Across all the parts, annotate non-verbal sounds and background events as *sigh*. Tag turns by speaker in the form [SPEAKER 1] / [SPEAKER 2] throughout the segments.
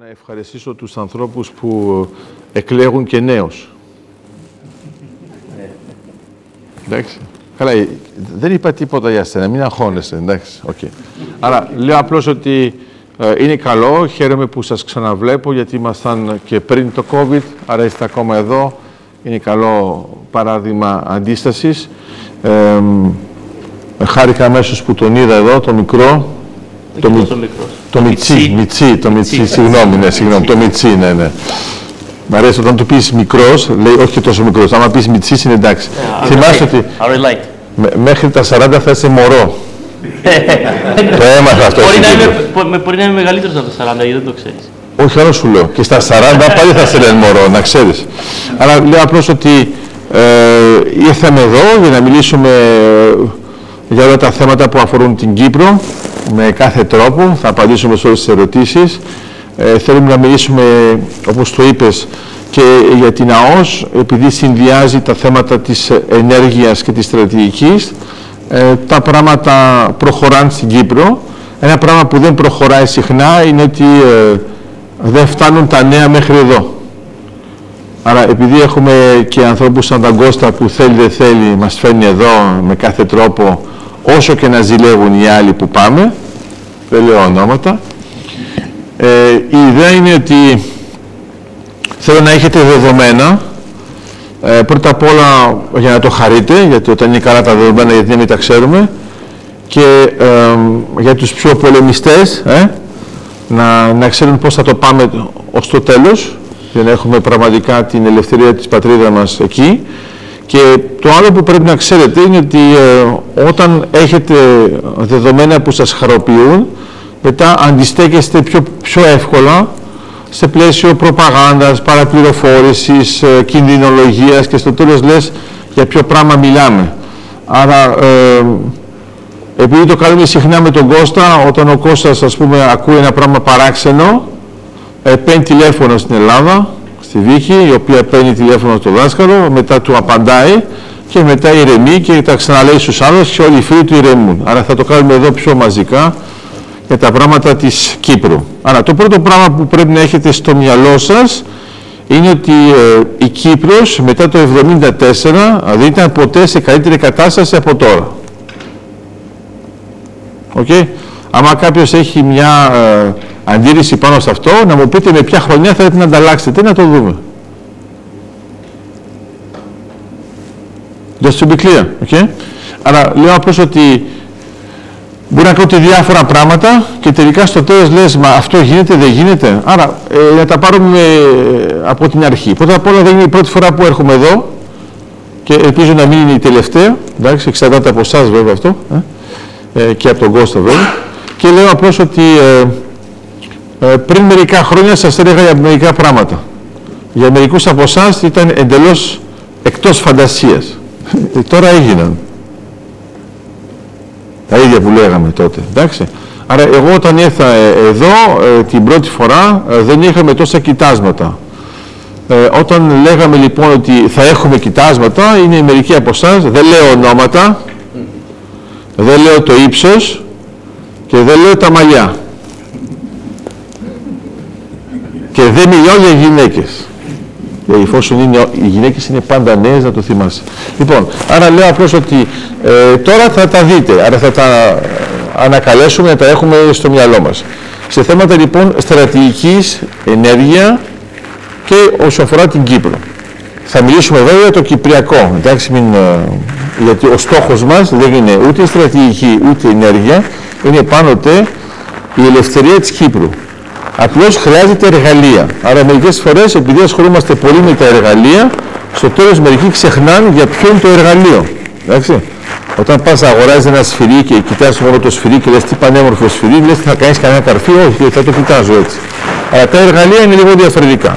[SPEAKER 1] να ευχαριστήσω τους ανθρώπους που εκλέγουν και νέους. Εντάξει. Καλά, ε, δεν είπα τίποτα για σένα, μην αγχώνεσαι, εντάξει. Okay. Άρα, λέω απλώς ότι ε, είναι καλό, χαίρομαι που σας ξαναβλέπω, γιατί ήμασταν και πριν το COVID, άρα είστε ακόμα εδώ. Είναι καλό παράδειγμα αντίστασης. Ε, χάρηκα αμέσως που τον είδα εδώ, το μικρό.
[SPEAKER 2] Το,
[SPEAKER 1] μι-
[SPEAKER 2] το μικρό.
[SPEAKER 1] το Μιτσί, Μιτσί, το Μιτσί, συγγνώμη, ναι, συγγνώμη, το Μιτσί, ναι, ναι. Μ' αρέσει όταν του πεις μικρός, λέει όχι και τόσο μικρός. Άμα πεις Μιτσί είναι εντάξει.
[SPEAKER 2] I
[SPEAKER 1] Θυμάσαι
[SPEAKER 2] relate.
[SPEAKER 1] ότι
[SPEAKER 2] I relate.
[SPEAKER 1] με- μέχρι τα 40 θα είσαι μωρό. *laughs* το έμαθα αυτό.
[SPEAKER 2] Μπορεί
[SPEAKER 1] στην
[SPEAKER 2] να,
[SPEAKER 1] Κύπρο.
[SPEAKER 2] είμαι, μπο- με- μπορεί να είμαι μεγαλύτερος από τα 40, γιατί δεν το ξέρεις.
[SPEAKER 1] Όχι, άλλο σου λέω. Και στα 40 πάλι θα σε λένε μωρό, να ξέρεις. Αλλά λέω απλώς ότι ε, ήρθαμε εδώ για να μιλήσουμε ε, για όλα τα θέματα που αφορούν την Κύπρο με κάθε τρόπο. Θα απαντήσουμε σε όλες τις ερωτήσεις. Ε, θέλουμε να μιλήσουμε, όπως το είπες, και για την ΑΟΣ, επειδή συνδυάζει τα θέματα της ενέργειας και της στρατηγικής. Ε, τα πράγματα προχωράνε στην Κύπρο. Ένα πράγμα που δεν προχωράει συχνά είναι ότι ε, δεν φτάνουν τα νέα μέχρι εδώ. Άρα επειδή έχουμε και ανθρώπους σαν τον Κώστα που θέλει δεν θέλει μας φέρνει εδώ με κάθε τρόπο όσο και να ζηλεύουν οι άλλοι που πάμε, δεν λέω ονόματα, ε, η ιδέα είναι ότι θέλω να έχετε δεδομένα ε, πρώτα απ' όλα για να το χαρείτε, γιατί όταν είναι καλά τα δεδομένα γιατί δεν μην τα ξέρουμε και ε, για τους πιο πολεμιστές ε, να, να ξέρουν πώς θα το πάμε ως το τέλος. Για να έχουμε πραγματικά την ελευθερία της πατρίδας μας εκεί και το άλλο που πρέπει να ξέρετε είναι ότι ε, όταν έχετε δεδομένα που σας χαροποιούν μετά αντιστέκεστε πιο, πιο εύκολα σε πλαίσιο προπαγάνδας, παραπληροφόρησης, ε, κινδυνολογίας και στο τέλος λες για ποιο πράγμα μιλάμε. Άρα ε, επειδή το κάνουμε συχνά με τον Κώστα, όταν ο Κώστας ας πούμε ακούει ένα πράγμα παράξενο, ε, παίρνει τηλέφωνο στην Ελλάδα, στη Βύχη, η οποία παίρνει τηλέφωνο στο δάσκαλο, μετά του απαντάει και μετά ηρεμεί και τα ξαναλέει στους άλλους και όλοι οι φίλοι του ηρεμούν. Άρα θα το κάνουμε εδώ πιο μαζικά για τα πράγματα της Κύπρου. Άρα το πρώτο πράγμα που πρέπει να έχετε στο μυαλό σας είναι ότι ε, η Κύπρος μετά το 1974 δεν ήταν ποτέ σε καλύτερη κατάσταση από τώρα. Οκ. Άμα κάποιος έχει μια ε, αντίρρηση πάνω σε αυτό, να μου πείτε με ποια χρονιά θέλετε να ανταλλάξετε, να το δούμε. Just to be clear, okay? Άρα λέω απλώς ότι μπορεί να κάνετε διάφορα πράγματα και τελικά στο τέλος λες, μα αυτό γίνεται, δεν γίνεται. Άρα ε, να τα πάρουμε ε, από την αρχή. Πρώτα απ' όλα δεν είναι η πρώτη φορά που έρχομαι εδώ και ελπίζω να μην είναι η τελευταία. Εντάξει, εξαρτάται από εσάς βέβαια αυτό. Ε, ε, και από τον Κώστα βέβαια. Και λέω απλώς ότι ε, ε, πριν μερικά χρόνια σας έλεγα για μερικά πράγματα. Για μερικούς από εσάς ήταν εντελώς εκτός φαντασίας. Ε, τώρα έγιναν. Τα ίδια που λέγαμε τότε. Εντάξει. Άρα εγώ όταν ήρθα ε, εδώ ε, την πρώτη φορά ε, δεν είχαμε τόσα κοιτάσματα. Ε, όταν λέγαμε λοιπόν ότι θα έχουμε κοιτάσματα, είναι μερικοί από εσάς, δεν λέω ονόματα, δεν λέω το ύψος και δεν λέω τα μαλλιά. Και δεν μιλάω για γυναίκες. Ε, εφόσον είναι, οι γυναίκες είναι πάντα νέες, να το θυμάσαι. Λοιπόν, άρα λέω απλώς ότι ε, τώρα θα τα δείτε, άρα θα τα ε, ανακαλέσουμε, να τα έχουμε στο μυαλό μας. Σε θέματα λοιπόν στρατηγικής ενέργεια και όσο αφορά την Κύπρο. Θα μιλήσουμε βέβαια για το Κυπριακό, εντάξει, μην, ε, γιατί ο στόχος μας δεν είναι ούτε η στρατηγική ούτε η ενέργεια, είναι πάντοτε η ελευθερία της Κύπρου. Απλώς χρειάζεται εργαλεία. Άρα μερικές φορές, επειδή ασχολούμαστε πολύ με τα εργαλεία, στο τέλος μερικοί ξεχνάνε για ποιο είναι το εργαλείο. Εντάξει. Όταν πας να αγοράζεις ένα σφυρί και κοιτάς μόνο το σφυρί και λες τι πανέμορφο σφυρί, λες θα κάνεις κανένα καρφί, όχι, θα το κοιτάζω έτσι. Αλλά τα εργαλεία είναι λίγο διαφορετικά.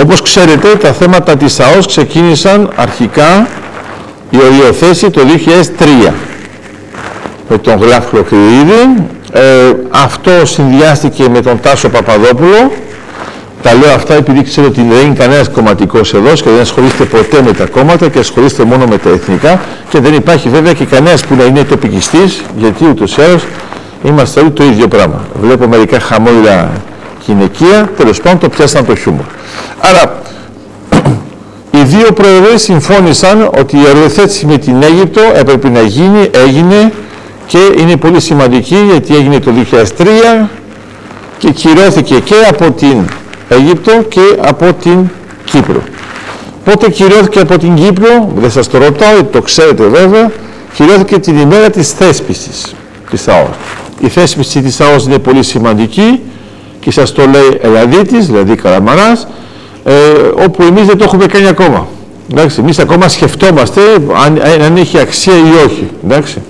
[SPEAKER 1] Όπως ξέρετε, τα θέματα της ΑΟΣ ξεκίνησαν αρχικά η οριοθέση το 2003 με τον Γλάφκο Κρυίδη. Ε, αυτό συνδυάστηκε με τον Τάσο Παπαδόπουλο. Τα λέω αυτά επειδή ξέρω ότι δεν είναι κανένας κομματικός εδώ και δεν ασχολείστε ποτέ με τα κόμματα και ασχολείστε μόνο με τα εθνικά και δεν υπάρχει βέβαια και κανένας που να είναι τοπικιστής γιατί ούτως ή άλλως είμαστε όλοι το ίδιο πράγμα. Βλέπω μερικά χαμόγελα γυναικεία, τέλος πάντων το πιάσαν το χιούμορ. Άρα, *clears throat* οι δύο προεδρές συμφώνησαν ότι η οριοθέτηση με την Αίγυπτο έπρεπε να γίνει, έγινε και είναι πολύ σημαντική γιατί έγινε το 2003 και κυρώθηκε και από την Αίγυπτο και από την Κύπρο. Πότε κυρώθηκε από την Κύπρο, δεν σας το ρωτάω, το ξέρετε βέβαια, κυρώθηκε την ημέρα της θέσπισης της ΑΟΣ. Η θέσπιση της ΑΟΣ είναι πολύ σημαντική και σας το λέει Ελλαδίτης, δηλαδή Καραμαράς, ε, όπου εμείς δεν το έχουμε κάνει ακόμα. Εντάξει, εμείς ακόμα σκεφτόμαστε αν, αν έχει αξία ή όχι. Εντάξει.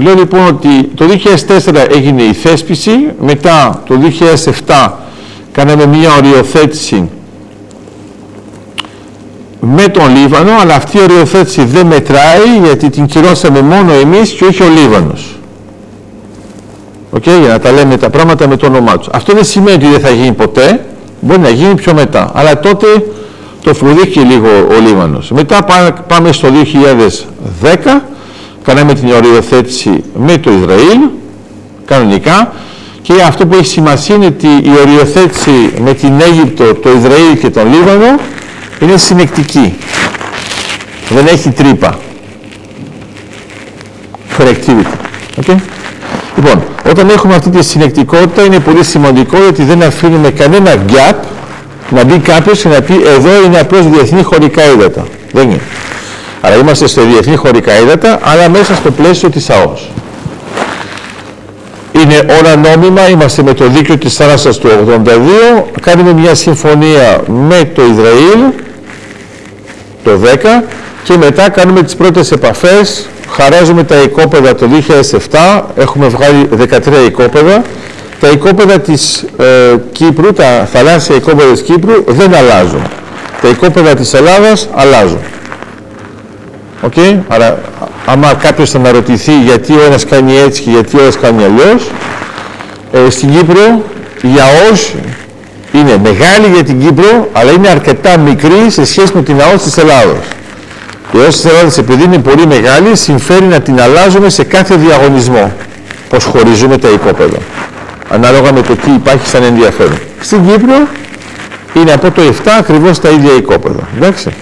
[SPEAKER 1] Λέω λοιπόν ότι το 2004 έγινε η θέσπιση, μετά το 2007 κάναμε μια οριοθέτηση με τον Λίβανο, αλλά αυτή η οριοθέτηση δεν μετράει γιατί την κυρώσαμε μόνο εμείς και όχι ο Λίβανος. Okay, για να τα λέμε τα πράγματα με το όνομά τους. Αυτό δεν σημαίνει ότι δεν θα γίνει ποτέ, μπορεί να γίνει πιο μετά. Αλλά τότε το φρουδίχει λίγο ο Λίβανος. Μετά πάμε στο 2010, κάναμε την οριοθέτηση με το Ισραήλ, κανονικά, και αυτό που έχει σημασία είναι ότι η οριοθέτηση με την Αίγυπτο, το Ισραήλ και τον Λίβανο είναι συνεκτική. Δεν έχει τρύπα. Connectivity. Okay? Λοιπόν, όταν έχουμε αυτή τη συνεκτικότητα είναι πολύ σημαντικό γιατί δεν αφήνουμε κανένα gap να μπει κάποιος και να πει εδώ είναι απλώς διεθνή χωρικά ύδατα. Δεν είναι. Αλλά είμαστε στο διεθνή χωρικά ύδατα, αλλά μέσα στο πλαίσιο της ΑΟΣ. Είναι όλα νόμιμα, είμαστε με το δίκαιο της θάλασσας του 82, κάνουμε μια συμφωνία με το Ισραήλ το 10 και μετά κάνουμε τις πρώτες επαφές, χαράζουμε τα οικόπεδα το 2007, έχουμε βγάλει 13 οικόπεδα, τα οικόπεδα της ε, Κύπρου, τα θαλάσσια οικόπεδα της Κύπρου δεν αλλάζουν. Τα οικόπεδα της Ελλάδας αλλάζουν. Okay? Άρα, άμα κάποιος θα αναρωτηθεί γιατί ο ένας κάνει έτσι και γιατί ο ένας κάνει αλλιώς, ε, στην Κύπρο η ΑΟΣ είναι μεγάλη για την Κύπρο, αλλά είναι αρκετά μικρή σε σχέση με την ΑΟΣ της Ελλάδος. Η ΑΟΣ της Ελλάδος, επειδή είναι πολύ μεγάλη, συμφέρει να την αλλάζουμε σε κάθε διαγωνισμό, πώς χωρίζουμε τα οικόπεδα, ανάλογα με το τι υπάρχει σαν ενδιαφέρον. Στην Κύπρο είναι από το 7 ακριβώς τα ίδια οικόπεδα. Εντάξει.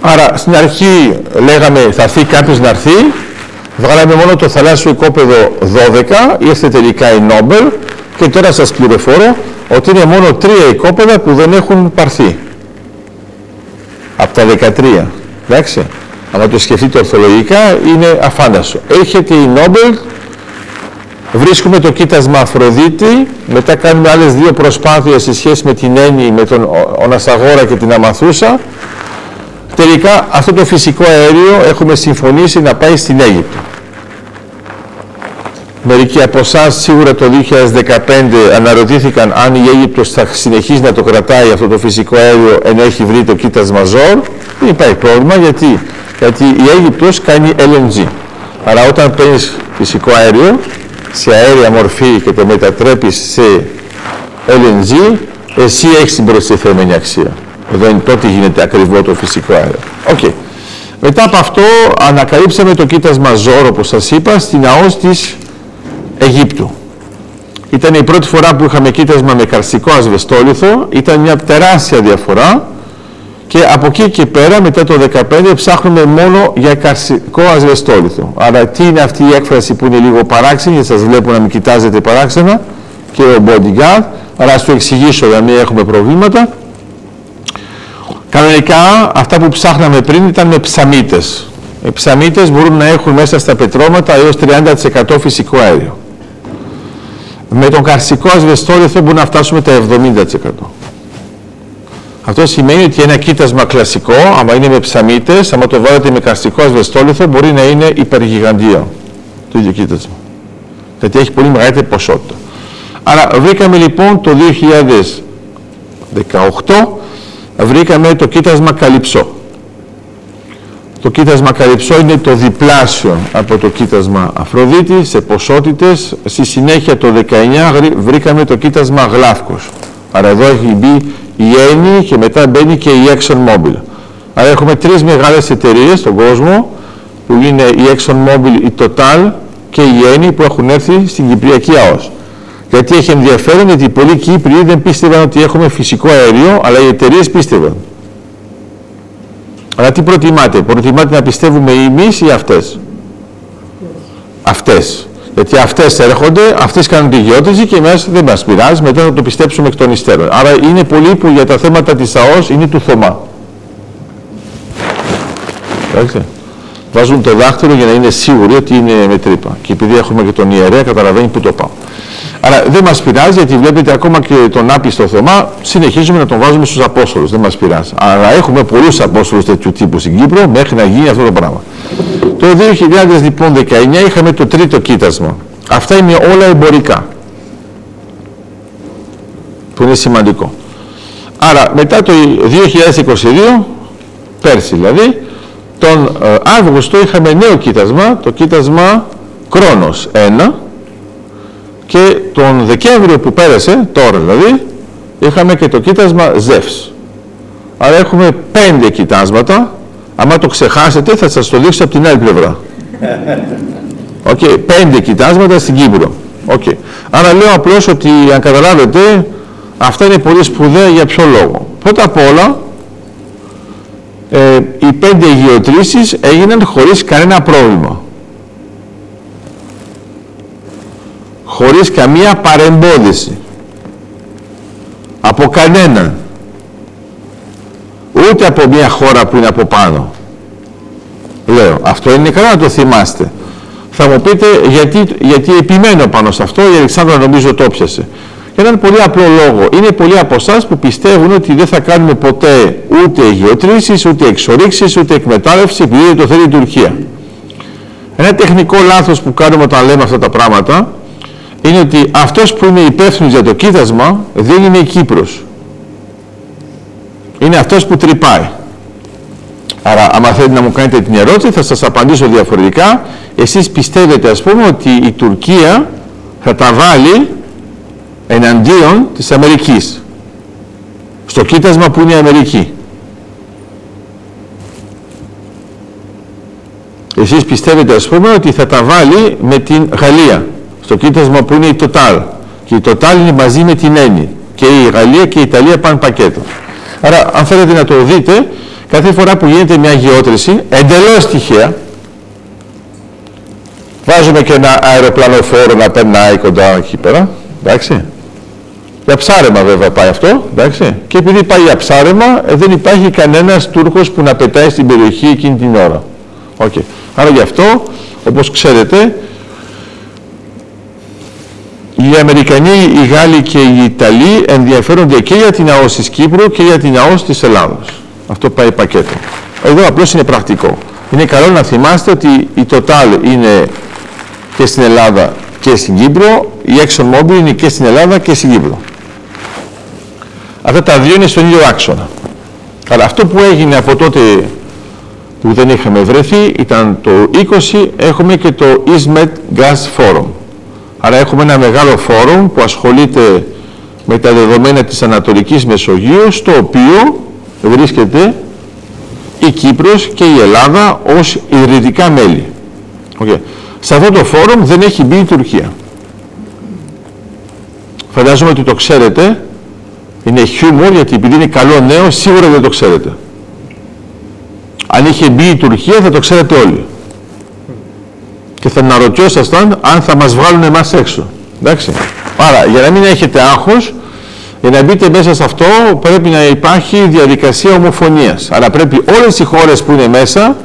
[SPEAKER 1] Άρα στην αρχή λέγαμε θα έρθει κάποιος να έρθει, βγάλαμε μόνο το θαλάσσιο οικόπεδο 12, ήρθε τελικά η Νόμπελ και τώρα σας πληροφορώ ότι είναι μόνο τρία οικόπεδα που δεν έχουν πάρθει. Από τα 13. Εντάξει. Αν το σκεφτείτε ορθολογικά είναι αφάνταστο. Έρχεται η Νόμπελ, βρίσκουμε το κοίτασμα Αφροδίτη, μετά κάνουμε άλλες δύο προσπάθειες σε σχέση με την Έννη, με τον Ονασαγόρα και την Αμαθούσα Τελικά αυτό το φυσικό αέριο έχουμε συμφωνήσει να πάει στην Αίγυπτο. Μερικοί από εσάς σίγουρα το 2015 αναρωτήθηκαν αν η Αίγυπτος θα συνεχίσει να το κρατάει αυτό το φυσικό αέριο ενώ έχει βρει το κοίτασμα ζώων. Δεν υπάρχει πρόβλημα γιατί, γιατί η Αίγυπτος κάνει LNG. Αλλά όταν παίρνεις φυσικό αέριο σε αέρια μορφή και το μετατρέπεις σε LNG, εσύ έχεις την προστιθέμενη αξία. Εδώ είναι τότε γίνεται ακριβό το φυσικό αέριο. Okay. Μετά από αυτό ανακαλύψαμε το κοίτασμα Ζώρο, όπως σας είπα, στην ΑΟΣ της Αιγύπτου. Ήταν η πρώτη φορά που είχαμε κοίτασμα με καρσικό ασβεστόλιθο, ήταν μια τεράστια διαφορά και από εκεί και πέρα μετά το 2015 ψάχνουμε μόνο για καρσικό ασβεστόλιθο. Άρα τι είναι αυτή η έκφραση που είναι λίγο παράξενη, σας βλέπω να μην κοιτάζετε παράξενα και ο bodyguard, αλλά ας το εξηγήσω για να μην έχουμε προβλήματα. Κανονικά αυτά που ψάχναμε πριν ήταν με ψαμίτες. Οι ψαμίτες μπορούν να έχουν μέσα στα πετρώματα έως 30% φυσικό αέριο. Με τον καρσικό ασβεστόλιθο μπορούμε να φτάσουμε τα 70%. Αυτό σημαίνει ότι ένα κοίτασμα κλασικό, άμα είναι με ψαμίτες, άμα το βάλετε με καρσικό ασβεστόλιθο, μπορεί να είναι υπεργιγαντίο το ίδιο κοίτασμα. Γιατί έχει πολύ μεγαλύτερη ποσότητα. Άρα βρήκαμε λοιπόν το 2018 βρήκαμε το κοίτασμα Καλυψό. Το κοίτασμα Καλυψό είναι το διπλάσιο από το κοίτασμα Αφροδίτη σε ποσότητες. Στη συνέχεια το 19 βρήκαμε το κοίτασμα Γλάφκος. Άρα εδώ έχει μπει η Eni και μετά μπαίνει και η ExxonMobil. Άρα έχουμε τρεις μεγάλες εταιρείες στον κόσμο που είναι η ExxonMobil, η Total και η Eni που έχουν έρθει στην Κυπριακή ΑΟΣ. Γιατί έχει ενδιαφέρον γιατί πολλοί Κύπροι δεν πίστευαν ότι έχουμε φυσικό αέριο, αλλά οι εταιρείες πίστευαν. Αλλά τι προτιμάτε, προτιμάτε να πιστεύουμε εμείς ή αυτές; Αυτές. Γιατί αυτές έρχονται, αυτές κάνουν τη γεώτρηση και εμάς δεν μας πειράζει, μετά θα το πιστέψουμε εκ των υστέρων. Άρα είναι πολλοί που για τα θέματα της ΑΟΣ είναι του Θωμά. Εντάξει. Βάζουν το δάχτυλο για να είναι σίγουροι ότι είναι με τρύπα. Και επειδή έχουμε και τον ιερέα, καταλαβαίνει που το πάω. Άρα δεν μας πειράζει γιατί βλέπετε ακόμα και τον άπιστο Θωμά συνεχίζουμε να τον βάζουμε στους Απόστολους. Δεν μας πειράζει. Αλλά έχουμε πολλούς Απόστολους τέτοιου τύπου στην Κύπρο μέχρι να γίνει αυτό το πράγμα. Το 2019 λοιπόν είχαμε το τρίτο κοίτασμα. Αυτά είναι όλα εμπορικά. Που είναι σημαντικό. Άρα μετά το 2022, πέρσι δηλαδή, τον ε, Αύγουστο είχαμε νέο κοίτασμα, το κοίτασμα Κρόνος 1 και τον Δεκέμβριο που πέρασε, τώρα δηλαδή, είχαμε και το κοίτασμα Ζεύς. Άρα έχουμε πέντε κοιτάσματα, άμα το ξεχάσετε θα σας το δείξω από την άλλη πλευρά. *laughs* Okay, πέντε κοιτάσματα στην Κύπρο. Okay. Άρα λέω απλώς ότι αν καταλάβετε αυτά είναι πολύ σπουδαία για ποιο λόγο. Πρώτα απ' όλα ε, οι πέντε γεωτρήσεις έγιναν χωρίς κανένα πρόβλημα. Χωρίς καμία παρεμπόδιση. Από κανέναν. Ούτε από μια χώρα που είναι από πάνω. Λέω, αυτό είναι καλά να το θυμάστε. Θα μου πείτε γιατί, γιατί επιμένω πάνω σε αυτό, η Αλεξάνδρα νομίζω το πιασε για έναν πολύ απλό λόγο. Είναι πολλοί από εσάς που πιστεύουν ότι δεν θα κάνουμε ποτέ ούτε γεωτρήσει, ούτε εξορίξεις, ούτε εκμετάλλευση επειδή το θέλει η Τουρκία. Ένα τεχνικό λάθος που κάνουμε όταν λέμε αυτά τα πράγματα είναι ότι αυτός που είναι υπεύθυνος για το κοίτασμα δεν είναι η Κύπρος. Είναι αυτός που τρυπάει. Άρα, άμα θέλετε να μου κάνετε την ερώτηση, θα σας απαντήσω διαφορετικά. Εσείς πιστεύετε, ας πούμε, ότι η Τουρκία θα τα βάλει εναντίον της Αμερικής στο κοίτασμα που είναι η Αμερική εσείς πιστεύετε ας πούμε ότι θα τα βάλει με την Γαλλία στο κοίτασμα που είναι η Total και η Total είναι μαζί με την Έννη και η Γαλλία και η Ιταλία πάνε πακέτο άρα αν θέλετε να το δείτε κάθε φορά που γίνεται μια γεώτρηση εντελώς τυχαία βάζουμε και ένα αεροπλανοφόρο να περνάει κοντά εκεί πέρα εντάξει για ψάρεμα βέβαια πάει αυτό, εντάξει. Και επειδή πάει για ψάρεμα, ε, δεν υπάρχει κανένας Τούρκος που να πετάει στην περιοχή εκείνη την ώρα. Okay. Άρα γι' αυτό, όπως ξέρετε, οι Αμερικανοί, οι Γάλλοι και οι Ιταλοί ενδιαφέρονται και για την ΑΟΣ της Κύπρου και για την ΑΟΣ της Ελλάδος. Αυτό πάει πακέτο. Εδώ απλώς είναι πρακτικό. Είναι καλό να θυμάστε ότι η Total είναι και στην Ελλάδα και στην Κύπρο, η ExxonMobil είναι και στην Ελλάδα και στην Κύπρο. Αυτά τα δύο είναι στον ίδιο άξονα. Αλλά αυτό που έγινε από τότε που δεν είχαμε βρεθεί ήταν το 20 έχουμε και το EastMed Gas Forum. Άρα έχουμε ένα μεγάλο φόρουμ που ασχολείται με τα δεδομένα της Ανατολικής Μεσογείου στο οποίο βρίσκεται η Κύπρος και η Ελλάδα ως ιδρυτικά μέλη. Okay. Σε αυτό το φόρουμ δεν έχει μπει η Τουρκία. Φαντάζομαι ότι το ξέρετε είναι χιούμορ γιατί επειδή είναι καλό νέο σίγουρα δεν το ξέρετε. Αν είχε μπει η Τουρκία θα το ξέρετε όλοι. Και θα αναρωτιόσασταν αν θα μας βγάλουν εμάς έξω. Εντάξει. Άρα για να μην έχετε άγχος, για να μπείτε μέσα σε αυτό πρέπει να υπάρχει διαδικασία ομοφωνίας. Άρα πρέπει όλες οι χώρες που είναι μέσα,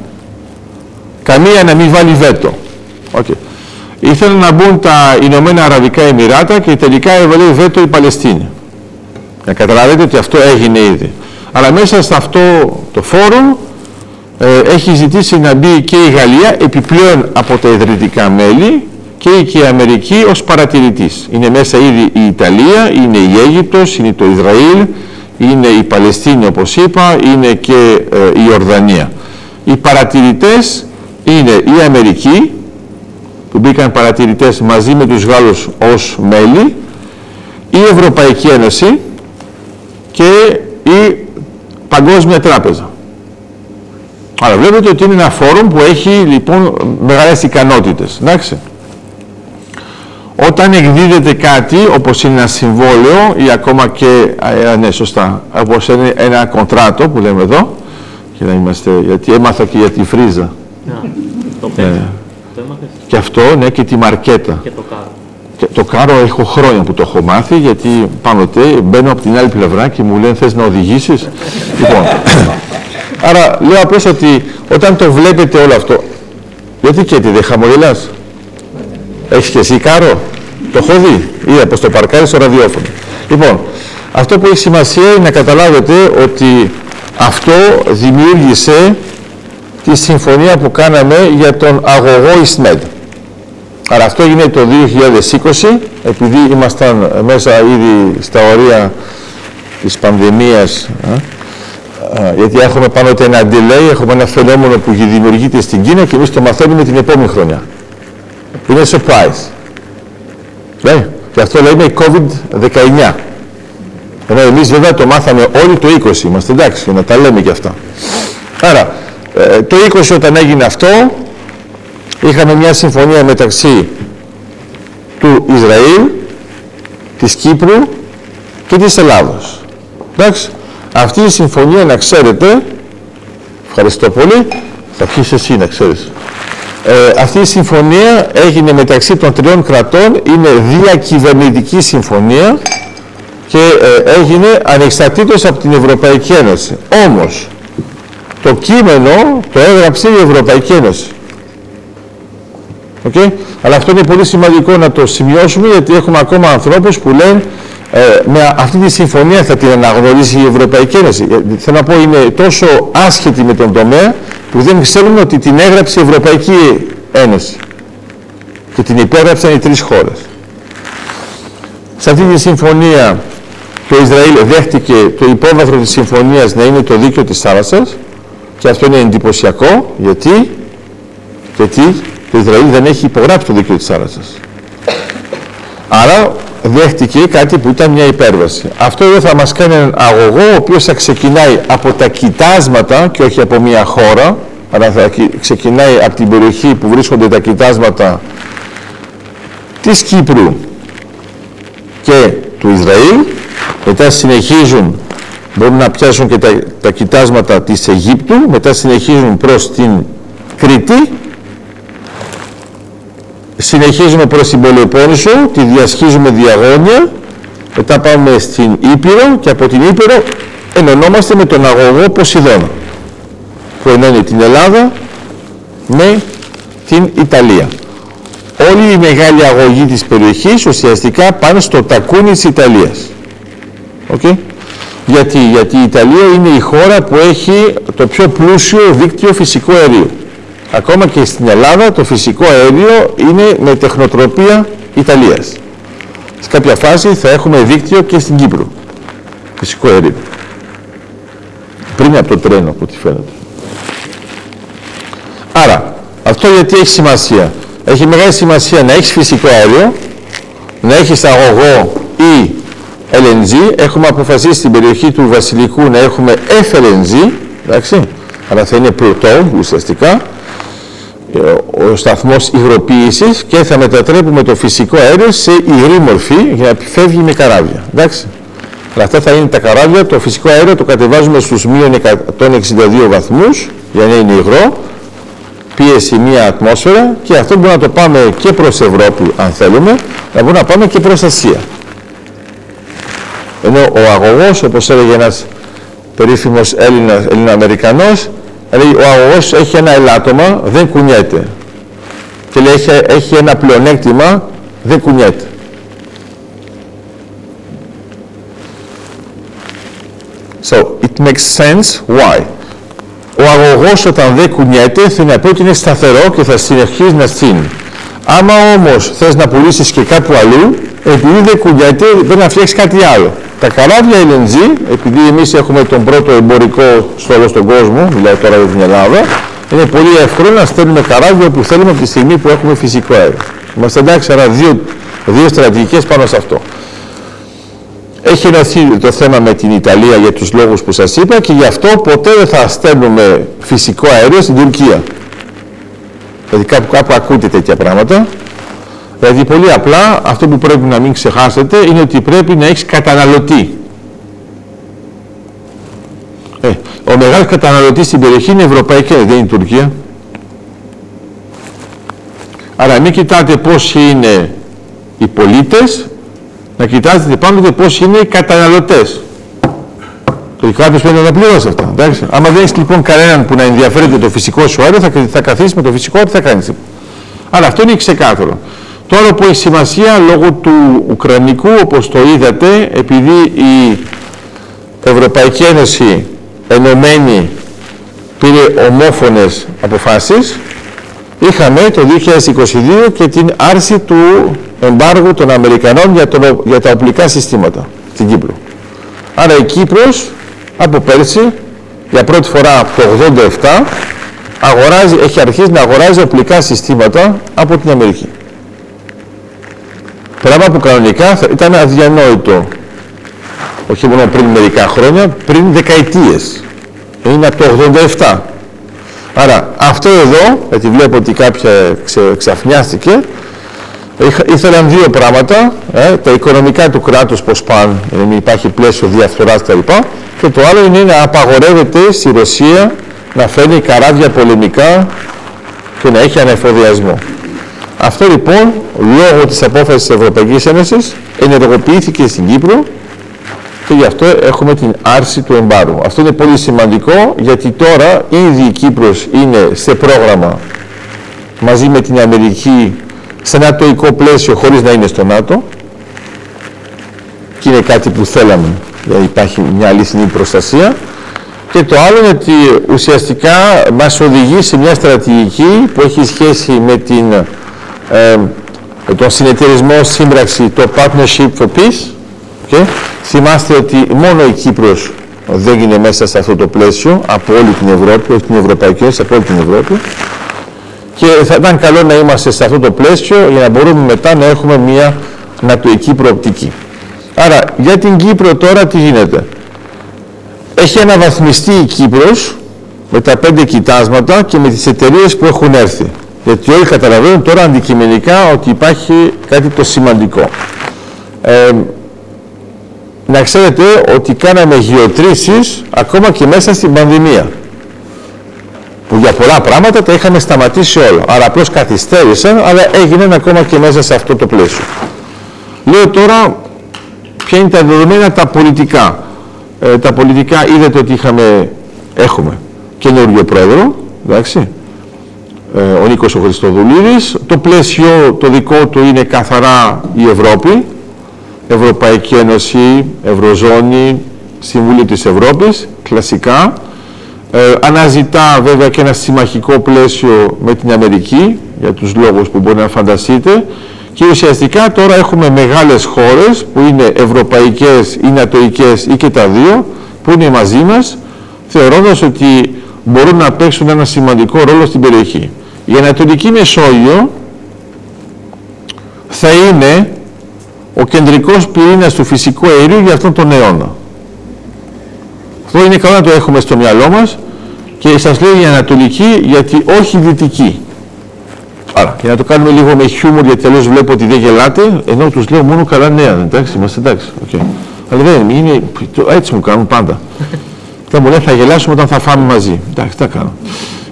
[SPEAKER 1] καμία να μην βάλει βέτο. Okay. Ήθελαν να μπουν τα Ηνωμένα Αραβικά Εμμυράτα και τελικά έβαλε βέτο η Παλαιστίνη. Να καταλάβετε ότι αυτό έγινε ήδη. Αλλά μέσα σε αυτό το φόρουμ ε, έχει ζητήσει να μπει και η Γαλλία επιπλέον από τα ιδρυτικά μέλη και η Αμερική ως παρατηρητής. Είναι μέσα ήδη η Ιταλία, είναι η Αίγυπτος, είναι το Ισραήλ, είναι η Παλαιστίνη όπως είπα, είναι και ε, η Ορδανία. Οι παρατηρητές είναι η Αμερική, που μπήκαν παρατηρητές μαζί με τους Γάλλους ως μέλη, η Ευρωπαϊκή Ένωση, και η Παγκόσμια Τράπεζα. Αλλά βλέπετε ότι είναι ένα φόρουμ που έχει λοιπόν μεγάλες ικανότητες. Εντάξει. όταν εκδίδεται κάτι, όπως είναι ένα συμβόλαιο ή ακόμα και, ε, ναι, σωστά, όπως είναι ένα κοντράτο που λέμε εδώ, για να είμαστε, γιατί έμαθα και για τη φρίζα.
[SPEAKER 2] Να, το πέτσα.
[SPEAKER 1] Ναι.
[SPEAKER 2] Το έμαθες.
[SPEAKER 1] Και αυτό, ναι, και τη μαρκέτα.
[SPEAKER 2] Και το κάρο.
[SPEAKER 1] Και το κάρο έχω χρόνια που το έχω μάθει, γιατί πάνω τε μπαίνω από την άλλη πλευρά και μου λένε θες να οδηγήσεις; *laughs* λοιπόν, άρα λέω απλώς ότι όταν το βλέπετε όλο αυτό, γιατί και δεν χαμογελάς; Έχεις και εσύ κάρο; Το έχω δει. Είδα πως το παρκάρει στο ραδιόφωνο. Λοιπόν, αυτό που έχει σημασία είναι να καταλάβετε ότι αυτό δημιούργησε τη συμφωνία που κάναμε για τον αγωγό Ισμέντ. Άρα αυτό έγινε το 2020, επειδή ήμασταν μέσα ήδη στα ωρία της πανδημίας, α, α, γιατί έχουμε πάνω ότι ένα delay, έχουμε ένα φαινόμενο που δημιουργείται στην Κίνα και εμείς το μαθαίνουμε την επόμενη χρονιά. Είναι surprise. Ναι, και αυτό λέμε COVID-19. Ενώ εμείς βέβαια το μάθαμε όλοι το 20, είμαστε εντάξει, να τα λέμε και αυτά. Άρα, ε, το 20 όταν έγινε αυτό, είχαμε μια συμφωνία μεταξύ του Ισραήλ, της Κύπρου και της Ελλάδος. Εντάξει, αυτή η συμφωνία να ξέρετε, ευχαριστώ πολύ, θα πεις εσύ να ξέρεις. Ε, αυτή η συμφωνία έγινε μεταξύ των τριών κρατών, είναι διακυβερνητική συμφωνία και ε, έγινε ανεξαρτήτως από την Ευρωπαϊκή Ένωση. Όμως, το κείμενο το έγραψε η Ευρωπαϊκή Ένωση. Okay? Αλλά αυτό είναι πολύ σημαντικό να το σημειώσουμε γιατί έχουμε ακόμα ανθρώπους που λένε ε, με αυτή τη συμφωνία θα την αναγνωρίσει η Ευρωπαϊκή Ένωση. Ε, θέλω να πω είναι τόσο άσχετη με τον τομέα που δεν ξέρουμε ότι την έγραψε η Ευρωπαϊκή Ένωση και την υπέγραψαν οι τρεις χώρες. Σε αυτή τη συμφωνία το Ισραήλ δέχτηκε το υπόβαθρο της συμφωνίας να είναι το δίκαιο της θάλασσας και αυτό είναι εντυπωσιακό γιατί, γιατί το Ισραήλ δεν έχει υπογράψει το δίκαιο της θάλασσας. Άρα δέχτηκε κάτι που ήταν μια υπέρβαση. Αυτό εδώ θα μας κάνει έναν αγωγό ο οποίος θα ξεκινάει από τα κοιτάσματα και όχι από μια χώρα αλλά θα ξεκινάει από την περιοχή που βρίσκονται τα κοιτάσματα της Κύπρου και του Ισραήλ. Μετά συνεχίζουν μπορούν να πιάσουν και τα, τα κοιτάσματα της Αιγύπτου. Μετά συνεχίζουν προς την Κρήτη συνεχίζουμε προς την Πελοπόννησο, τη διασχίζουμε διαγώνια, μετά πάμε στην Ήπειρο και από την Ήπειρο ενωνόμαστε με τον αγωγό Ποσειδώνα που ενώνει την Ελλάδα με την Ιταλία. Όλη η μεγάλη αγωγή της περιοχής ουσιαστικά πάνε στο τακούνι της Ιταλίας. Okay? Γιατί, γιατί η Ιταλία είναι η χώρα που έχει το πιο πλούσιο δίκτυο φυσικού αερίου. Ακόμα και στην Ελλάδα το φυσικό αέριο είναι με τεχνοτροπία Ιταλίας. Σε κάποια φάση θα έχουμε δίκτυο και στην Κύπρο. Φυσικό αέριο. Πριν από το τρένο, από ό,τι φαίνεται. Άρα, αυτό γιατί έχει σημασία. Έχει μεγάλη σημασία να έχεις φυσικό αέριο, να έχεις αγωγό ή LNG. Έχουμε αποφασίσει στην περιοχή του Βασιλικού να έχουμε FLNG, εντάξει, αλλά θα είναι πρωτό ουσιαστικά, ο σταθμός υγροποίησης και θα μετατρέπουμε το φυσικό αέριο σε υγρή μορφή για να επιφεύγει με καράβια. Εντάξει. Αλλά αυτά θα είναι τα καράβια, το φυσικό αέριο το κατεβάζουμε στους μείον 162 βαθμούς για να είναι υγρό, πίεση μία ατμόσφαιρα και αυτό μπορούμε να το πάμε και προς Ευρώπη αν θέλουμε, να μπορούμε να πάμε και προς Ασία. Ενώ ο αγωγός, όπως έλεγε ένας περίφημος Έλληνα, Έλληνα-Αμερικανός, Δηλαδή ο αγωγός έχει ένα ελάττωμα, δεν κουνιέται. Και λέει έχει, έχει ένα πλεονέκτημα, δεν κουνιέται. So, it makes sense why. Ο αγωγός όταν δεν κουνιέται θα να πει ότι είναι σταθερό και θα συνεχίσει να στείνει. Άμα όμως θες να πουλήσεις και κάπου αλλού, επειδή δεν κουνιέται, πρέπει να φτιάξεις κάτι άλλο. Τα καράβια LNG, επειδή εμείς έχουμε τον πρώτο εμπορικό στόλο στον κόσμο, μιλάω τώρα για την Ελλάδα, είναι πολύ εύκολο να στέλνουμε καράβια όπου θέλουμε από τη στιγμή που έχουμε φυσικό αέριο. Είμαστε εντάξει, άρα δύο, δύο στρατηγικές πάνω σε αυτό. Έχει ενωθεί το θέμα με την Ιταλία για τους λόγους που σας είπα και γι' αυτό ποτέ δεν θα στέλνουμε φυσικό αέριο στην Τουρκία. Δηλαδή κάπου, κάπου ακούτε τέτοια πράγματα. Δηλαδή πολύ απλά αυτό που πρέπει να μην ξεχάσετε είναι ότι πρέπει να έχεις καταναλωτή. Ε, ο μεγάλος καταναλωτής στην περιοχή είναι η Ευρωπαϊκή, δεν είναι η Τουρκία. Άρα μην κοιτάτε πώς είναι οι πολίτες, να κοιτάζετε πάντοτε πώς είναι οι καταναλωτές. Το κάποιος πρέπει να τα πληρώσει αυτά. Εντάξει. Άμα δεν έχεις λοιπόν κανέναν που να ενδιαφέρεται το φυσικό σου αέριο, θα, θα καθίσεις με το φυσικό, τι θα κάνεις. Αλλά αυτό είναι ξεκάθαρο. Τώρα που έχει σημασία λόγω του Ουκρανικού, όπως το είδατε, επειδή η Ευρωπαϊκή Ένωση ενωμένη πήρε ομόφωνες αποφάσεις, είχαμε το 2022 και την άρση του εμπάργου των Αμερικανών για, το, για τα οπλικά συστήματα στην Κύπρο. Άρα η Κύπρος από πέρσι, για πρώτη φορά από το 87, αγοράζει, έχει αρχίσει να αγοράζει οπλικά συστήματα από την Αμερική. Πράγμα που κανονικά ήταν αδιανόητο. Όχι μόνο πριν μερικά χρόνια, πριν δεκαετίες. Είναι από το 87. Άρα αυτό εδώ, γιατί βλέπω ότι κάποια ξε, ξαφνιάστηκε, ήθελαν δύο πράγματα, ε, τα οικονομικά του κράτους πώς πάνε, να μην υπάρχει πλαίσιο διαφθοράς κτλ. Και το άλλο είναι να απαγορεύεται στη Ρωσία να φέρνει καράβια πολεμικά και να έχει ανεφοδιασμό. Αυτό λοιπόν, λόγω της απόφασης της Ευρωπαϊκής Ένωσης, ενεργοποιήθηκε στην Κύπρο και γι' αυτό έχουμε την άρση του εμπάρου. Αυτό είναι πολύ σημαντικό γιατί τώρα ήδη η Κύπρος είναι σε πρόγραμμα μαζί με την Αμερική σε νατοϊκό πλαίσιο χωρίς να είναι στο ΝΑΤΟ και είναι κάτι που θέλαμε, δηλαδή υπάρχει μια αληθινή προστασία και το άλλο είναι ότι ουσιαστικά μας οδηγεί σε μια στρατηγική που έχει σχέση με την, ε, τον συνεταιρισμό σύμπραξη, το Partnership for Peace. Okay. Θυμάστε ότι μόνο η Κύπρος δεν είναι μέσα σε αυτό το πλαίσιο από όλη την Ευρώπη, όχι την Ευρωπαϊκή Ένωση, από όλη την Ευρώπη. Και θα ήταν καλό να είμαστε σε αυτό το πλαίσιο για να μπορούμε μετά να έχουμε μια νατοική προοπτική. Άρα για την Κύπρο τώρα τι γίνεται; Έχει αναβαθμιστεί η Κύπρος με τα πέντε κοιτάσματα και με τις εταιρείες που έχουν έρθει. Γιατί όλοι καταλαβαίνουν τώρα αντικειμενικά ότι υπάρχει κάτι το σημαντικό. Ε, να ξέρετε ότι κάναμε γεωτρήσεις ακόμα και μέσα στην πανδημία. Που για πολλά πράγματα τα είχαμε σταματήσει όλα. Άρα απλώς καθυστέρησαν, αλλά έγιναν ακόμα και μέσα σε αυτό το πλαίσιο. Λέω τώρα ποια είναι τα δεδομένα τα πολιτικά. Ε, τα πολιτικά είδατε ότι είχαμε, έχουμε καινούργιο πρόεδρο, εντάξει, ε, ο Νίκος ο Χριστοδουλίδης. Το πλαίσιο το δικό του είναι καθαρά η Ευρώπη, Ευρωπαϊκή Ένωση, Ευρωζώνη, Συμβούλιο της Ευρώπης, κλασικά. Ε, αναζητά βέβαια και ένα συμμαχικό πλαίσιο με την Αμερική, για τους λόγους που μπορεί να φανταστείτε, και ουσιαστικά τώρα έχουμε μεγάλες χώρες που είναι ευρωπαϊκές ή νατοικές ή και τα δύο που είναι μαζί μας θεωρώντας ότι μπορούν να παίξουν ένα σημαντικό ρόλο στην περιοχή. Η Ανατολική Μεσόγειο θα είναι ο κεντρικός πυρήνας του φυσικού αερίου για αυτόν τον αιώνα. Αυτό είναι καλό να το έχουμε στο μυαλό μας και σας λέω η Ανατολική γιατί όχι Δυτική. Άρα, και να το κάνουμε λίγο με χιούμορ, γιατί αλλιώς βλέπω ότι δεν γελάτε, ενώ τους λέω μόνο καλά νέα. Εντάξει, είμαστε εντάξει. Okay. Αλλά δεν είναι, έτσι μου κάνουν πάντα. Θα μου λένε θα γελάσουμε όταν θα φάμε μαζί. Εντάξει, τα κάνω.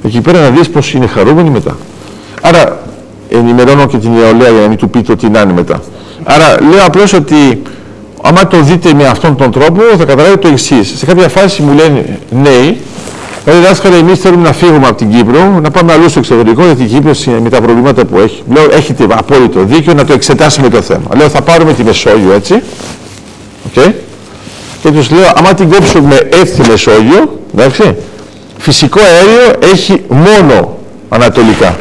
[SPEAKER 1] Εκεί πέρα να δεις πώς είναι χαρούμενοι μετά. Άρα, ενημερώνω και την νεολαία για να μην του πείτε ότι να είναι μετά. Άρα, λέω απλώς ότι άμα το δείτε με αυτόν τον τρόπο, θα καταλάβετε το εξής. Σε κάποια φάση μου λένε νέοι, Δηλαδή, δάσκαλε, εμείς θέλουμε να φύγουμε από την Κύπρο, να πάμε αλλού στο εξωτερικό, γιατί η Κύπρος με τα προβλήματα που έχει. Λέω, έχετε απόλυτο δίκιο να το εξετάσουμε το θέμα. Λέω, θα πάρουμε τη Μεσόγειο έτσι. Okay. Και τους λέω, άμα την κόψουμε έτσι Μεσόγειο, εντάξει, φυσικό αέριο έχει μόνο ανατολικά.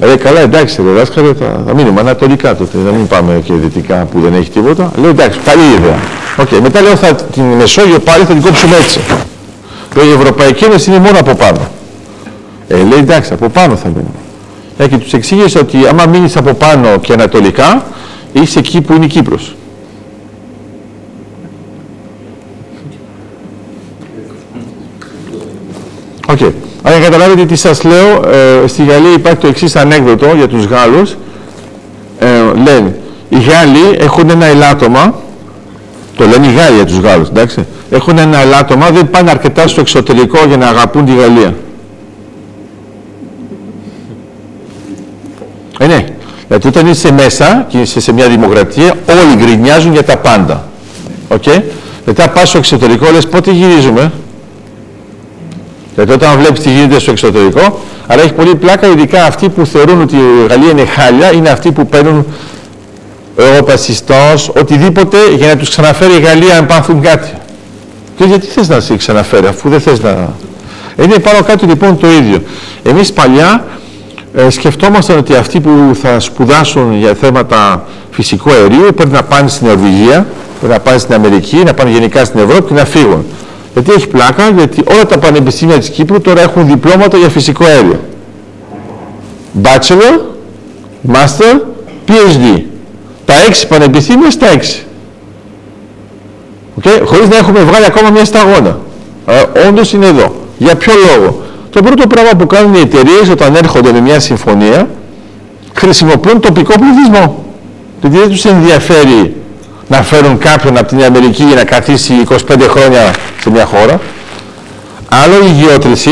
[SPEAKER 1] Ε, καλά, εντάξει, ρε δάσκαλε, θα, θα μείνουμε ανατολικά τότε, να μην πάμε και δυτικά που δεν έχει τίποτα. Λέω, εντάξει, καλή ιδέα. Okay. Μετά λέω, θα, την Μεσόγειο πάλι θα την κόψουμε έτσι. Λέω, η Ευρωπαϊκή Ένωση είναι μόνο από πάνω. Ε, λέει, εντάξει, από πάνω θα μείνουμε. Ε, και τους εξήγησε ότι άμα μείνεις από πάνω και ανατολικά, είσαι εκεί που είναι η Κύπρος. OK. Okay. Αν καταλάβετε καταλάβετε τι σας λέω, ε, στη Γαλλία υπάρχει το εξής ανέκδοτο για τους Γάλλους. Ε, λένε, οι Γάλλοι έχουν ένα ελάττωμα, το λένε οι Γάλλοι για τους Γάλλους, εντάξει. Έχουν ένα ελάττωμα, δεν πάνε αρκετά στο εξωτερικό για να αγαπούν τη Γαλλία. Ε, ναι. Γιατί όταν είσαι μέσα και είσαι σε μια δημοκρατία, όλοι γκρινιάζουν για τα πάντα. OK. Okay? Μετά πας στο εξωτερικό, λες πότε γυρίζουμε; Γιατί όταν βλέπεις τι γίνεται στο εξωτερικό, αλλά έχει πολύ πλάκα, ειδικά αυτοί που θεωρούν ότι η Γαλλία είναι χάλια, είναι αυτοί που παίρνουν Ευρωπασιστός, οτιδήποτε για να τους ξαναφέρει η Γαλλία αν πάθουν κάτι. Και γιατί θες να σε ξαναφέρει, αφού δεν θες να... Είναι πάνω κάτω λοιπόν το ίδιο. Εμείς παλιά ε, σκεφτόμασταν ότι αυτοί που θα σπουδάσουν για θέματα φυσικού αερίου πρέπει να πάνε στην Νορβηγία, πρέπει να πάνε στην Αμερική, να πάνε γενικά στην Ευρώπη και να φύγουν. Γιατί έχει πλάκα, γιατί όλα τα πανεπιστήμια της Κύπρου τώρα έχουν διπλώματα για φυσικό αέριο. Bachelor, Master, PhD. Τα έξι πανεπιστήμια στα έξι. Okay? Χωρίς να έχουμε βγάλει ακόμα μια σταγόνα. Ε, όντως είναι εδώ. Για ποιο λόγο; Το πρώτο πράγμα που κάνουν οι εταιρείες όταν έρχονται με μια συμφωνία χρησιμοποιούν τοπικό πληθυσμό. Γιατί δεν τους ενδιαφέρει να φέρουν κάποιον από την Αμερική για να καθίσει 25 χρόνια σε μια χώρα. Άλλο η γεώτρηση.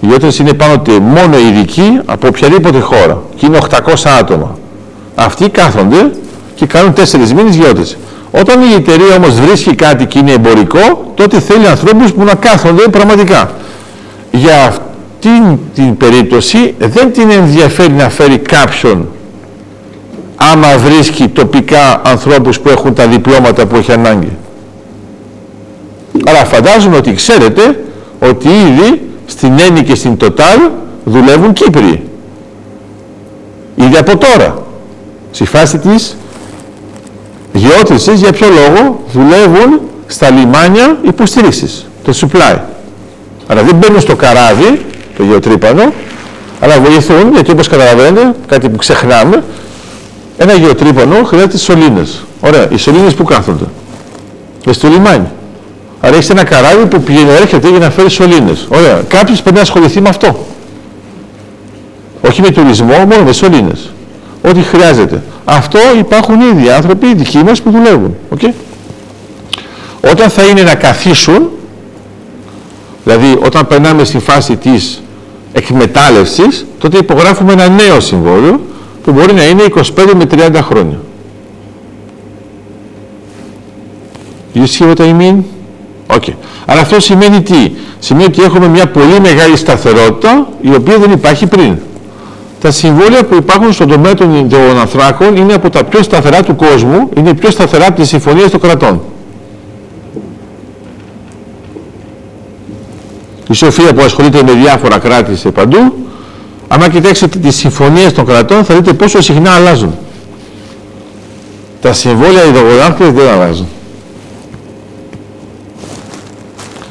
[SPEAKER 1] Η γεώτρηση είναι πάνω ότι μόνο ειδικοί από οποιαδήποτε χώρα. Και είναι 800 άτομα. Αυτοί κάθονται και κάνουν 4 μήνες γεώτρηση. Όταν η εταιρεία όμως βρίσκει κάτι και είναι εμπορικό, τότε θέλει ανθρώπους που να κάθονται πραγματικά. Για αυτή την περίπτωση δεν την ενδιαφέρει να φέρει κάποιον άμα βρίσκει τοπικά ανθρώπους που έχουν τα διπλώματα που έχει ανάγκη. Αλλά φαντάζομαι ότι ξέρετε ότι ήδη στην Έννη και στην Τοτάλ δουλεύουν Κύπροι. Ήδη από τώρα. Στη φάση της γεώτρησης για ποιο λόγο δουλεύουν στα λιμάνια υποστήριξης, το supply. Αλλά δεν μπαίνουν στο καράβι, το γεωτρύπανο, αλλά βοηθούν, γιατί όπως καταλαβαίνετε, κάτι που ξεχνάμε, ένα γεωτρύπανο χρειάζεται σωλήνες. Ωραία, οι σωλήνες που κάθονται. Και στο λιμάνι. Άρα έχεις ένα καράβι που πηγαίνει, έρχεται για να φέρει σωλήνες. Ωραία, κάποιος πρέπει να ασχοληθεί με αυτό. Όχι με τουρισμό, μόνο με σωλήνες. Ό,τι χρειάζεται. Αυτό υπάρχουν ήδη άνθρωποι δικοί μας που δουλεύουν. Okay? Όταν θα είναι να καθίσουν, δηλαδή όταν περνάμε στη φάση της εκμετάλλευσης, τότε υπογράφουμε ένα νέο συμβόλαιο που μπορεί να είναι 25 με 30 χρόνια. You see what I mean? Okay. Αλλά αυτό σημαίνει τι; Σημαίνει ότι έχουμε μια πολύ μεγάλη σταθερότητα η οποία δεν υπάρχει πριν. Τα συμβόλαια που υπάρχουν στον τομέα των ανθράκων είναι από τα πιο σταθερά του κόσμου, είναι πιο σταθερά από τις συμφωνίες των κρατών. Η Σοφία που ασχολείται με διάφορα κράτη σε παντού, άμα κοιτάξετε τις συμφωνίες των κρατών θα δείτε πόσο συχνά αλλάζουν. Τα συμβόλαια υδρογονάρκες δεν αλλάζουν.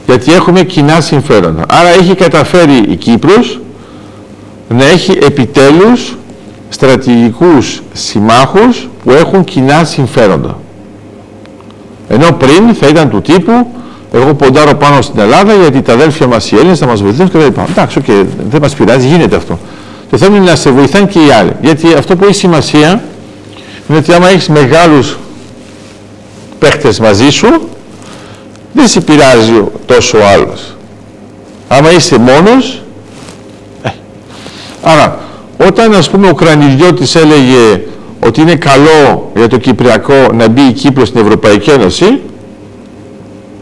[SPEAKER 1] Γιατί έχουμε κοινά συμφέροντα. Άρα έχει καταφέρει η Κύπρος να έχει επιτέλους στρατηγικούς συμμάχους που έχουν κοινά συμφέροντα. Ενώ πριν θα ήταν του τύπου εγώ ποντάρω πάνω στην Ελλάδα γιατί τα αδέλφια μας οι Έλληνες θα μας βοηθήσουν και δεν είπα. Εντάξει, okay, δεν μας πειράζει, γίνεται αυτό. Το θέμα είναι να σε βοηθάνε και οι άλλοι. Γιατί αυτό που έχει σημασία είναι ότι άμα έχεις μεγάλους παίχτες μαζί σου, δεν σε πειράζει τόσο ο άλλος. Άμα είσαι μόνος, ε. Άρα, όταν ας πούμε ο Κρανιδιώτης έλεγε ότι είναι καλό για το Κυπριακό να μπει η Κύπρος στην Ευρωπαϊκή Ένωση,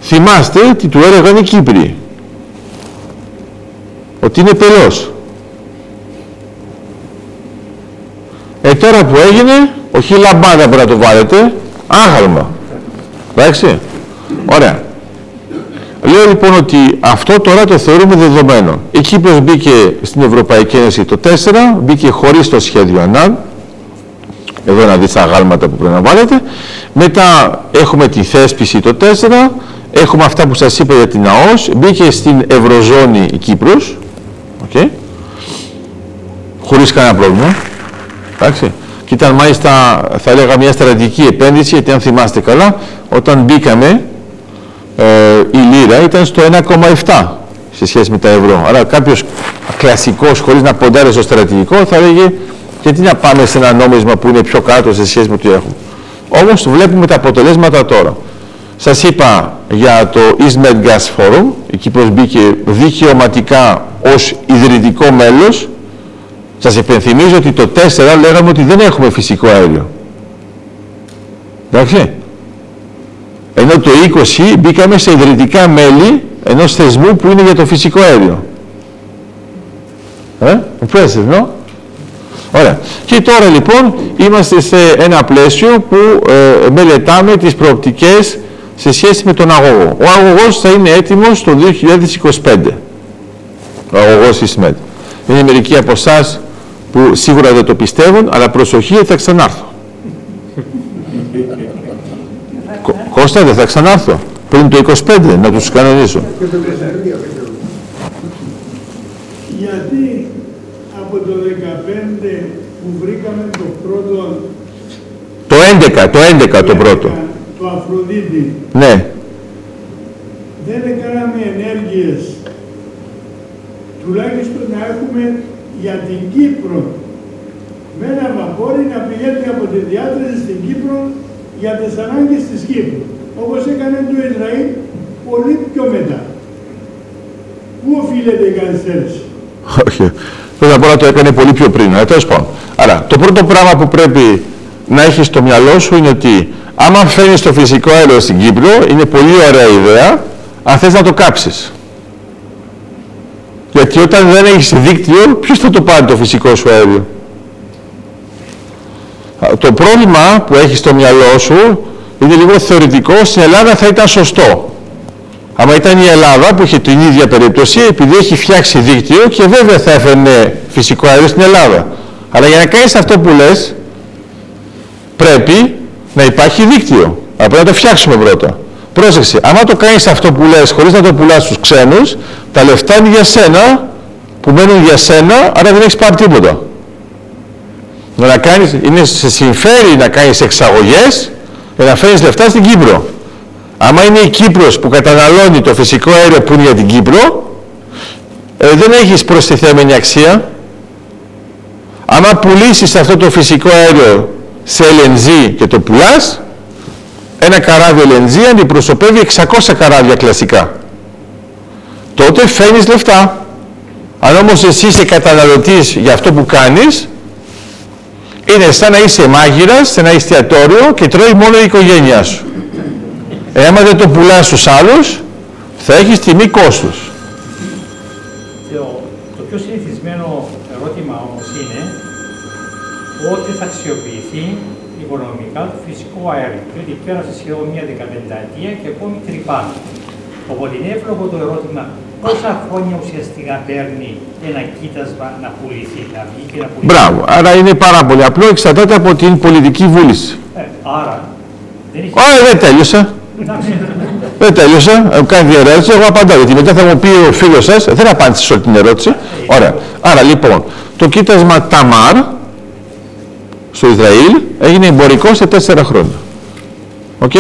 [SPEAKER 1] θυμάστε τι του έλεγαν οι Κύπροι. Ότι είναι πελός. Ε, τώρα που έγινε, όχι λαμπάδα πρέπει να το βάλετε, άγαλμα. Εντάξει. Ωραία. Λέω λοιπόν ότι αυτό τώρα το θεωρούμε δεδομένο. Η Κύπρος μπήκε στην Ευρωπαϊκή Ένωση το 4, μπήκε χωρίς το σχέδιο ΑΝΑΝ. Εδώ να δεις τα αγάλματα που πρέπει να βάλετε. Μετά έχουμε τη θέσπιση το 4, έχουμε αυτά που σας είπα για την ΑΟΣ, μπήκε στην Ευρωζώνη η Κύπρος, okay. χωρίς κανένα πρόβλημα. Εντάξει. Και ήταν μάλιστα, θα έλεγα, μια στρατηγική επένδυση, γιατί αν θυμάστε καλά, όταν μπήκαμε, ε, η λίρα ήταν στο 1,7 σε σχέση με τα ευρώ. Άρα κάποιος κλασικός, χωρίς να ποντάρει στο στρατηγικό, θα έλεγε γιατί να πάμε σε ένα νόμισμα που είναι πιο κάτω σε σχέση με ό,τι έχουμε. Όμως βλέπουμε τα αποτελέσματα τώρα. Σας είπα για το East Med Gas Forum, η Κύπρος μπήκε δικαιωματικά ως ιδρυτικό μέλος. Σας υπενθυμίζω ότι το 4 λέγαμε ότι δεν έχουμε φυσικό αέριο. Εντάξει. Ενώ το 20 μπήκαμε σε ιδρυτικά μέλη ενός θεσμού που είναι για το φυσικό αέριο. Ε, impressive, no? Ωραία. Και τώρα λοιπόν είμαστε σε ένα πλαίσιο που ε, μελετάμε τις προοπτικές σε σχέση με τον αγωγό. Ο αγωγός θα είναι έτοιμος το 2025. Ο αγωγός ΙΣΜΕΤ. Είναι μερικοί από εσάς που σίγουρα δεν το πιστεύουν, αλλά προσοχή θα ξανάρθω. Κώστα δεν θα ξανάρθω. Πριν το 25 να τους κανονίσω.
[SPEAKER 3] Γιατί από το 15 που βρήκαμε το πρώτο...
[SPEAKER 1] Το 11, το 11 το πρώτο.
[SPEAKER 3] Το Αφροδίτη.
[SPEAKER 1] Ναι.
[SPEAKER 3] Δεν έκαναμε ενέργειες τουλάχιστον να έχουμε για την Κύπρο με ένα βαπόρι να πηγαίνει από τη διάθεση στην Κύπρο για τις ανάγκες της Κύπρου. Όπως έκανε το Ισραήλ πολύ πιο μετά. Πού οφείλεται η καθυστέρηση;
[SPEAKER 1] Όχι. Πρώτα απ' όλα το έκανε πολύ πιο πριν. Ε, τέλος πάντων. Άρα, το πρώτο πράγμα που πρέπει να έχεις στο μυαλό σου είναι ότι άμα φέρνεις το φυσικό αέριο στην Κύπρο, είναι πολύ ωραία ιδέα, αν θες να το κάψεις. Γιατί όταν δεν έχεις δίκτυο, ποιος θα το πάρει το φυσικό σου αέριο; Το πρόβλημα που έχεις στο μυαλό σου είναι λίγο θεωρητικό, στην Ελλάδα θα ήταν σωστό. Άμα ήταν η Ελλάδα που είχε την ίδια περίπτωση, επειδή έχει φτιάξει δίκτυο και βέβαια θα έφερνε φυσικό αέριο στην Ελλάδα. Αλλά για να κάνεις αυτό που λες, πρέπει να υπάρχει δίκτυο. Αλλά πρέπει να το φτιάξουμε πρώτα. Πρόσεξε, άμα το κάνεις αυτό που λες χωρίς να το πουλάς στους ξένους, τα λεφτά είναι για σένα, που μένουν για σένα, άρα δεν έχεις πάρει τίποτα. Να κάνεις, είναι σε συμφέρει να κάνεις εξαγωγές για να φέρεις λεφτά στην Κύπρο. Άμα είναι η Κύπρος που καταναλώνει το φυσικό αέριο που είναι για την Κύπρο, ε, δεν έχεις προστιθέμενη αξία. Άμα πουλήσεις αυτό το φυσικό αέριο σε LNG και το πουλάς, ένα καράβι LNG αντιπροσωπεύει 600 καράβια κλασικά. Τότε φέρνεις λεφτά. Αν όμως εσύ είσαι καταναλωτής για αυτό που κάνεις, είναι σαν να είσαι μάγειρας σε ένα εστιατόριο και τρώει μόνο η οικογένειά σου. Ε, άμα δεν το πουλάς στους άλλους, θα έχεις τιμή κόστους.
[SPEAKER 4] Το, το πιο συνηθισμένο ερώτημα όμως είναι ότι θα αξιοποιηθεί οικονομικά το φυσικό αέριο, διότι πέρασε σχεδόν μια δεκαπενταετία και ακόμη τρυπάνε. Οπότε είναι εύλογο το ερώτημα πόσα χρόνια ουσιαστικά παίρνει ένα κοίτασμα να πουληθεί, να βγει και να πουληθεί.
[SPEAKER 1] Μπράβο. Άρα είναι πάρα πολύ απλό, εξαρτάται από την πολιτική βούληση.
[SPEAKER 4] Ε, άρα δεν έχει...
[SPEAKER 1] Ωραία, δεν τέλειωσα.
[SPEAKER 4] Εντάξει,
[SPEAKER 1] Δεν τέλειωσα. Ε, Κάνει μια ερώτηση, εγώ απαντάω. Γιατί μετά θα μου πει ο φίλος σας, δεν απάντησε σε όλη την ερώτηση. Ωραία. Άρα λοιπόν, το κοίτασμα Ταμάρ στο Ισραήλ έγινε εμπορικό σε τέσσερα χρόνια. Οκ;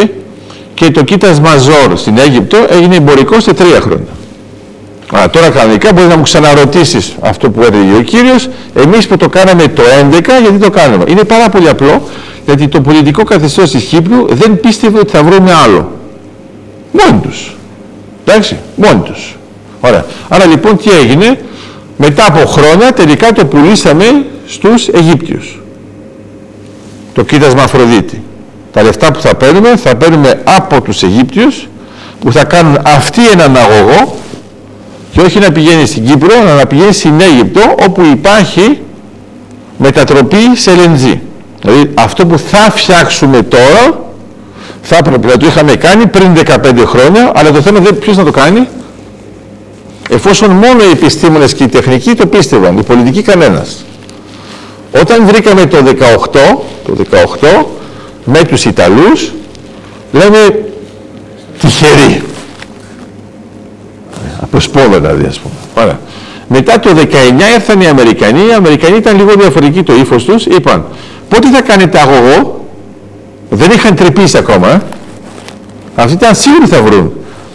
[SPEAKER 1] Και το κοίτασμα Ζόρ στην Αίγυπτο έγινε εμπορικό σε τρία χρόνια. Άρα τώρα κανονικά μπορείς να μου ξαναρωτήσεις αυτό που έλεγε ο κύριος. Εμείς που το κάναμε το 11, γιατί το κάναμε. Είναι πάρα πολύ απλό, γιατί το πολιτικό καθεστώς της Κύπρου δεν πίστευε ότι θα βρούμε άλλο. Μόνοι τους. Εντάξει, μόνοι τους. Ωραία. Άρα λοιπόν τι έγινε, μετά από χρόνια τελικά το πουλήσαμε στους Αιγύπτιους. Το κοίτασμα Αφροδίτη. Τα λεφτά που θα παίρνουμε, θα παίρνουμε από τους Αιγύπτιους που θα κάνουν αυτοί έναν αγωγό και όχι να πηγαίνει στην Κύπρο, αλλά να πηγαίνει στην Αίγυπτο όπου υπάρχει μετατροπή σε LNG. Δηλαδή αυτό που θα φτιάξουμε τώρα θα έπρεπε να το είχαμε κάνει πριν 15 χρόνια, αλλά το θέμα δεν ποιος να το κάνει, εφόσον μόνο οι επιστήμονες και οι τεχνικοί το πίστευαν, οι πολιτικοί κανένας. Όταν βρήκαμε το 18, το 18 με τους Ιταλούς, λέμε τυχεροί. Από σπόδα δηλαδή ας πούμε. Ωραία. Μετά το 19 ήρθαν οι Αμερικανοί, οι Αμερικανοί ήταν λίγο διαφορετικοί το ύφος τους, είπαν πότε θα κάνετε αγωγό, δεν είχαν τρυπήσει ακόμα, ε. αυτοί ήταν σίγουροι θα βρουν.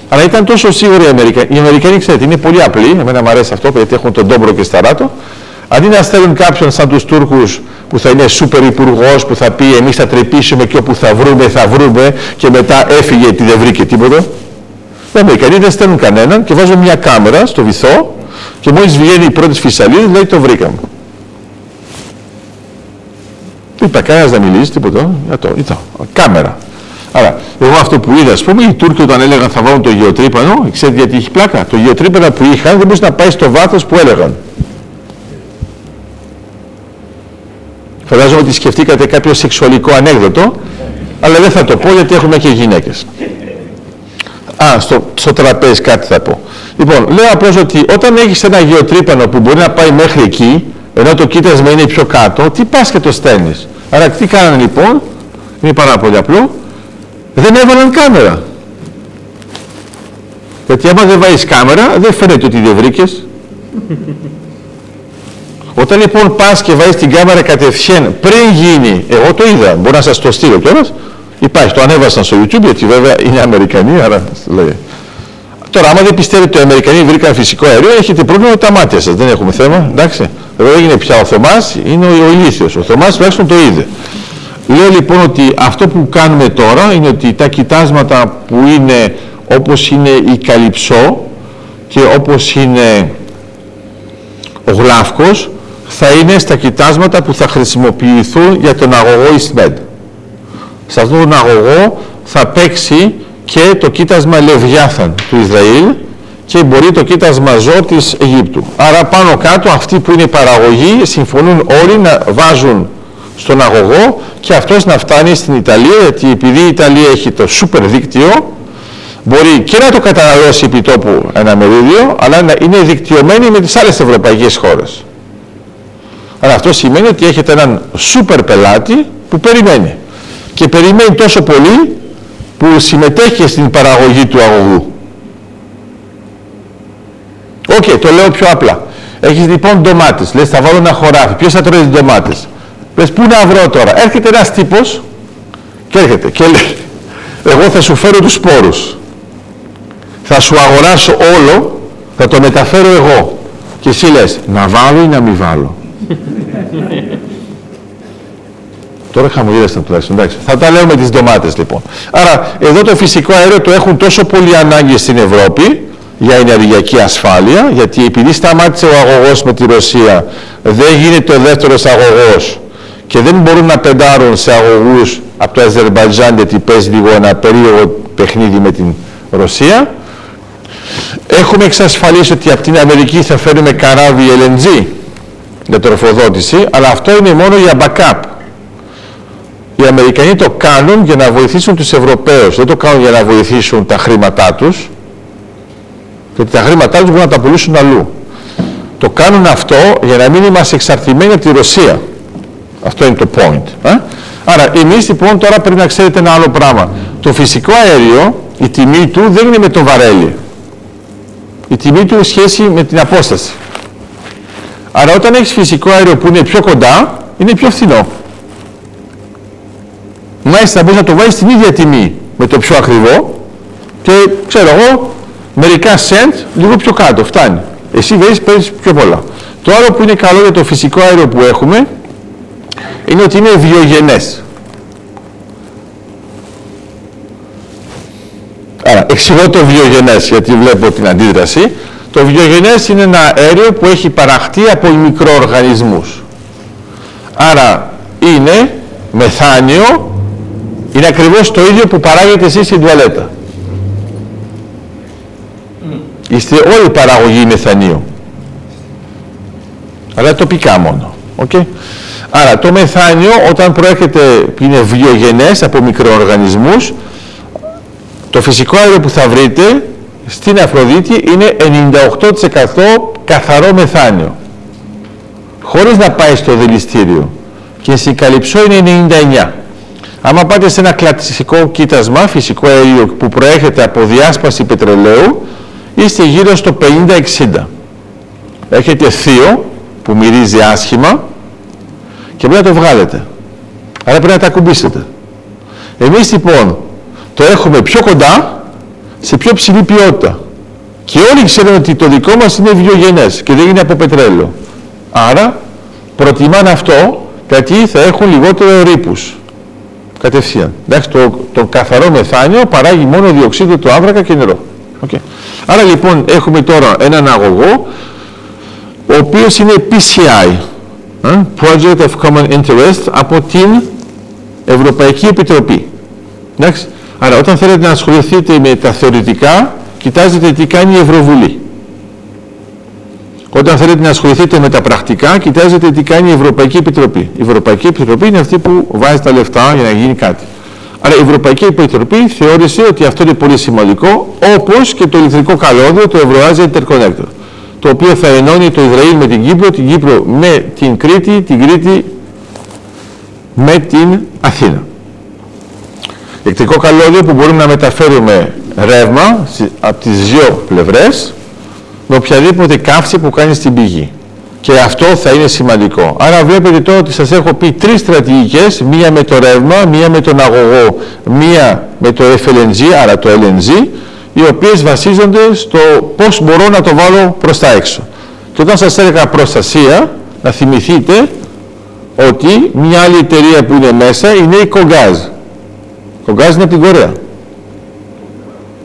[SPEAKER 1] Αλλά ήταν τόσο σίγουροι οι Αμερικανοί. Οι Αμερικανοί, ξέρετε, είναι πολύ απλοί. Εμένα μου αρέσει αυτό, γιατί έχουν τον Τόμπρο και Σταράτο. Αντί να στέλνουν κάποιον σαν τους Τούρκους που θα είναι σούπερ υπουργός που θα πει εμείς θα τρεπήσουμε και όπου θα βρούμε θα βρούμε και μετά έφυγε γιατί δεν βρήκε τίποτα. Οι Αμερικανοί δεν στέλνουν κανέναν και βάζουν μια κάμερα στο βυθό και μόλις βγαίνει η πρώτη φυσαλίδα λέει το βρήκαμε. Δεν είπα κανένας να μιλήσει τίποτα. Για το, ήταν, κάμερα. Άρα, εγώ αυτό που είδα, ας πούμε, οι Τούρκοι όταν έλεγαν θα βάλουν το γεωτρύπανο, ξέρετε γιατί έχει πλάκα; Το γεωτρύπανο που είχαν δεν μπορούσε να πάει στο βάθος που έλεγαν. Φαντάζομαι ότι σκεφτήκατε κάποιο σεξουαλικό ανέκδοτο, αλλά δεν θα το πω γιατί έχουμε και γυναίκες. Α, στο, στο τραπέζι κάτι θα πω. Λοιπόν, λέω απλώς ότι όταν έχεις ένα γεωτρύπανο που μπορεί να πάει μέχρι εκεί, ενώ το κοίτασμα είναι πιο κάτω, τι πας και το στέλνεις. Άρα τι κάνανε λοιπόν, είναι πάρα πολύ απλό, δεν έβαλαν κάμερα. Γιατί άμα δεν βάζεις κάμερα, δεν φαίνεται ότι δεν βρήκες. Όταν λοιπόν πας και βάζεις την κάμερα κατευθείαν πριν γίνει, εγώ το είδα, μπορώ να σας το στείλω κιόλας, υπάρχει, το ανέβασαν στο YouTube γιατί βέβαια είναι Αμερικανοί, άρα λέει. Τώρα, άμα δεν πιστεύετε ότι οι Αμερικανοί βρήκαν φυσικό αέριο, έχετε πρόβλημα με τα μάτια σας, δεν έχουμε θέμα, εντάξει. Εδώ έγινε πια ο Θωμάς, είναι ο, ο ηλίθιος, ο Θωμάς τουλάχιστον το είδε. Λέω λοιπόν ότι αυτό που κάνουμε τώρα είναι ότι τα κοιτάσματα που είναι όπως είναι η Καλυψό και όπως είναι ο Γλάφκος θα είναι στα κοιτάσματα που θα χρησιμοποιηθούν για τον αγωγό Ιστμέντ. Σε αυτόν τον αγωγό θα παίξει και το κοίτασμα Λεβιάθαν του Ισραήλ και μπορεί το κοίτασμα Ζω της Αιγύπτου. Άρα πάνω κάτω αυτοί που είναι παραγωγοί συμφωνούν όλοι να βάζουν στον αγωγό και αυτός να φτάνει στην Ιταλία γιατί επειδή η Ιταλία έχει το σούπερ δίκτυο μπορεί και να το καταναλώσει επί τόπου ένα μερίδιο αλλά να είναι δικτυωμένη με τις άλλες ευρωπαϊκές χώρες. Αλλά αυτό σημαίνει ότι έχετε έναν σούπερ πελάτη που περιμένει. Και περιμένει τόσο πολύ που συμμετέχει στην παραγωγή του αγωγού. Οκ, το λέω πιο απλά. Έχεις λοιπόν ντομάτες. Λες θα βάλω ένα χωράφι. Ποιος θα τρώει τις ντομάτες; Λες πού να βρω τώρα; Έρχεται ένας τύπος και έρχεται και λέει εγώ θα σου φέρω τους σπόρους. Θα σου αγοράσω όλο, θα το μεταφέρω εγώ. Και εσύ λες να βάλω ή να μην βάλω; Τώρα χαμογέλασταν τουλάχιστον. Εντάξει. Θα τα λέω με τις ντομάτες λοιπόν. Άρα εδώ το φυσικό αέριο το έχουν τόσο πολύ ανάγκη στην Ευρώπη για ενεργειακή ασφάλεια, γιατί επειδή σταμάτησε ο αγωγός με τη Ρωσία, δεν γίνεται ο δεύτερος αγωγός και δεν μπορούν να πεντάρουν σε αγωγούς από το Αζερμπαϊτζάν γιατί παίζει λίγο ένα περίεργο παιχνίδι με την Ρωσία. Έχουμε εξασφαλίσει ότι από την Αμερική θα φέρουμε καράβι LNG για τροφοδότηση, αλλά αυτό είναι μόνο για backup. Οι Αμερικανοί το κάνουν για να βοηθήσουν τους Ευρωπαίους, δεν το κάνουν για να βοηθήσουν τα χρήματά τους, γιατί τα χρήματά τους μπορούν να τα πουλήσουν αλλού. Το κάνουν αυτό για να μην είμαστε εξαρτημένοι από τη Ρωσία. Αυτό είναι το point. Ε; Άρα εμείς λοιπόν τώρα πρέπει να ξέρετε ένα άλλο πράγμα. Το φυσικό αέριο, η τιμή του δεν είναι με το βαρέλι. Η τιμή του είναι σχέση με την απόσταση. Άρα όταν έχεις φυσικό αέριο που είναι πιο κοντά, είναι πιο φθηνό. Μάλιστα μπορείς να το βάλεις στην ίδια τιμή με το πιο ακριβό και ξέρω εγώ μερικά σεντ λίγο πιο κάτω, φτάνει. Εσύ βαίνεις παίρνεις πιο πολλά. Το άλλο που είναι καλό για το φυσικό αέριο που έχουμε είναι ότι είναι βιογενές. Άρα εξηγώ το βιογενές γιατί βλέπω την αντίδραση. Το βιογενές είναι ένα αέριο που έχει παραχτεί από μικροοργανισμούς. Άρα είναι μεθάνιο, είναι ακριβώς το ίδιο που παράγετε εσείς στην τουαλέτα. Είστε όλοι παραγωγοί μεθανίου. Αλλά τοπικά μόνο. Okay? Άρα το μεθάνιο όταν προέρχεται, είναι βιογενές από μικροοργανισμούς, το φυσικό αέριο που θα βρείτε στην Αφροδίτη είναι 98% καθαρό μεθάνιο. Χωρίς να πάει στο δηληστήριο. Και στην Καλυψό είναι 99. Άμα πάτε σε ένα κλασικό κοίτασμα, φυσικό αέριο που προέρχεται από διάσπαση πετρελαίου, είστε γύρω στο 50-60. Έχετε θείο που μυρίζει άσχημα και πρέπει να το βγάλετε. Άρα πρέπει να τα ακουμπήσετε. Εμείς λοιπόν το έχουμε πιο κοντά σε πιο ψηλή ποιότητα. Και όλοι ξέρουν ότι το δικό μας είναι βιογενές και δεν είναι από πετρέλαιο. Άρα προτιμάνε αυτό γιατί θα έχουν λιγότερο ρήπους. Κατευθείαν. Εντάξει, το, το καθαρό μεθάνιο παράγει μόνο διοξείδιο του άνθρακα και νερό. Okay. Άρα λοιπόν έχουμε τώρα έναν αγωγό ο οποίος είναι PCI, ε, Project of Common Interest, από την Ευρωπαϊκή Επιτροπή. Εντάξει. Άρα όταν θέλετε να ασχοληθείτε με τα θεωρητικά, κοιτάζετε τι κάνει η Ευρωβουλή. Όταν θέλετε να ασχοληθείτε με τα πρακτικά, κοιτάζετε τι κάνει η Ευρωπαϊκή Επιτροπή. Η Ευρωπαϊκή Επιτροπή είναι αυτή που βάζει τα λεφτά για να γίνει κάτι. Άρα η Ευρωπαϊκή Επιτροπή θεώρησε ότι αυτό είναι πολύ σημαντικό, όπως και το ηλεκτρικό καλώδιο, το Ευρωάζια Interconnector, το οποίο θα ενώνει το Ισραήλ με την Κύπρο, την Κύπρο με την Κρήτη, την Κρήτη με την Αθήνα. Ηλεκτρικό καλώδιο που μπορούμε να μεταφέρουμε ρεύμα από τις δύο πλευρές με οποιαδήποτε καύση που κάνει στην πηγή. Και αυτό θα είναι σημαντικό. Άρα βλέπετε τώρα ότι σας έχω πει τρεις στρατηγικές, μία με το ρεύμα, μία με τον αγωγό, μία με το FLNG, άρα το LNG, οι οποίες βασίζονται στο πώς μπορώ να το βάλω προς τα έξω. Και όταν σας έλεγα προστασία, να θυμηθείτε ότι μια άλλη εταιρεία που είναι μέσα είναι η Κογκάζ. Η Κογκάζ είναι από την Κορέα.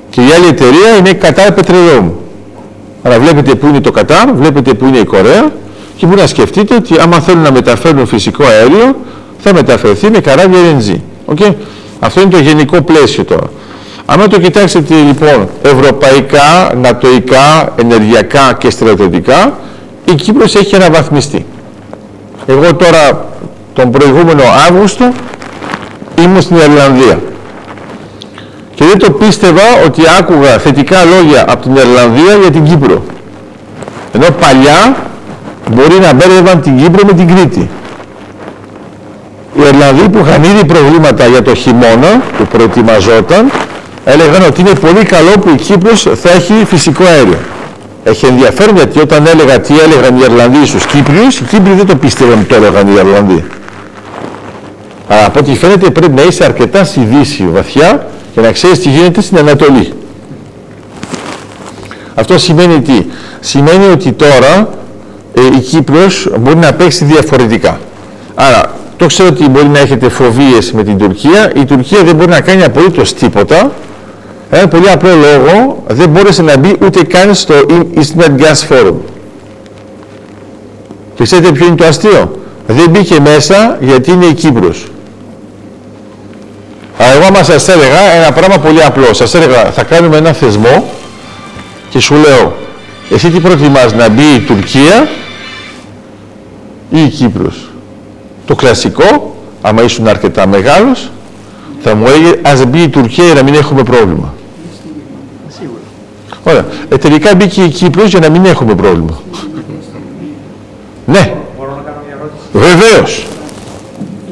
[SPEAKER 1] Και η άλλη εταιρεία είναι η Qatar Petroleum. Άρα βλέπετε που είναι το Κατάρ, βλέπετε που είναι η Κορέα και μπορεί να σκεφτείτε ότι άμα θέλουν να μεταφέρουν φυσικό αέριο θα μεταφερθεί με καράβια LNG. Okay? Αυτό είναι το γενικό πλαίσιο τώρα. Αν το κοιτάξετε λοιπόν ευρωπαϊκά, νατοικά, ενεργειακά και στρατιωτικά, η Κύπρος έχει αναβαθμιστεί. Εγώ τώρα τον προηγούμενο Αύγουστο ήμουν στην Ιρλανδία και δεν το πίστευα ότι άκουγα θετικά λόγια από την Ιρλανδία για την Κύπρο. Ενώ παλιά μπορεί να μπέρδευαν την Κύπρο με την Κρήτη. Οι Ιρλανδοί που είχαν ήδη προβλήματα για το χειμώνα που προετοιμαζόταν έλεγαν ότι είναι πολύ καλό που η Κύπρος θα έχει φυσικό αέριο. Έχει ενδιαφέρον γιατί όταν έλεγα τι έλεγαν οι Ιρλανδοί στους Κύπριους, οι Κύπροι δεν το πίστευαν ότι το έλεγαν οι Ιρλανδοί. Αλλά από ό,τι φαίνεται πρέπει να είσαι αρκετά στη Δύση βαθιά για να ξέρεις τι γίνεται στην Ανατολή. Αυτό σημαίνει τι; Σημαίνει ότι τώρα ε, η Κύπρος μπορεί να παίξει διαφορετικά. Άρα, το ξέρω ότι μπορεί να έχετε φοβίες με την Τουρκία. Η Τουρκία δεν μπορεί να κάνει απολύτως τίποτα. Ένα πολύ απλό λόγο, δεν μπόρεσε να μπει ούτε καν στο Eastern Gas Forum. Και ξέρετε ποιο είναι το αστείο; Δεν μπήκε μέσα γιατί είναι η Κύπρος. Αλλά εγώ άμα σας έλεγα ένα πράγμα πολύ απλό. Σας έλεγα θα κάνουμε ένα θεσμό και σου λέω εσύ τι προτιμάς να μπει η Τουρκία ή η Κύπρος; Το κλασικό, άμα ήσουν αρκετά μεγάλος, θα μου έλεγε ας μπει η Τουρκία για να μην έχουμε πρόβλημα. Ωραία. Ε, τελικά μπήκε η Κύπρος για να μην έχουμε πρόβλημα. ναι.
[SPEAKER 4] Μπορώ να κάνω μια ερώτηση;
[SPEAKER 1] Βεβαίως.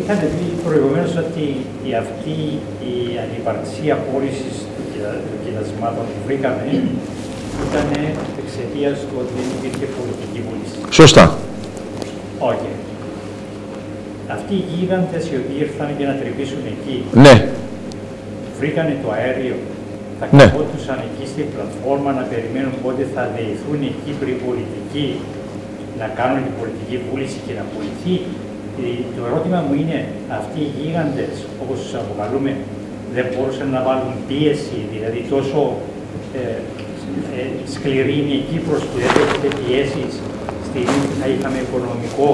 [SPEAKER 4] Είχατε πει προηγουμένως ότι η αυτή η ανυπαρξία πώλησης των κοιτασμάτων που βρήκαμε ήταν εξαιτίας του ότι δεν υπήρχε πολιτική βούληση.
[SPEAKER 1] Σωστά.
[SPEAKER 4] Όχι. Αυτοί οι γίγαντες οι οποίοι ήρθαν για να τρυπήσουν εκεί,
[SPEAKER 1] Ναι.
[SPEAKER 4] βρήκανε το αέριο, θα
[SPEAKER 1] Ναι.
[SPEAKER 4] καθόντουσαν εκεί στην πλατφόρμα να περιμένουν πότε θα δεηθούν οι Κύπροι πολιτικοί να κάνουν την πολιτική βούληση και να πουληθεί. Ε, Το ερώτημα μου είναι, αυτοί οι γίγαντες, όπως τους αποκαλούμε, δεν μπορούσαν να βάλουν πίεση, δηλαδή τόσο ε, ε, σκληρή είναι η Κύπρος που δεν δέχεται πιέσεις στιγμή που θα είχαμε οικονομικό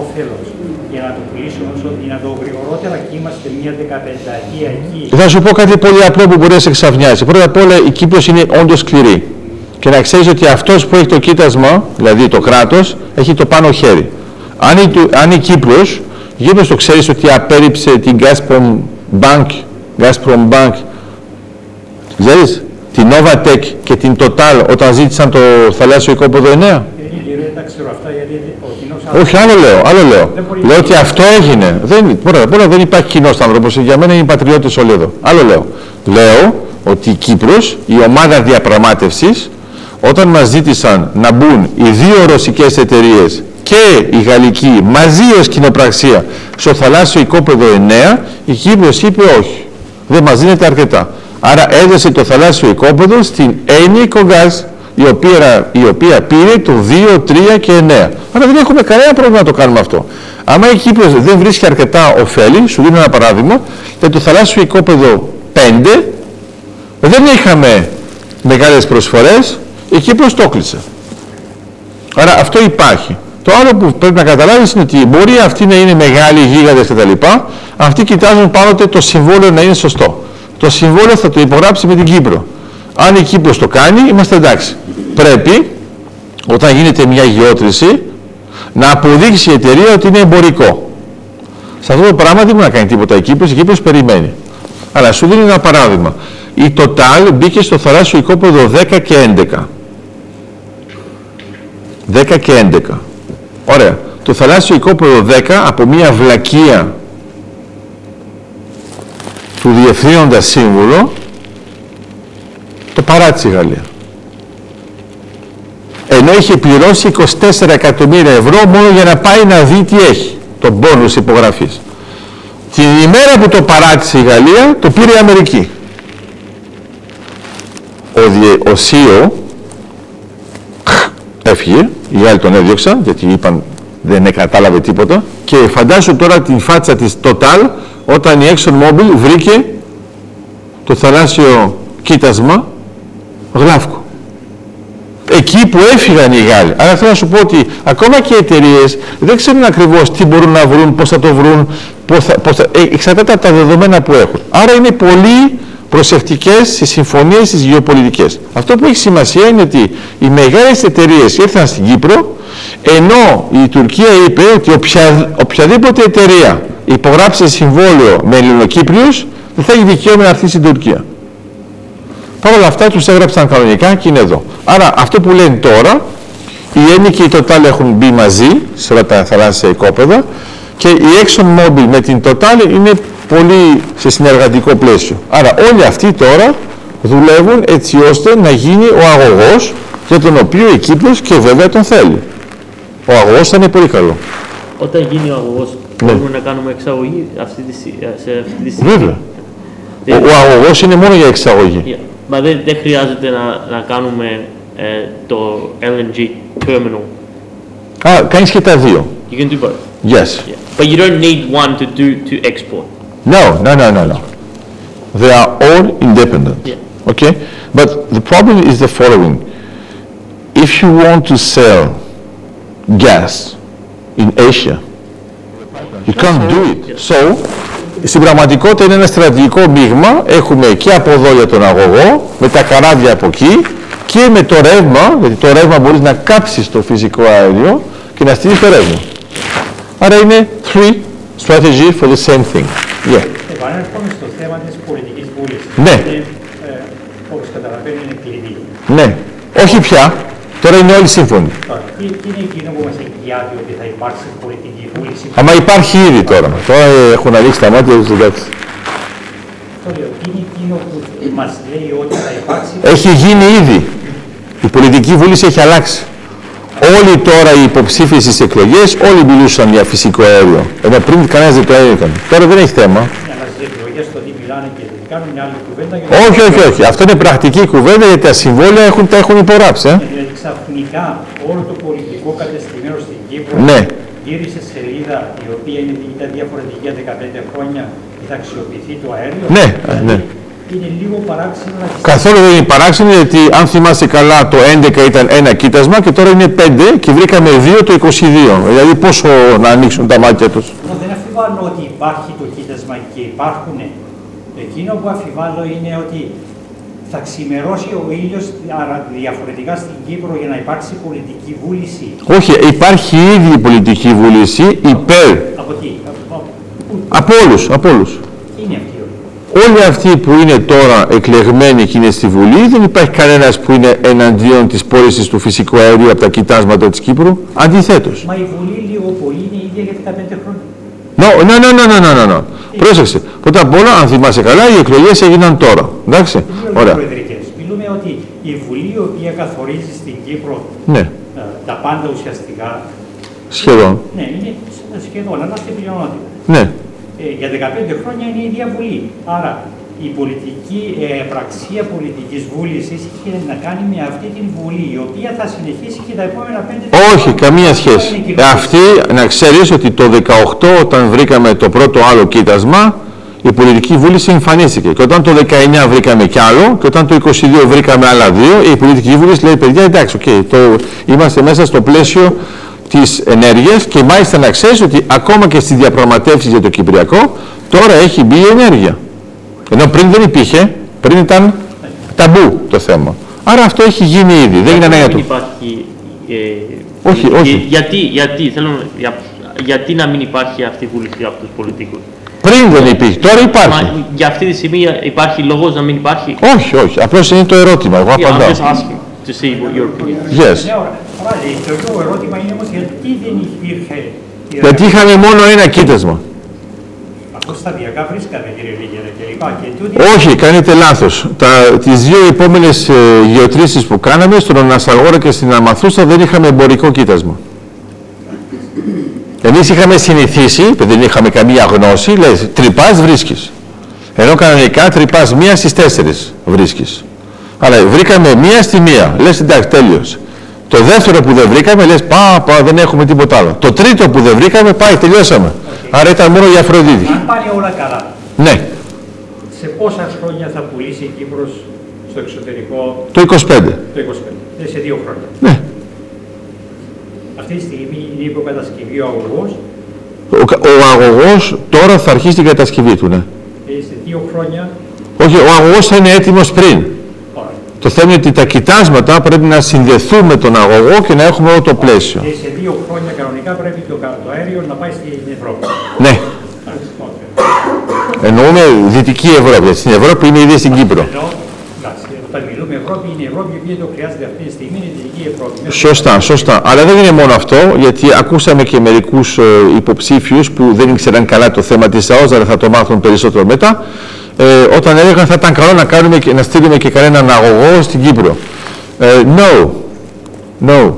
[SPEAKER 4] όφελος για να το πουλήσουμε όσο δυνατό γρηγορότερα και είμαστε μια δεκαπενταετία εκεί.
[SPEAKER 1] Θα σου πω κάτι πολύ απλό που μπορεί να σε εξαφνιάσει. Πρώτα απ' όλα η Κύπρος είναι όντως σκληρή. Και να ξέρεις ότι αυτός που έχει το κοίτασμα, δηλαδή το κράτος, έχει το πάνω χέρι. Αν η, του- αν η Κύπρος, η Κύπρος το ξέρεις ότι απέρριψε την Gazprom Bank, Gazprom Bank, ξέρεις, την Novatec και την Total όταν ζήτησαν το θαλάσσιο οικόπεδο 9.
[SPEAKER 4] Ε, Δεν τα ξέρω αυτά γιατί ο κοινός
[SPEAKER 1] Όχι, άλλο λέω, άλλο λέω.
[SPEAKER 4] Δεν μπορεί-
[SPEAKER 1] Λέω ότι αυτό έγινε. Δεν, πρώτα απ' όλα δεν υπάρχει κοινός άνθρωπος. Για μένα είναι πατριώτες όλοι εδώ. Άλλο λέω. Λέω ότι η Κύπρος, η ομάδα διαπραγμάτευσης, όταν μας ζήτησαν να μπουν οι δύο ρωσικές εταιρείες και η γαλλική μαζί ως κοινοπραξία στο θαλάσσιο οικόπεδο 9, η Κύπρος είπε όχι. Δεν μας δίνεται αρκετά. Άρα έδωσε το θαλάσσιο οικόπεδο στην Έννη Κογκάζ, η οποία, η οποία πήρε το 2, 3 και 9. Άρα δεν έχουμε κανένα πρόβλημα να το κάνουμε αυτό. Άμα η Κύπρος δεν βρίσκει αρκετά ωφέλη, σου δίνω ένα παράδειγμα, για το θαλάσσιο οικόπεδο 5, δεν είχαμε μεγάλες προσφορές, η Κύπρος το κλείσε. Άρα αυτό υπάρχει. Το άλλο που πρέπει να καταλάβεις είναι ότι μπορεί αυτοί να είναι μεγάλοι γίγαντες κτλ. Αυτοί κοιτάζουν πάντοτε το συμβόλαιο να είναι σωστό. Το συμβόλαιο θα το υπογράψει με την Κύπρο. Αν η Κύπρος το κάνει, είμαστε εντάξει. Πρέπει, όταν γίνεται μια γεώτρηση, να αποδείξει η εταιρεία ότι είναι εμπορικό. Σε αυτό το πράγμα δεν μπορεί να κάνει τίποτα η Κύπρος, η Κύπρος περιμένει. Αλλά σου δίνει ένα παράδειγμα. Η Total μπήκε στο θαλάσσιο οικόπεδο 10 και 11. 10 και 11. Ωραία. Το θαλάσσιο οικόπεδο 10 από μια βλακεία του διευθύνοντα σύμβουλο το παράτησε η Γαλλία. Ενώ είχε πληρώσει 24 εκατομμύρια ευρώ μόνο για να πάει να δει τι έχει. Το πόνους υπογραφής. Την ημέρα που το παράτησε η Γαλλία, το πήρε η Αμερική. Ο, διε, ο CEO έφυγε, οι άλλοι τον έδιωξαν, γιατί είπαν δεν κατάλαβε τίποτα και φαντάσου τώρα την φάτσα της Total όταν η Exxon Mobil βρήκε το θαλάσσιο κοίτασμα γλάφκο. Εκεί που έφυγαν οι Γάλλοι. Άρα θέλω να σου πω ότι ακόμα και οι εταιρείες δεν ξέρουν ακριβώς τι μπορούν να βρουν, πώς θα το βρουν, πώς θα, πώς θα, ε, εξαρτάται από τα δεδομένα που έχουν. Άρα είναι πολύ προσεκτικές στις συμφωνίες στις γεωπολιτικές. Αυτό που έχει σημασία είναι ότι οι μεγάλες εταιρείες ήρθαν στην Κύπρο ενώ η Τουρκία είπε ότι οποια, οποιαδήποτε εταιρεία υπογράψει συμβόλαιο με Ελληνοκύπριους δεν θα έχει δικαίωμα να έρθει στην Τουρκία. Παρ' όλα αυτά τους έγραψαν κανονικά και είναι εδώ. Άρα αυτό που λένε τώρα, οι Έννοι και οι Total έχουν μπει μαζί σε όλα τα θαλάσσια οικόπεδα και η Exxon Mobil με την Total είναι πολύ σε συνεργατικό πλαίσιο. Άρα όλοι αυτοί τώρα δουλεύουν έτσι ώστε να γίνει ο αγωγός για τον οποίο η Κύπρος και βέβαια τον θέλει. Ο αγωγός θα είναι πολύ καλό.
[SPEAKER 2] Όταν γίνει ο αγωγός,
[SPEAKER 1] Ναι.
[SPEAKER 2] μπορούμε να κάνουμε εξαγωγή αυτή τη, στι- σε αυτή τη στιγμή;
[SPEAKER 1] Βέβαια. Ο,
[SPEAKER 2] Δεν-
[SPEAKER 1] ο αγωγός είναι μόνο για εξαγωγή.
[SPEAKER 2] Yeah. Μα δεν, δεν χρειάζεται να, να κάνουμε ε, το LNG terminal.
[SPEAKER 1] Α, κάνεις και τα δύο.
[SPEAKER 2] You can do both.
[SPEAKER 1] Yes.
[SPEAKER 2] Yeah. But you don't need one to do to export.
[SPEAKER 1] No, no, no, no, no. They are all independent.
[SPEAKER 2] Yeah.
[SPEAKER 1] Okay? But the problem is the following. If you want to sell gas in Asia, you can't do it. So, στην πραγματικότητα είναι ένα στρατηγικό μείγμα. Έχουμε και από εδώ για τον αγωγό, με τα καράβια από εκεί και με το ρεύμα, γιατί το ρεύμα μπορείς να κάψεις το φυσικό αέριο και να στείλεις το ρεύμα. Άρα είναι three strategy for the same thing. Yeah.
[SPEAKER 4] Επανέρχομαι στο θέμα της πολιτικής βούλησης.
[SPEAKER 1] Ναι.
[SPEAKER 4] Είναι, ε, όπως καταλαβαίνω είναι κλειδί.
[SPEAKER 1] Ναι. Όχι πια. Τώρα είναι όλοι σύμφωνοι.
[SPEAKER 4] Τώρα, τι, τι είναι εκείνο που μας εγγυάται ότι θα υπάρξει πολιτική βούληση;
[SPEAKER 1] Άμα υπάρχει ήδη τώρα. Τώρα ε, έχουν ανοίξει τα μάτια τους, εντάξει.
[SPEAKER 4] Το λέω, τι είναι εκείνο που μας λέει ότι θα υπάρξει;
[SPEAKER 1] Έχει γίνει ήδη. Η πολιτική βούληση έχει αλλάξει. Όλοι τώρα οι υποψήφοι στις εκλογές, όλοι μιλούσαν για φυσικό αέριο. Ενώ πριν κανένας δεν το έκανε. Τώρα δεν έχει θέμα.
[SPEAKER 4] μια στις εκλογές το τι μιλάνε και δεν κάνουν μια άλλη κουβέντα. για
[SPEAKER 1] Όχι, όχι, όχι. Αυτό είναι πρακτική κουβέντα γιατί τα συμβόλαια έχουν, τα έχουν υπογράψει. Ε.
[SPEAKER 4] Δηλαδή ξαφνικά όλο το πολιτικό κατεστημένο στην Κύπρο
[SPEAKER 1] Ναι.
[SPEAKER 4] γύρισε σελίδα η οποία είναι, ήταν διαφορετική για 15 χρόνια και θα αξιοποιηθεί το αέριο.
[SPEAKER 1] Ναι,
[SPEAKER 4] δηλαδή,
[SPEAKER 1] ναι.
[SPEAKER 4] Είναι λίγο παράξενο να
[SPEAKER 1] Καθόλου δεν είναι παράξενο γιατί αν θυμάστε καλά το 11 ήταν ένα κοίτασμα και τώρα είναι 5 και βρήκαμε 2 το 22. Δηλαδή πόσο να ανοίξουν τα μάτια τους.
[SPEAKER 4] Εγώ δεν αφιβάλλω ότι υπάρχει το κοίτασμα και υπάρχουν. Εκείνο που αφιβάλλω είναι ότι θα ξημερώσει ο ήλιος άρα διαφορετικά στην Κύπρο για να υπάρξει πολιτική βούληση.
[SPEAKER 1] Όχι, υπάρχει ήδη η πολιτική βούληση υπέρ
[SPEAKER 4] Από τι, από, από, πού
[SPEAKER 1] από όλους, από όλους.
[SPEAKER 4] είναι αυτή; η
[SPEAKER 1] Όλοι αυτοί που είναι τώρα εκλεγμένοι και είναι στη Βουλή, δεν υπάρχει κανένας που είναι εναντίον της πώλησης του φυσικού αερίου από τα κοιτάσματα της Κύπρου. Αντιθέτως.
[SPEAKER 4] Μα η Βουλή λίγο πολύ είναι ίδια για 15 χρόνια.
[SPEAKER 1] No, no, no, no, no, no, no, no. Πρόσεξε. Πρώτα απ' όλα, αν θυμάσαι καλά, οι εκλογές έγιναν τώρα. Εντάξει.
[SPEAKER 4] Μιλούμε
[SPEAKER 1] Ωραία.
[SPEAKER 4] προεδρικές. Μιλούμε ότι η Βουλή η οποία καθορίζει στην Κύπρο
[SPEAKER 1] Ναι,
[SPEAKER 4] ε, τα πάντα ουσιαστικά,
[SPEAKER 1] σχεδόν.
[SPEAKER 4] ναι, είναι σχεδόν, αλλά στην πλειονότητα.
[SPEAKER 1] Ναι.
[SPEAKER 4] Ε, για 15 χρόνια είναι η ίδια Βουλή. Άρα η πολιτική ε, πραξία πολιτικής βούλησης είχε να κάνει με αυτή την βουλή, η οποία θα συνεχίσει και τα επόμενα πέντε
[SPEAKER 1] Όχι, καμία σχέση. Αυτή, να ξέρεις ότι το 18 όταν βρήκαμε το πρώτο άλλο κοίτασμα, η πολιτική βούληση εμφανίστηκε. Και όταν το 19 βρήκαμε κι άλλο, και όταν το 22 βρήκαμε άλλα δύο, η πολιτική βούληση λέει: Παιδιά, εντάξει, okay, το, είμαστε μέσα στο πλαίσιο της ενέργειας και μάλιστα να ξέρεις ότι ακόμα και στις διαπραγματεύσεις για το Κυπριακό, τώρα έχει μπει η ενέργεια. Ενώ πριν δεν υπήρχε, πριν ήταν ταμπού το θέμα. Άρα αυτό έχει γίνει ήδη, δεν είναι ανάγκη
[SPEAKER 2] Δεν
[SPEAKER 1] του.
[SPEAKER 2] υπάρχει... Ε,
[SPEAKER 1] Όχι,
[SPEAKER 2] ε,
[SPEAKER 1] όχι.
[SPEAKER 2] Γιατί, γιατί, θέλω, να- για, γιατί να μην υπάρχει αυτή η βούληση από τους πολιτικούς;
[SPEAKER 1] Πριν δεν υπήρχε, τώρα υπάρχει.
[SPEAKER 2] Μα για αυτή τη στιγμή υπάρχει λόγος να μην υπάρχει;
[SPEAKER 1] Όχι, όχι, απλώς είναι το ερώτημα, εγώ
[SPEAKER 2] Yeah, I'm
[SPEAKER 1] απαντάω.
[SPEAKER 2] Just asking to see what your opinion is.
[SPEAKER 1] Yes.
[SPEAKER 4] Ναι, ωραία. Ωραία, Το ίδιο ερώτημα είναι όμως γιατί δεν υπήρχε η
[SPEAKER 1] Γιατί είχαμε μόνο ένα κοίτασμα.
[SPEAKER 4] Αυτό σταδιακά βρίσκαμε κύριε Λίγερα και λοιπά. Και τούτη
[SPEAKER 1] Όχι, κάνετε λάθος. Τα, τις δύο επόμενες ε, γεωτρήσεις που κάναμε, στον Ανασαγόρα και στην Αμαθούσα, δεν είχαμε εμπορικό κοίτασμα. Εμείς είχαμε συνηθίσει, επειδή δεν είχαμε καμία γνώση, λες, τρυπάς βρίσκεις. Ενώ κανονικά τρυπάς μία στις τέσσερις βρίσκεις. Αλλά βρήκαμε μία στη μία. Λες, εντάξει, τέλειος. Το δεύτερο που δεν βρήκαμε, λες, πά, πά, δεν έχουμε τίποτα άλλο. Το τρίτο που δεν βρήκαμε, πάει, τελειώσαμε. Άρα ήταν μόνο για Αφροδίτη.
[SPEAKER 4] αν πάνε όλα καλά,
[SPEAKER 1] Ναι,
[SPEAKER 4] σε πόσα χρόνια θα πουλήσει η Κύπρος στο εξωτερικό;
[SPEAKER 1] Το 25.
[SPEAKER 4] το 25, ε, σε δύο χρόνια.
[SPEAKER 1] Ναι.
[SPEAKER 4] Αυτή τη στιγμή είναι η υποκατασκευή ο αγωγός;
[SPEAKER 1] Ο, κα- ο αγωγός τώρα θα αρχίσει την κατασκευή του, ναι.
[SPEAKER 4] και σε δύο χρόνια;
[SPEAKER 1] Όχι, ο αγωγός θα είναι έτοιμος πριν.
[SPEAKER 4] Ωραία.
[SPEAKER 1] Το θέμα είναι ότι τα κοιτάσματα πρέπει να συνδεθούν με τον αγωγό και να έχουμε όλο το πλαίσιο.
[SPEAKER 4] Και σε δύο χρόνια κανονικά πρέπει το, κα- το αέριο να πάει στην Ευρώπη.
[SPEAKER 1] Ναι,
[SPEAKER 4] Εντάξει, ωραία.
[SPEAKER 1] εννοούμε Δυτική Ευρώπη. γιατί Στην Ευρώπη είναι ήδη στην Κύπρο.
[SPEAKER 4] Ενώ, εντάξει, όταν μιλούμε Ευρώπη, είναι η Ευρώπη η οποία το χρειάζεται αυτή τη στιγμή, είναι η Δυτική Ευρώπη. Μέχρι
[SPEAKER 1] Σωστά, σωστά. Αλλά δεν είναι μόνο αυτό, γιατί ακούσαμε και μερικούς ε, υποψήφιους που δεν ήξεραν καλά το θέμα της ΑΟΖ, αλλά θα το μάθουν περισσότερο μετά, ε, όταν έλεγαν θα ήταν καλό να, κάνουμε και, να στείλουμε και κανέναν αγωγό στην Κύπρο. Ε, no, no.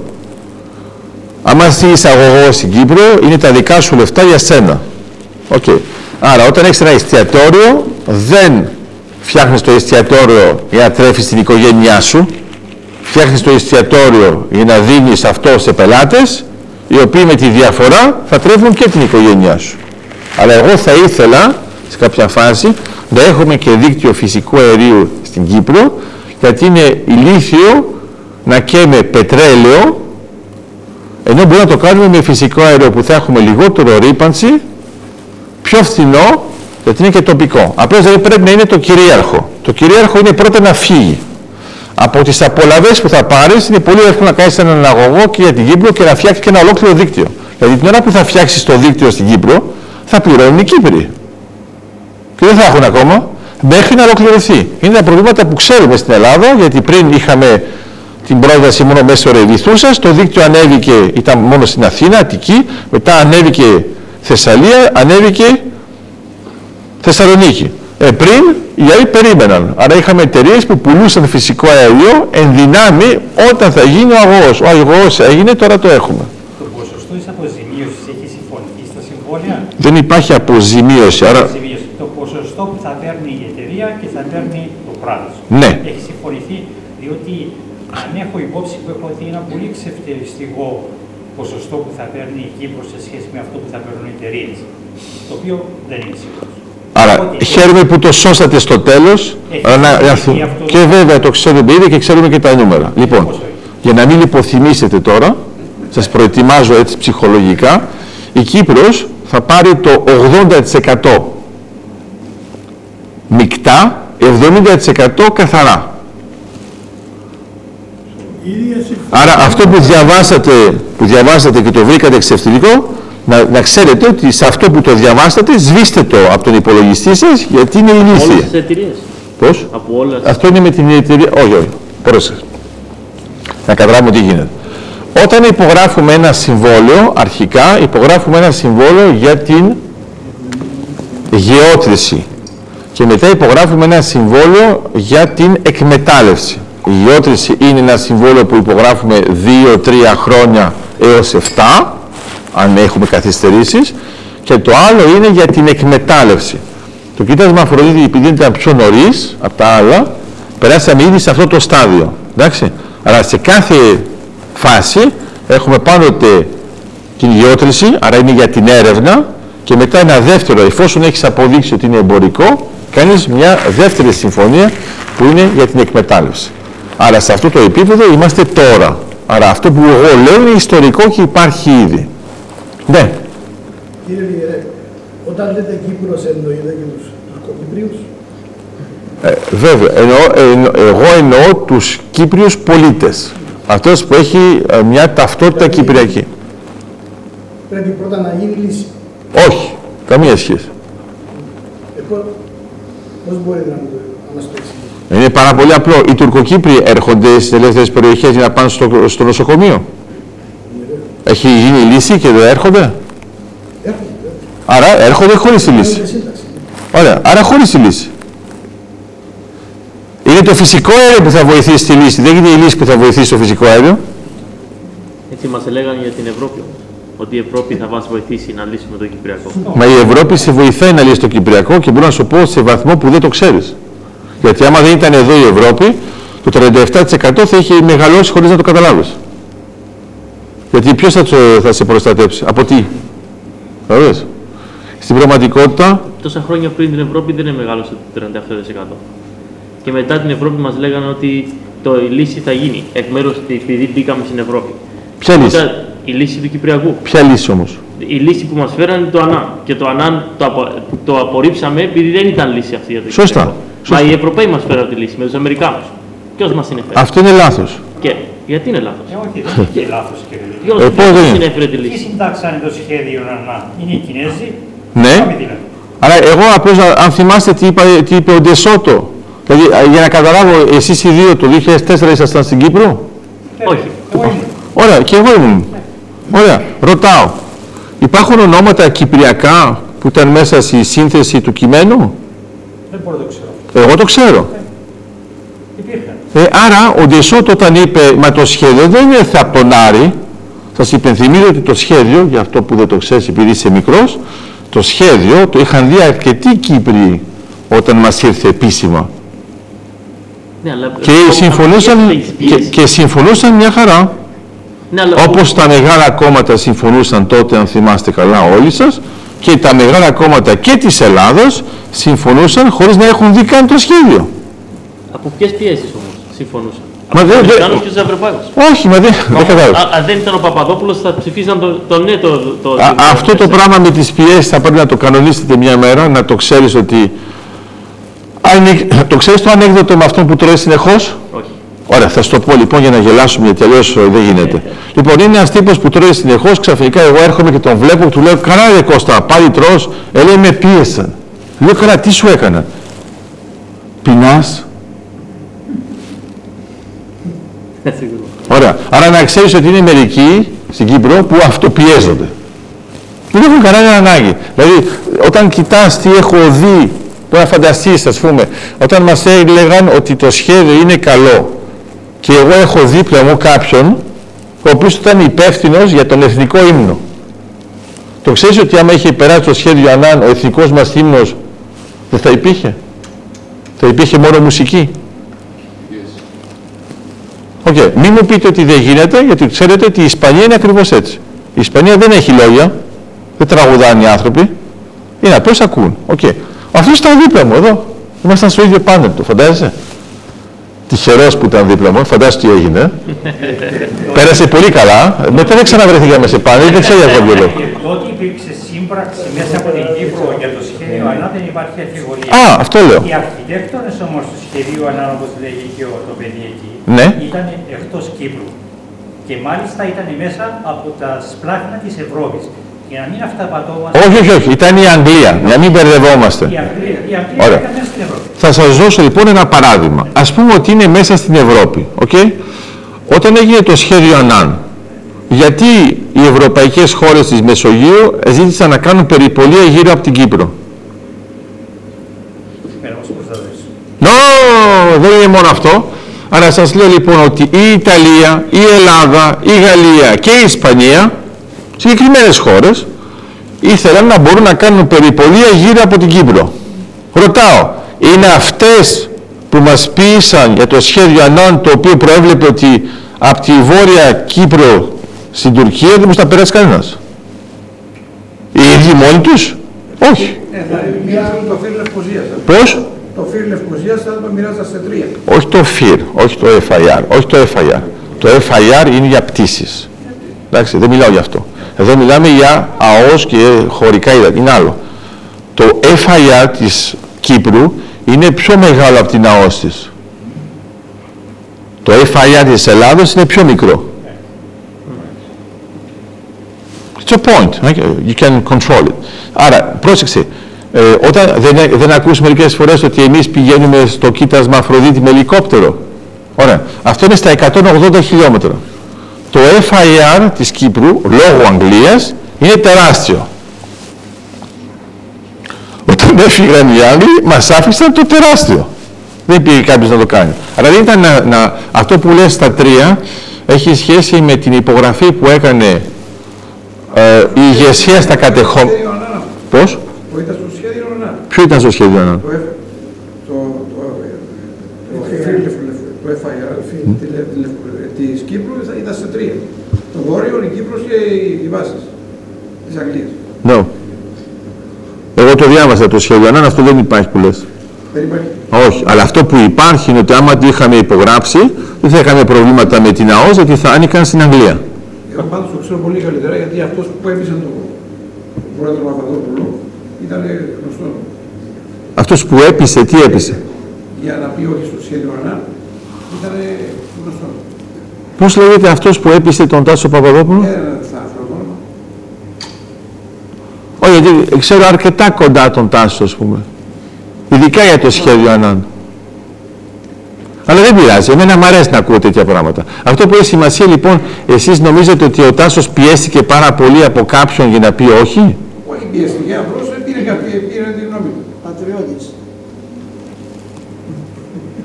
[SPEAKER 1] Άμα στείλεις αγωγό στην Κύπρο, είναι τα δικά σου λεφτά για σένα. Οκ. Άρα, όταν έχεις ένα εστιατόριο, δεν φτιάχνεις το εστιατόριο για να τρέφεις την οικογένειά σου, φτιάχνεις το εστιατόριο για να δίνεις αυτό σε πελάτες, οι οποίοι με τη διαφορά θα τρέφουν και την οικογένειά σου. Αλλά εγώ θα ήθελα, σε κάποια φάση, να έχουμε και δίκτυο φυσικού αερίου στην Κύπρο, γιατί είναι ηλίθιο να καίμε πετρέλαιο, ενώ μπορούμε να το κάνουμε με φυσικό αέριο που θα έχουμε λιγότερο ρήπανση, πιο φθηνό, γιατί είναι και τοπικό. Απλώς δεν πρέπει να είναι το κυρίαρχο. Το κυρίαρχο είναι πρώτα να φύγει. Από τις απολαβές που θα πάρεις είναι πολύ εύκολο να κάνεις έναν αγωγό και για την Κύπρο και να φτιάξεις και ένα ολόκληρο δίκτυο. Γιατί την ώρα που θα φτιάξεις το δίκτυο στην Κύπρο, θα πληρώνουν οι Κύπροι. Και δεν θα έχουν ακόμα, μέχρι να ολοκληρωθεί. Είναι τα προβλήματα που ξέρουμε στην Ελλάδα, γιατί πριν είχαμε την πρόταση μόνο μέσω Ρεβιθούσας, το δίκτυο ανέβηκε, ήταν μόνο στην Αθήνα, Αττική, μετά ανέβηκε Θεσσαλία, ανέβηκε Θεσσαλονίκη. Ε, πριν οι άλλοι περίμεναν. Άρα είχαμε εταιρείες που πουλούσαν φυσικό αέριο εν δυνάμει όταν θα γίνει ο αγωγός. Ο αγωγός έγινε, τώρα το έχουμε.
[SPEAKER 4] Το ποσοστό της αποζημίωσης έχει συμφωνηθεί στα συμβόλαια;
[SPEAKER 1] Δεν υπάρχει αποζημίωση. Άρα,
[SPEAKER 4] Αποζημίωση. Το ποσοστό που θα παίρνει η εταιρεία και θα παίρνει το κράτος.
[SPEAKER 1] Ναι.
[SPEAKER 4] Έχει συμφωνηθεί, διότι αν έχω υπόψη που έχω ότι είναι ένα πολύ ξεφτεριστικό ποσοστό που θα παίρνει η Κύπρος σε σχέση με αυτό που θα παίρνουν οι εταιρείες. Το οποίο δεν είναι σίγουρος.
[SPEAKER 1] άρα
[SPEAKER 4] Οπότε,
[SPEAKER 1] χαίρομαι που το σώσατε στο τέλος.
[SPEAKER 4] Έχει
[SPEAKER 1] αλλά να- να
[SPEAKER 4] συμφωνηθεί
[SPEAKER 1] θυ-
[SPEAKER 4] αυτό.
[SPEAKER 1] και βέβαια το ξέρουμε ήδη και ξέρουμε και τα νούμερα. Λοιπόν,
[SPEAKER 4] Πόσο είναι.
[SPEAKER 1] για να μην υποθυμίσετε τώρα, σας προετοιμάζω έτσι ψυχολογικά, η Κύπρος θα πάρει το 80% μεικτά, 70% καθαρά.
[SPEAKER 3] Η ίδια συμφωνία.
[SPEAKER 1] Άρα αυτό που διαβάσατε, που διαβάσατε και το βρήκατε εξευθυντικό, να, να ξέρετε ότι σε αυτό που το διαβάσατε, σβήστε το από τον υπολογιστή σας, γιατί είναι
[SPEAKER 2] Όλες
[SPEAKER 1] ηλίθεια.
[SPEAKER 2] τις εταιρείες.
[SPEAKER 1] Πώς;
[SPEAKER 2] Από όλες.
[SPEAKER 1] Αυτό είναι με την εταιρεία. Όχι, όχι. Πρόσεχε. Να καταλάβουμε τι γίνεται. Όταν υπογράφουμε ένα συμβόλαιο, αρχικά υπογράφουμε ένα συμβόλαιο για την γεώτρηση. Και μετά υπογράφουμε ένα συμβόλαιο για την εκμετάλλευση. Η γεώτρηση είναι ένα συμβόλαιο που υπογράφουμε 2-3 χρόνια έως 7, αν έχουμε καθυστερήσεις. Και το άλλο είναι για την εκμετάλλευση. Το κοίτασμα Αφροδίτη, επειδή ήταν πιο νωρίς από τα άλλα, περάσαμε ήδη σε αυτό το στάδιο. Εντάξει. Αλλά σε κάθε φάση έχουμε πάντοτε την γεώτρηση, άρα είναι για την έρευνα, και μετά ένα δεύτερο, εφόσον έχεις αποδείξει ότι είναι εμπορικό, κάνεις μια δεύτερη συμφωνία που είναι για την εκμετάλλευση. Άρα σε αυτό το επίπεδο είμαστε τώρα. Άρα αυτό που εγώ λέω είναι ιστορικό και υπάρχει ήδη. Ναι.
[SPEAKER 5] Κύριε Λιγερέ, όταν λέτε Κύπρος εννοείται και τους Τουρκοκυπρίους.
[SPEAKER 1] Ε, βέβαια, εννοώ, εννο- εγώ εννοώ τους Κύπριους πολίτες. Αυτός που έχει ε, μια ταυτότητα κυπριακή.
[SPEAKER 5] Πρέπει πρώτα να γίνει λύση.
[SPEAKER 1] Όχι, καμία σχέση.
[SPEAKER 5] Ε, πώς, πώς μπορείτε να, το- να μας το εξηγήσετε.
[SPEAKER 1] Είναι πάρα πολύ απλό. Οι Τουρκοκύπριοι έρχονται στις ελεύθερες περιοχές για να πάνε στο, στο νοσοκομείο. Έχει γίνει λύση και δεν έρχονται;
[SPEAKER 5] Έρχονται,
[SPEAKER 1] Άρα έρχονται χωρίς τη λύση.
[SPEAKER 5] έρχονται σύνταξη.
[SPEAKER 1] Ωραία, άρα χωρίς τη λύση. Είναι το φυσικό αέριο που θα βοηθήσει τη λύση. Δεν είναι η λύση που θα βοηθήσει το φυσικό αέριο.
[SPEAKER 2] Έτσι μας έλεγαν για την Ευρώπη όμως. Ότι η Ευρώπη θα μας βοηθήσει να λύσουμε το Κυπριακό.
[SPEAKER 1] Μα η Ευρώπη σε βοηθάει να λύσει το Κυπριακό και μπορώ να σου πω σε βαθμό που δεν το ξέρεις. Γιατί άμα δεν ήταν εδώ η Ευρώπη, το 37% θα είχε μεγαλώσει χωρίς να το καταλάβεις. Γιατί ποιος θα, το- θα σε προστατέψει, από τι; Καταλαβες. Στην πραγματικότητα,
[SPEAKER 2] Τόσα χρόνια πριν την Ευρώπη δεν είναι μεγάλο το 37%. Και μετά την Ευρώπη μας λέγανε ότι το, η λύση θα γίνει εκ μέρους ότι επειδή μπήκαμε στην Ευρώπη.
[SPEAKER 1] ποια λύση;
[SPEAKER 2] Οπότε, η λύση του Κυπριακού.
[SPEAKER 1] Ποια λύση όμως;
[SPEAKER 2] Η λύση που μας φέρανε είναι το ΑΝΑ. Και το ΑΝΑ το, απο, το απορρίψαμε επειδή δεν ήταν λύση αυτή για το
[SPEAKER 1] Σωστά.
[SPEAKER 2] Κυπριακό.
[SPEAKER 1] Σωστά.
[SPEAKER 2] Μα οι Ευρωπαίοι μας φέραν τη λύση με τους Αμερικάνους. Ποιος μας συνέφερε.
[SPEAKER 1] Αυτό είναι λάθος.
[SPEAKER 2] Και γιατί είναι λάθος;
[SPEAKER 4] Ε, όχι, δεν είναι λάθος κύριε Λιγερέ.
[SPEAKER 2] Ποιος
[SPEAKER 1] Ε, πώς δεν
[SPEAKER 2] μας
[SPEAKER 1] είναι;
[SPEAKER 2] συνέφερε τη
[SPEAKER 4] Ποιοι
[SPEAKER 2] λύση.
[SPEAKER 4] συντάξανε το σχέδιο να, να είναι οι Κινέζοι;
[SPEAKER 1] Ναι.
[SPEAKER 4] Πάμε δηλαδή.
[SPEAKER 1] Αλλά εγώ απλώς να- αν θυμάστε τι, είπα, τι είπε ο Ντεσότο. Δηλαδή α, για να καταλάβω, εσείς οι δύο το 2004 ήσασταν στην Κύπρο;
[SPEAKER 2] Όχι.
[SPEAKER 4] Εγώ ήμουν.
[SPEAKER 1] Ωραία, και εγώ ήμουν. Ωραία, ρωτάω. Υπάρχουν ονόματα κυπριακά που ήταν μέσα στη σύνθεση του κειμένου;
[SPEAKER 4] Δεν μπορώ να το ξέρω.
[SPEAKER 1] Εγώ το ξέρω.
[SPEAKER 4] Υπήρχαν.
[SPEAKER 1] Ε, άρα ο Ντεσότο όταν είπε «Μα το σχέδιο δεν είναι θα από τον Άρη», σας υπενθυμίζω ότι το σχέδιο, για αυτό που δεν το ξέρεις επειδή είσαι μικρός, το σχέδιο το είχαν δει αρκετοί Κύπροι όταν μας ήρθε επίσημα.
[SPEAKER 2] Ναι, αλλά
[SPEAKER 1] Και
[SPEAKER 2] ακόμα
[SPEAKER 1] συμφωνούσαν,
[SPEAKER 2] έχεις
[SPEAKER 1] και,
[SPEAKER 2] πίεση.
[SPEAKER 1] και συμφωνούσαν μια χαρά.
[SPEAKER 2] Ναι, αλλά
[SPEAKER 1] Όπως τα μεγάλα κόμματα συμφωνούσαν τότε, αν θυμάστε καλά όλοι σας, και τα μεγάλα κόμματα και της Ελλάδος συμφωνούσαν χωρίς να έχουν δει καν το σχέδιο.
[SPEAKER 2] Από ποιες πιέσεις όμως συμφωνούσαν;
[SPEAKER 1] Μα
[SPEAKER 2] από
[SPEAKER 1] δεν-
[SPEAKER 2] τους
[SPEAKER 1] δεν-
[SPEAKER 2] Αμερικάνους και τους Ευρωπαίους.
[SPEAKER 1] Όχι, μα δεν, δεν κατάλαβα.
[SPEAKER 2] Α- Αν δεν ήταν ο Παπαδόπουλος θα ψηφίζαν το, το ναι το, το,
[SPEAKER 1] Α-
[SPEAKER 2] το-
[SPEAKER 1] Αυτό το πράγμα με τις πιέσεις θα πρέπει να το κανονίσετε μια μέρα, να το ξέρεις ότι... Αν, το ξέρεις το ανέκδοτο με αυτό που τρώει συνεχώς;
[SPEAKER 2] Όχι.
[SPEAKER 1] Ωραία, θα σου το πω λοιπόν για να γελάσουμε γιατί αλλιώς δεν γίνεται. Λοιπόν, είναι ένας τύπος που τρώει συνεχώς. Ξαφνικά εγώ έρχομαι και τον βλέπω και του λέω: Καλά, ρε Κώστα, πάλι τρώ. Ε, λέει, με πίεσαν. Λέω: Καλά, τι σου έκανα. Πεινάς.
[SPEAKER 2] Σίγουρα.
[SPEAKER 1] Ωραία. Άρα να ξέρεις ότι είναι μερικοί στην Κύπρο που αυτοπιέζονται. Δεν έχουν κανένα ανάγκη. Δηλαδή, όταν κοιτάς τι έχω δει, τώρα φανταστείς, ας πούμε, όταν μας έλεγαν ότι το σχέδιο είναι καλό και εγώ έχω δίπλα μου κάποιον ο οποίος ήταν υπεύθυνος για τον εθνικό ύμνο. Το ξέρεις ότι άμα είχε περάσει το σχέδιο Ανάν, ο εθνικός μας ύμνος δεν θα υπήρχε; Θα υπήρχε μόνο μουσική; Οκ, μην μου πείτε ότι δεν γίνεται, γιατί ξέρετε ότι η Ισπανία είναι ακριβώς έτσι. Η Ισπανία δεν έχει λόγια, δεν τραγουδάνε οι άνθρωποι, είναι απλώς ακούν. Οκ. Αυτός ήταν δίπλα μου εδώ. Ήμασταν στο ίδιο πάνελ του, φαντάζεσαι; Τυχερός που ήταν δίπλα μου, φαντάζεσαι τι έγινε. *laughs* Πέρασε πολύ καλά. Μετά δεν ξαναβρεθήκαμε σε πάνελ, δεν ξέρω για ποιο λόγο.
[SPEAKER 4] Και τότε υπήρξε σύμπραξη μέσα από την Κύπρο για το σχέδιο Ανάν, δεν υπάρχει αμφιβολία.
[SPEAKER 1] Α, αυτό λέω.
[SPEAKER 4] Οι αρχιτέκτονες όμως του σχεδίου Ανάν, όπως λέγει και ο, το παιδί εκεί,
[SPEAKER 1] Ναι.
[SPEAKER 4] ήταν εκτός Κύπρου. Και μάλιστα ήταν μέσα από τα σπλάχνα της Ευρώπης. Για να μην αυταπατώμαστε,
[SPEAKER 1] Όχι, όχι, όχι. Ήταν η Αγγλία. Για να μην μπερδευόμαστε.
[SPEAKER 4] η Αγγλία, η Αγγλία
[SPEAKER 1] Ωραία.
[SPEAKER 4] ήταν μέσα στην Ευρώπη.
[SPEAKER 1] Θα σας δώσω λοιπόν ένα παράδειγμα. Ας πούμε ότι είναι μέσα στην Ευρώπη. Okay? Όταν έγινε το σχέδιο ΑΝΑΝ, γιατί οι ευρωπαϊκές χώρες της Μεσογείου ζήτησαν να κάνουν περιπολία γύρω από την Κύπρο;
[SPEAKER 4] Πέρα μας προστατεύσει.
[SPEAKER 1] Νο, δεν είναι μόνο αυτό. Αλλά σας λέω λοιπόν ότι η Ιταλία, η Ελλάδα, η Γαλλία και η Ισπανία, συγκεκριμένες χώρες, ήθελαν να μπορούν να κάνουν περιπολία γύρω από την Κύπρο. Ρωτάω, είναι αυτές που μας ποίησαν για το σχέδιο Ανών το οποίο προέβλεπε ότι από τη Βόρεια Κύπρο στην Τουρκία δεν μπορούσε να περάσει κανένας; Οι ίδιοι μόνοι τους; Όχι.
[SPEAKER 5] Ε, θα μοιράζουν το φύλλο Λευκοσίας.
[SPEAKER 1] Πώς;
[SPEAKER 5] Το φύλλο Λευκοσίας θα το μοιράζαν σε τρία.
[SPEAKER 1] Όχι το FIR, όχι το FIR, όχι το FIR. Το FIR είναι για πτήσεις. Εντάξει, δεν μιλάω για αυτό. Εδώ μιλάμε για ΑΟΣ και χωρικά ύδατα. Είναι άλλο. Το FIR της Κύπρου είναι πιο μεγάλο από την ΑΟΣ της. Το FIR της Ελλάδος είναι πιο μικρό. It's a point. You can control it. Άρα, πρόσεξε. Ε, όταν δεν, δεν ακούς μερικές φορές ότι εμείς πηγαίνουμε στο κοίτασμα Αφροδίτη με ελικόπτερο. Ωραία. Αυτό είναι στα 180 χιλιόμετρα. Το FIR της Κύπρου, λόγω Αγγλίας, είναι τεράστιο. Όταν έφυγαν οι Άγγλοι, μας άφησαν το τεράστιο. Δεν πήγε κάποιος να το κάνει. Αλλά δεν ήταν να, να- αυτό που λες στα τρία, έχει σχέση με την υπογραφή που έκανε ε, η ηγεσία στα κατεχόμενα.
[SPEAKER 5] Σχέδιο Ανάνα.
[SPEAKER 1] Πώς;
[SPEAKER 5] Που ήταν στο σχέδιο Ανάνα.
[SPEAKER 1] Ποιο ήταν στο σχέδιο Ανάν;
[SPEAKER 5] Το F- το το το φύλλο Λευκο- το FIR τη Λευ- τη Λευκο- της Κύπρου θα ήταν σε τρία. Το Βόρειο, η Κύπρος και οι- οι βάσεις της Αγγλίας.
[SPEAKER 1] No. Εγώ το διάβασα το σχέδιο Ανάν, αυτό δεν υπάρχει που λες.
[SPEAKER 5] Δεν υπάρχει.
[SPEAKER 1] Όχι, αλλά αυτό που υπάρχει είναι ότι άμα το είχαμε υπογράψει, δεν θα είχαμε προβλήματα με την ΑΟΣ, γιατί θα άνοικαν στην Αγγλία.
[SPEAKER 5] Εγώ πάντως το ξέρω πολύ καλύτερα γιατί αυτός που έπεισε τον πρόεδρο Παπαδόπουλο ήταν γνωστός.
[SPEAKER 1] Αυτός που έπεισε, τι έπεισε;
[SPEAKER 5] Για να πει όχι στο σχέδιο Ανά ήταν γνωστός.
[SPEAKER 1] Πώς λέγεται αυτός που έπεισε τον Τάσο Παπαδόπουλο;
[SPEAKER 5] Δεν θα έφερα το όνομα.
[SPEAKER 1] Όχι, γιατί ξέρω αρκετά κοντά τον Τάσο, ας πούμε. Ειδικά για το σχέδιο Ανάν. Αλλά δεν πειράζει. Εμένα μου αρέσει να ακούω τέτοια πράγματα. Αυτό που έχει σημασία λοιπόν, εσείς νομίζετε ότι ο Τάσος πιέστηκε πάρα πολύ από κάποιον για να πει όχι;
[SPEAKER 5] Όχι πιεστική, απλώς πήρε, κάποια- πήρε την γνώμη του.
[SPEAKER 6] Πατριώτης.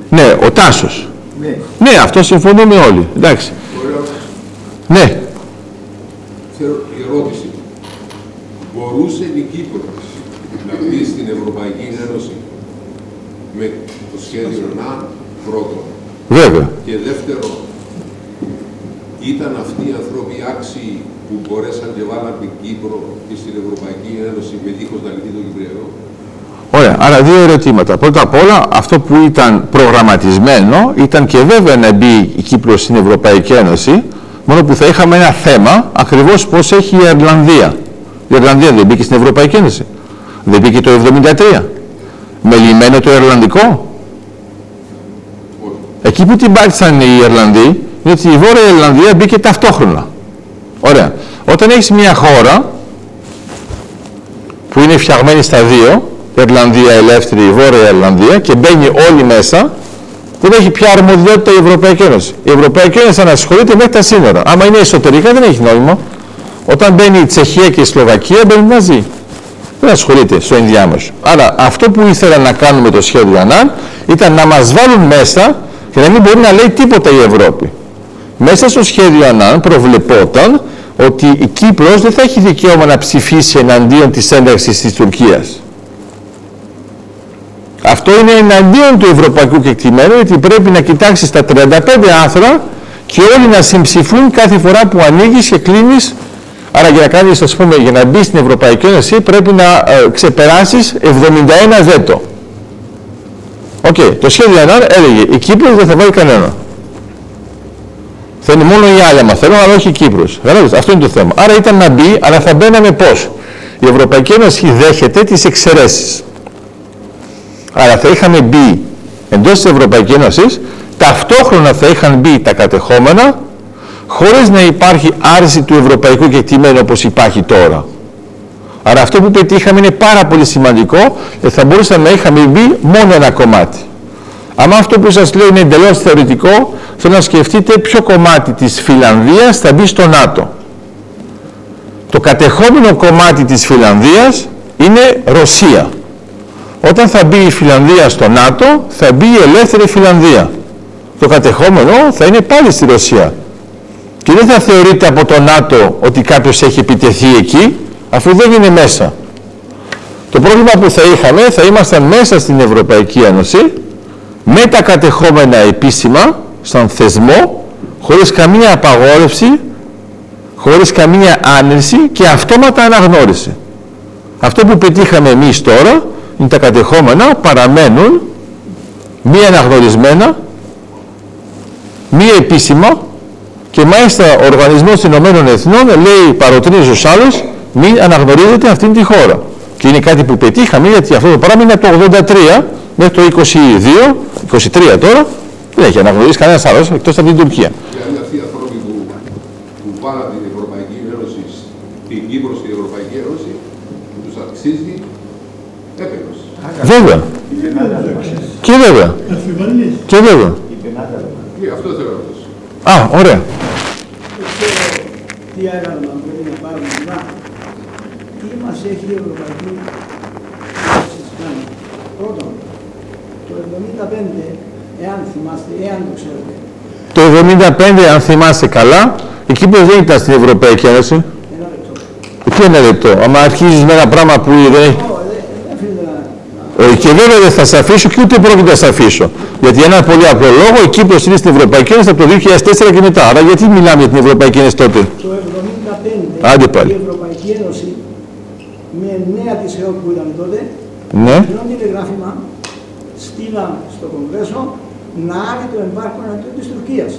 [SPEAKER 1] Ναι, ο Τάσος.
[SPEAKER 6] Ναι.
[SPEAKER 1] Ναι, αυτό συμφωνούμε όλοι. Εντάξει. Ναι.
[SPEAKER 7] Ξέρω η ερώτηση. Μπορούσε η Κύπρος να μπει στην Ευρωπαϊκή Ένωση με το σχέδιο να πρώτο
[SPEAKER 1] Βέβαια.
[SPEAKER 7] και δεύτερο ήταν αυτοί οι άνθρωποι άξιοι που μπορέσαν και βάλαν την Κύπρο και στην Ευρωπαϊκή Ένωση με δίχως να λυθεί το Κυπριακό;
[SPEAKER 1] Ωραία, άρα δύο ερωτήματα. Πρώτα απ' όλα, αυτό που ήταν προγραμματισμένο ήταν και βέβαια να μπει η Κύπρος στην Ευρωπαϊκή Ένωση, μόνο που θα είχαμε ένα θέμα, ακριβώς πώς έχει η Ιρλανδία. Η Ιρλανδία δεν μπήκε στην Ευρωπαϊκή Ένωση. Δεν μπήκε το 1973. Με λιμένο το Ιρλανδικό.
[SPEAKER 7] Όχι.
[SPEAKER 1] Εκεί που την πάτησαν οι Ιρλανδοί, είναι ότι η Βόρεια Ιρλανδία μπήκε ταυτόχρονα. Ωραία. Όταν έχεις μια χώρα που είναι φτιαγμένη στα δύο, Ιρλανδία ελεύθερη, η Βόρεια Ιρλανδία, και μπαίνει όλη μέσα, δεν έχει πια αρμοδιότητα η Ευρωπαϊκή Ένωση. Η Ευρωπαϊκή Ένωση ανασχολείται μέχρι τα σύνορα. Άμα είναι εσωτερικά δεν έχει νόημα. Όταν μπαίνει η Τσεχία και η Σλοβακία μπαίνουν μαζί. Δεν ασχολείται στο ενδιάμεσο. Άρα αυτό που ήθελα να κάνουμε το σχέδιο ΑΝΑΝ ήταν να μας βάλουν μέσα και να μην μπορεί να λέει τίποτα η Ευρώπη. Μέσα στο σχέδιο ΑΝΑΝ προβλεπόταν ότι η Κύπρος δεν θα έχει δικαίωμα να ψηφίσει εναντίον της ένταξης της Τουρκίας. Αυτό είναι εναντίον του ευρωπαϊκού κεκτημένου γιατί πρέπει να κοιτάξεις τα 35 άρθρα και όλοι να συμψηφούν κάθε φορά που ανοίγεις και κλείνεις. Άρα για να κάνεις, ας πούμε, για να μπεις στην Ευρωπαϊκή Ένωση πρέπει να ε, ξεπεράσεις 71 βέτο. Οκ, το σχέδιο Ανάν έλεγε η Κύπρος δεν θα βάλει κανένα. Θα είναι μόνο οι άλλοι, άμα θέλουν, αλλά όχι η Κύπρος. Κατάλαβες, αυτό είναι το θέμα. Άρα ήταν να μπει, αλλά θα μπαίναμε πώς; Η Ευρωπαϊκή Ένωση δέχεται τις εξαιρέσεις. Άρα θα είχαμε μπει εντός της Ευρωπαϊκής Ένωσης, ταυτόχρονα θα είχαν μπει τα κατεχόμενα, χωρίς να υπάρχει άρση του ευρωπαϊκού κεκτημένου όπως υπάρχει τώρα. Άρα αυτό που πετύχαμε είναι πάρα πολύ σημαντικό και θα μπορούσαμε να είχαμε μπει μόνο ένα κομμάτι. Αν αυτό που σας λέω είναι εντελώς θεωρητικό, θέλω να σκεφτείτε ποιο κομμάτι της Φιλανδίας θα μπει στο ΝΑΤΟ. Το κατεχόμενο κομμάτι της Φιλανδίας είναι Ρωσία. Όταν θα μπει η Φιλανδία στο ΝΑΤΟ, θα μπει η ελεύθερη Φιλανδία. Το κατεχόμενο θα είναι πάλι στη Ρωσία. Και δεν θα θεωρείται από το ΝΑΤΟ ότι κάποιος έχει επιτεθεί εκεί, αφού δεν είναι μέσα. Το πρόβλημα που θα είχαμε, θα ήμασταν μέσα στην Ευρωπαϊκή Ένωση, με τα κατεχόμενα επίσημα, σαν θεσμό, χωρίς καμία απαγόρευση, χωρίς καμία άνεση και αυτόματα αναγνώριση. Αυτό που πετύχαμε εμείς τώρα, είναι τα κατεχόμενα, παραμένουν μη αναγνωρισμένα, μη επίσημα και μάλιστα ο Οργανισμός των Ηνωμένων Εθνών λέει, παροτρύνεις στους άλλους, μην αναγνωρίζετε αυτήν τη χώρα. Και είναι κάτι που πετύχαμε, γιατί αυτό το πράγμα είναι από το 83 μέχρι το 22, 23 τώρα, δεν έχει αναγνωρίσει κανένας άλλος εκτός από την Τουρκία.
[SPEAKER 7] Δηλαδή αυτοί οι άνθρωποι που, που βάλαν την Ευρωπαϊκή Ένωση, την Κύπρο στην Ευρωπαϊκή Ένωση, τους αξίζει έπαινος.
[SPEAKER 1] Βέβαια. Και βέβαια.
[SPEAKER 3] Αμφιβάλλεις.
[SPEAKER 1] Και βέβαια.
[SPEAKER 7] Και αυτό θέλω να ρωτήσω.
[SPEAKER 1] Α, ωραία.
[SPEAKER 3] τι άγαλμα μπορεί να πάρουμε να τι μας έχει η Ευρωπαϊκή Ένωση κάνει. Πρώτον, το 1975, εάν θυμάστε, εάν το ξέρετε,
[SPEAKER 1] Το 75, αν θυμάσαι καλά, η Κύπρος δεν ήταν στην Ευρωπαϊκή Ένωση.
[SPEAKER 3] ένα λεπτό.
[SPEAKER 1] Τι είναι λεπτό, άμα αρχίζεις με ένα πράγμα που δεν έχει...
[SPEAKER 3] Ω, δεν δεν αφήνω να...
[SPEAKER 1] Ε, Και βέβαια δεν θα σε αφήσω και ούτε πρόκειται να σε αφήσω. Γιατί ένα πολύ απλό λόγο, η Κύπρος είναι στην Ευρωπαϊκή Ένωση από το 2004 και μετά. Άρα γιατί μιλάμε για την Ευρωπαϊκή Ένωση τότε;
[SPEAKER 3] Το 1975
[SPEAKER 1] Άντε πάλι.
[SPEAKER 3] η Ευρωπαϊκή Ένωση με νέα της ΕΟΚ που ήταν τότε,
[SPEAKER 1] Ναι.
[SPEAKER 3] κοινό τηλεγράφημα στείλαν στο Κογκρέσο να άρει το εμπάρκο εναντίον της Τουρκίας.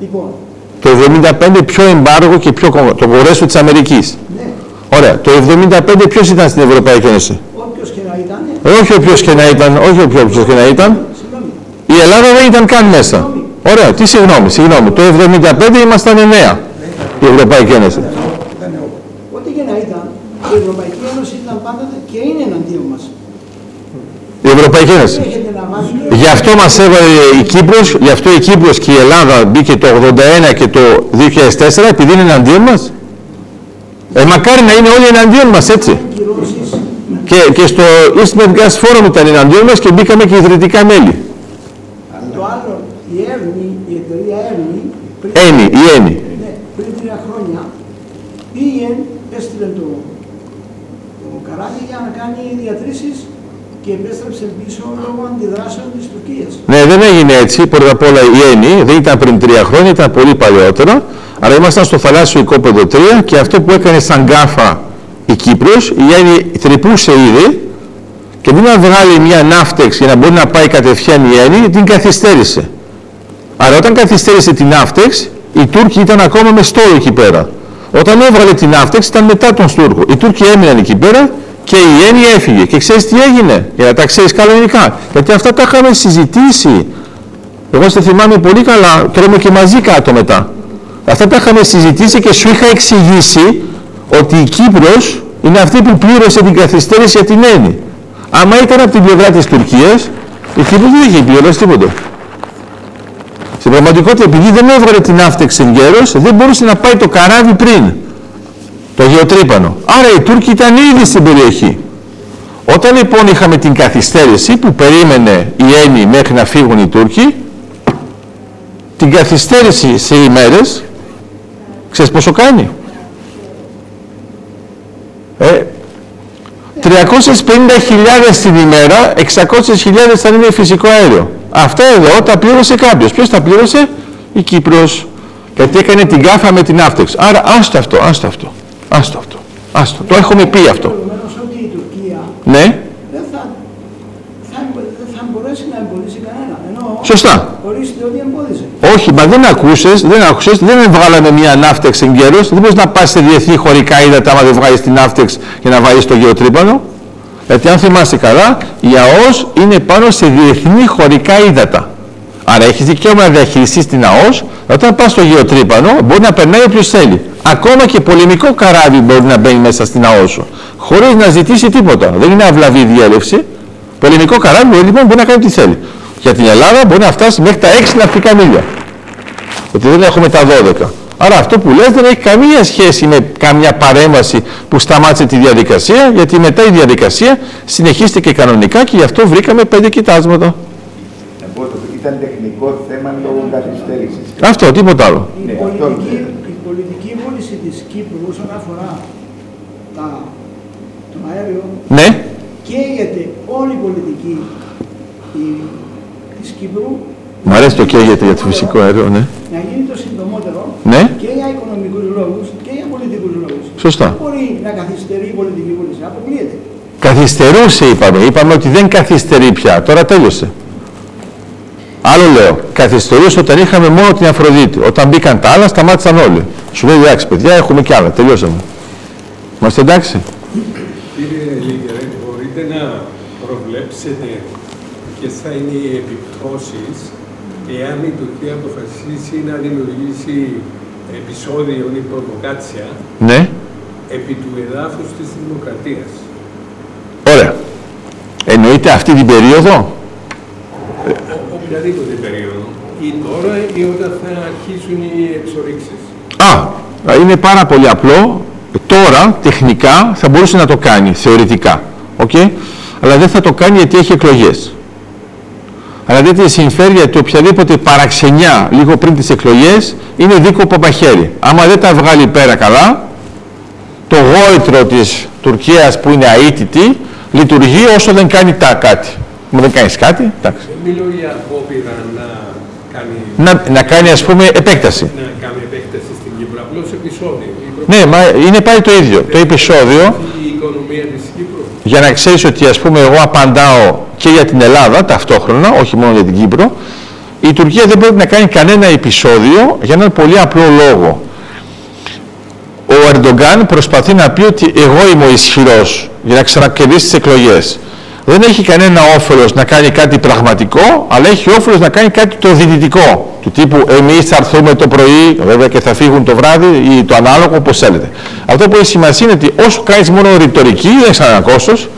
[SPEAKER 3] Λοιπόν,
[SPEAKER 1] Το 75 πιο εμπάργο και πιο κο- το κορέσιο της Αμερικής.
[SPEAKER 3] ναι,
[SPEAKER 1] Ωραία. Το 75 ποιος ήταν στην Ευρωπαϊκή Ένωση;
[SPEAKER 3] Όποιος και να ήταν,
[SPEAKER 1] Ε, Όχι όποιος και να ήταν, όχι όποιος και να ήταν.
[SPEAKER 3] συγγνώμη,
[SPEAKER 1] Η Ελλάδα δεν ήταν καν μέσα. Ωραία. Τι συγγνώμη, συγγνώμη. Το 75 ήμασταν 9. Η Ευρωπαϊκή Ένωση.
[SPEAKER 3] ό,τι και να ήταν, η Ευρωπαϊκή Ένωση ήταν πάντοτε και είναι εναντίον μας.
[SPEAKER 1] Η Ευρωπαϊκή Ένωση.
[SPEAKER 3] Έχετε να μάθετε
[SPEAKER 1] Γι' αυτό μας έβαλε η Κύπρος, γι' αυτό η Κύπρος και η Ελλάδα μπήκε το 81 και το 2004 επειδή είναι εναντίον μας. Ε, μακάρι να είναι όλοι εναντίον μας έτσι.
[SPEAKER 3] Κυρώσεις
[SPEAKER 1] Και, και στο East Med Gas Forum ήταν εναντίον μας και μπήκαμε και ιδρυτικά μέλη.
[SPEAKER 3] Το άλλο, η Έρνη, η εταιρεία Έρνη, πριν,
[SPEAKER 1] Ένι, η Ένι.
[SPEAKER 3] ναι, πριν τρία χρόνια, πήγε, έστειλε το, το καράβι για να κάνει διατρήσεις και επέστρεψε πίσω λόγω αντιδράσεων της Τουρκίας.
[SPEAKER 1] Ναι, δεν έγινε έτσι. Πρώτα απ' όλα η Ένι δεν ήταν πριν τρία χρόνια, ήταν πολύ παλιότερα. Αλλά ήμασταν στο θαλάσσιο οικόπεδο 3 και αυτό που έκανε σαν γκάφα η Κύπρος, η Ένι τρυπούσε ήδη και δεν να βγάλει μια ναύτεξ για να μπορεί να πάει κατευθείαν η Ένι, την καθυστέρησε. Άρα όταν καθυστέρησε την ναύτεξ, οι Τούρκοι ήταν ακόμα με στόλο εκεί πέρα. Όταν έβγαλε την ναύτεξ ήταν μετά τον Τούρκο. Οι Τούρκοι έμειναν εκεί πέρα και η Έννη έφυγε. Και ξέρεις τι έγινε, για να τα ξέρεις κανονικά. Γιατί αυτά τα είχαμε συζητήσει. Εγώ σε θυμάμαι πολύ καλά, τρώμε και μαζί κάτω μετά. Αυτά τα είχαμε συζητήσει και σου είχα εξηγήσει ότι η Κύπρος είναι αυτή που πλήρωσε την καθυστέρηση για την Έννη. Άμα ήταν από την πλευρά της Τουρκίας, η Κύπρος δεν είχε πληρώσει τίποτα. Στην πραγματικότητα, επειδή δεν έβγαλε την ναύτεξη εν γέρος, δεν μπορούσε να πάει το καράβι πριν, το γεωτρύπανο. Άρα οι Τούρκοι ήταν ήδη στην περιοχή. Όταν λοιπόν είχαμε την καθυστέρηση που περίμενε η Έννη μέχρι να φύγουν οι Τούρκοι, την καθυστέρηση σε ημέρες, ξέρεις πόσο κάνει; Ε, 350.000 την ημέρα, 600.000 θα είναι φυσικό αέριο. Αυτά εδώ τα πλήρωσε κάποιος. Ποιος τα πλήρωσε; Η Κύπρος. Γιατί έκανε την κάφα με την άφτεξ. Άρα άστο αυτό, άστο αυτό. Άστο αυτό. Άστο. Το έχουμε πει αυτό.
[SPEAKER 3] Επομένως ότι η Τουρκία
[SPEAKER 1] Ναι,
[SPEAKER 3] δεν θα, θα, εμπο- δεν θα μπορέσει να εμποδίσει κανένα. Ενώ
[SPEAKER 1] σωστά.
[SPEAKER 3] ορίστε ότι εμπόδισε.
[SPEAKER 1] Όχι, μα δεν ακούσες, δεν άκουσες, δεν βγάλαμε μια ναύτεξ εν γέρος. Δεν μπορείς να πας σε διεθνή χωρικά ύδατα άμα δεν βγάλεις την ναύτεξ για να βάλεις το γεωτρύπανο. Γιατί αν θυμάσαι καλά, η ΑΟΣ είναι πάνω σε διεθνή χωρικά ύδατα. Άρα έχεις δικαίωμα να διαχειριστείς την ΑΟΣ, όταν πας στο γεωτρύπανο μπορεί να περνάει όποιος θέλει. Ακόμα και πολεμικό καράβι μπορεί να μπαίνει μέσα στην ΑΟΣ σου, χωρίς να ζητήσει τίποτα. Δεν είναι αυλαβή διέλευση. Πολεμικό καράβι λοιπόν μπορεί να κάνει τι θέλει. Για την Ελλάδα μπορεί να φτάσει μέχρι τα 6 ναυτικά μίλια. Γιατί δεν έχουμε τα 12. Άρα αυτό που λες δεν έχει καμία σχέση με καμιά παρέμβαση που σταμάτησε τη διαδικασία, γιατί μετά η διαδικασία συνεχίστηκε κανονικά και γι' αυτό βρήκαμε πέντε κοιτάσματα.
[SPEAKER 6] Εγώ το ήταν τεχνικό θέμα λόγω καθυστέρησης.
[SPEAKER 1] Αυτό, τίποτα άλλο.
[SPEAKER 3] Η,
[SPEAKER 6] Ναι, αυτό
[SPEAKER 3] πολιτική,
[SPEAKER 6] ξέρω.
[SPEAKER 3] η πολιτική βούληση της Κύπρου όσον αφορά τα τον αέριο,
[SPEAKER 1] Ναι,
[SPEAKER 3] καίγεται όλη η πολιτική η- της Κύπρου
[SPEAKER 1] μου αρέσει το καίγεται για το φυσικό αέριο, ναι.
[SPEAKER 3] να γίνει το συντομότερο
[SPEAKER 1] Ναι,
[SPEAKER 3] και για οικονομικούς λόγους και για πολιτικούς λόγους.
[SPEAKER 1] Σωστά.
[SPEAKER 3] Δεν μπορεί να καθυστερεί η πολιτική βούληση, αποκλείεται.
[SPEAKER 1] καθυστερούσε είπαμε. Είπαμε ότι δεν καθυστερεί πια. Τώρα τέλειωσε. Άλλο λέω. Καθυστερούσε όταν είχαμε μόνο την Αφροδίτη. Όταν μπήκαν τα άλλα, σταμάτησαν όλοι. Σου λέει εντάξει, παιδιά, έχουμε κι άλλα. Τελειώσαμε. Είμαστε εντάξει.
[SPEAKER 8] Κύριε Λίγερε, μπορείτε να προβλέψετε ποιες θα είναι οι επιπτώσεις εάν η Τουρκία αποφασίσει να δημιουργήσει επεισόδιο ή προβοκάτσια
[SPEAKER 1] Ναι.
[SPEAKER 8] επί του εδάφους της δημοκρατίας.
[SPEAKER 1] Ωραία. Εννοείται αυτή την περίοδο;
[SPEAKER 8] Ο- οποιαδήποτε περίοδο. Ή τώρα ή όταν θα αρχίσουν οι εξορύξεις.
[SPEAKER 1] Α, είναι πάρα πολύ απλό. Τώρα, τεχνικά, θα μπορούσε να το κάνει, θεωρητικά. Οκ. Αλλά δεν θα το κάνει γιατί έχει εκλογές. Αλλά δεν τη συμφέρει γιατί οποιαδήποτε παραξενιά λίγο πριν τις εκλογές είναι δίκοπο μαχαίρι. Άμα δεν τα βγάλει πέρα καλά, το γόητρο της Τουρκίας που είναι αήττητη λειτουργεί όσο δεν κάνει τα κάτι. Μου δεν κάνεις κάτι, εντάξει.
[SPEAKER 8] Δεν μιλώ για απόπειρα να κάνει,
[SPEAKER 1] Να, να κάνει ας πούμε επέκταση.
[SPEAKER 8] να κάνει επέκταση στην Κύπρο. Απλώς επεισόδιο. Η προ-
[SPEAKER 1] Ναι, μα είναι πάλι το ίδιο. Το επεισόδιο
[SPEAKER 8] Η οικονομία της Κύπρου.
[SPEAKER 1] Για να ξέρεις ότι ας πούμε εγώ απαντάω και για την Ελλάδα ταυτόχρονα, όχι μόνο για την Κύπρο, η Τουρκία δεν πρέπει να κάνει κανένα επεισόδιο για έναν πολύ απλό λόγο. Ο Ερντογκάν προσπαθεί να πει ότι εγώ είμαι ο ισχυρός για να ξανακερδίσει τις εκλογές. Δεν έχει κανένα όφελος να κάνει κάτι πραγματικό, αλλά έχει όφελος να κάνει κάτι το δυνητικό. Του τύπου εμείς θα έρθουμε το πρωί, βέβαια και θα φύγουν το βράδυ ή το ανάλογο, όπως θέλετε. Αυτό που έχει σημασία είναι ότι όσο κάνεις μόνο ρητορική, δεν έχει κανένα κόστος.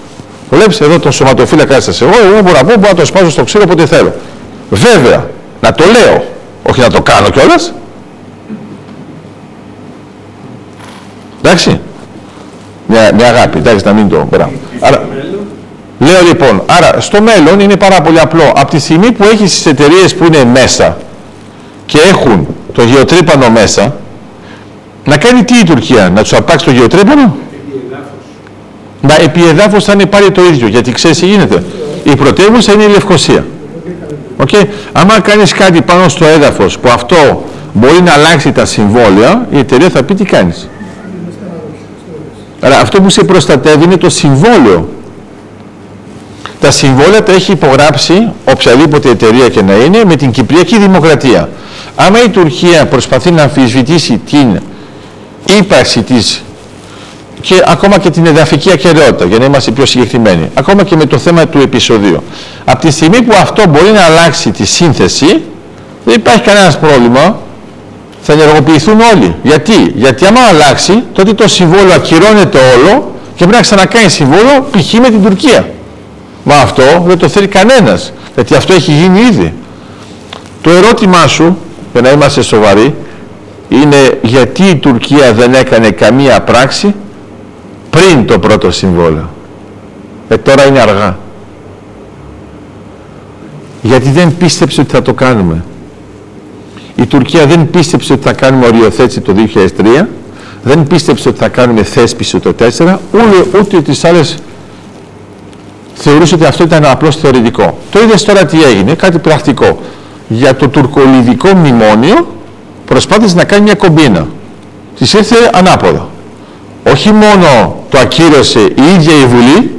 [SPEAKER 1] Βλέπεις εδώ τον σωματοφύλακα σας εγώ, εγώ μπορώ να πω, μπορώ να το σπάσω στο ξύλο όποτε θέλω. Βέβαια, να το λέω, όχι να το κάνω κιόλας. Εντάξει. Με, με αγάπη, εντάξει, να μην το. Μπράβο. Άρα, λέω λοιπόν, άρα στο μέλλον είναι πάρα πολύ απλό. Από τη στιγμή που έχεις τις εταιρείες που είναι μέσα και έχουν το γεωτρύπανο μέσα, να κάνει τι η Τουρκία, να τους απάξει το γεωτρύπανο; Μα επί εδάφους θα είναι πάλι το ίδιο, γιατί ξέρεις τι γίνεται. Η πρωτεύουσα είναι η Λευκοσία. Okay. Άμα κάνεις κάτι πάνω στο έδαφος που αυτό μπορεί να αλλάξει τα συμβόλαια, η εταιρεία θα πει τι κάνεις. Άρα αυτό που σε προστατεύει είναι το συμβόλαιο. Τα συμβόλαια τα έχει υπογράψει οποιαδήποτε εταιρεία και να είναι με την Κυπριακή Δημοκρατία. Άμα η Τουρκία προσπαθεί να αμφισβητήσει την ύπαρξη της και ακόμα και την εδαφική ακαιρεότητα, για να είμαστε πιο συγκεκριμένοι, ακόμα και με το θέμα του επεισοδίου. Από τη στιγμή που αυτό μπορεί να αλλάξει τη σύνθεση, δεν υπάρχει κανένας πρόβλημα, θα ενεργοποιηθούν όλοι. Γιατί, Γιατί άμα αλλάξει, τότε το συμβόλαιο ακυρώνεται όλο και πρέπει να ξανακάνει συμβόλαιο π.χ. με την Τουρκία. Μα αυτό δεν το θέλει κανένας, γιατί αυτό έχει γίνει ήδη. Το ερώτημά σου, για να είμαστε σοβαροί, είναι γιατί η Τουρκία δεν έκανε καμία πράξη πριν το πρώτο συμβόλαιο. Ε, τώρα είναι αργά. Γιατί δεν πίστεψε ότι θα το κάνουμε. Η Τουρκία δεν πίστεψε ότι θα κάνουμε οριοθέτηση το 2003, δεν πίστεψε ότι θα κάνουμε θέσπιση το 2004, ούτε, ούτε τις άλλες θεωρούσε ότι αυτό ήταν απλώς θεωρητικό. Το είδες τώρα τι έγινε, κάτι πρακτικό. Για το τουρκολιδικό μνημόνιο προσπάθησε να κάνει μια κομπίνα. Της ήρθε ανάποδα. Όχι μόνο το ακύρωσε η ίδια η Βουλή,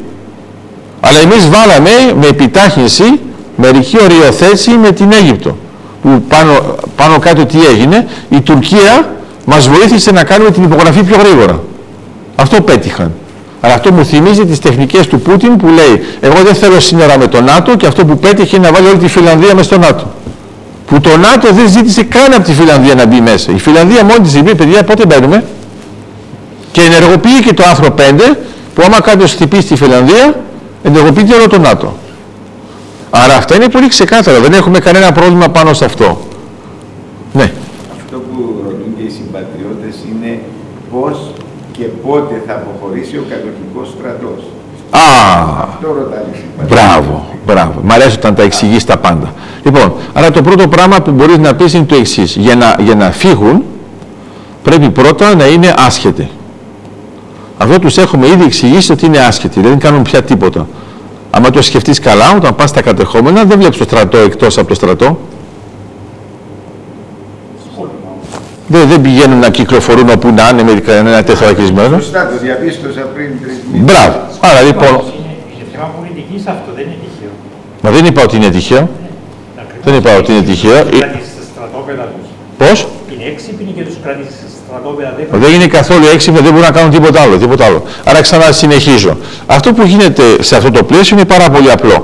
[SPEAKER 1] αλλά εμείς βάλαμε με επιτάχυνση μερική οριοθέτηση με την Αίγυπτο. Που πάνω, πάνω κάτω τι έγινε, η Τουρκία μας βοήθησε να κάνουμε την υπογραφή πιο γρήγορα. Αυτό πέτυχαν. Αλλά αυτό μου θυμίζει τις τεχνικές του Πούτιν που λέει εγώ δεν θέλω σύνορα με το ΝΑΤΟ και αυτό που πέτυχε είναι να βάλει όλη τη Φιλανδία μέσα στο ΝΑΤΟ. Που το ΝΑΤΟ δεν ζήτησε καν από τη Φιλανδία να μπει μέσα. Η Φιλανδία μόνη της είπε παιδιά πότε μπαίνουμε και ενεργοποιεί και το άρθρο 5 που άμα κάποιος χτυπήσει τη Φιλανδία ενεργοποιείται όλο το ΝΑΤΟ. Άρα αυτά είναι πολύ ξεκάθαρα. Δεν έχουμε κανένα πρόβλημα πάνω σε αυτό. Ναι.
[SPEAKER 6] Αυτό που ρωτούν και οι συμπατριώτες είναι πώς και πότε θα αποχωρήσει ο κατοχικός στρατός.
[SPEAKER 1] Α,
[SPEAKER 6] Αυτό ρωτάνε οι συμπατριώτες.
[SPEAKER 1] μπράβο, μπράβο. Μ' αρέσει όταν τα εξηγείς τα πάντα. Λοιπόν, άρα το πρώτο πράγμα που μπορείς να πεις είναι το εξής. Για να, για να φύγουν πρέπει πρώτα να είναι άσχετοι. Αυτό τους έχουμε ήδη εξηγήσει ότι είναι άσχετοι, δεν κάνουν πια τίποτα. Αν το σκεφτείς καλά, όταν πας στα κατεχόμενα, δεν βλέπεις το στρατό εκτός από το στρατό. Δεν, δεν πηγαίνουν να κυκλοφορούν όπου να είναι με κανένα τεθωρακισμένος.
[SPEAKER 6] Σωστά, το διαπίστωσα πριν τρεις μήνες.
[SPEAKER 1] Μπράβο. Άρα λοιπόν,
[SPEAKER 4] Είναι, είναι θέμα πολιτικής αυτό, δεν είναι τυχαίο.
[SPEAKER 1] μα δεν είπα ότι είναι τυχαίο. Δεν είπα ότι είναι τυχαίο. Ε-
[SPEAKER 4] Τους κρατήσεις στα στρατόπεδα τους.
[SPEAKER 1] Πώς;
[SPEAKER 4] Είναι έξυπνοι και τους κρατήσεις στα στρατόπεδα. Δεν
[SPEAKER 1] Δεν είναι καθόλου έξυπνο, δεν μπορούν να κάνουν τίποτα άλλο. Τίποτα άλλο. Άρα ξανασυνεχίζω. Αυτό που γίνεται σε αυτό το πλαίσιο είναι πάρα πολύ απλό.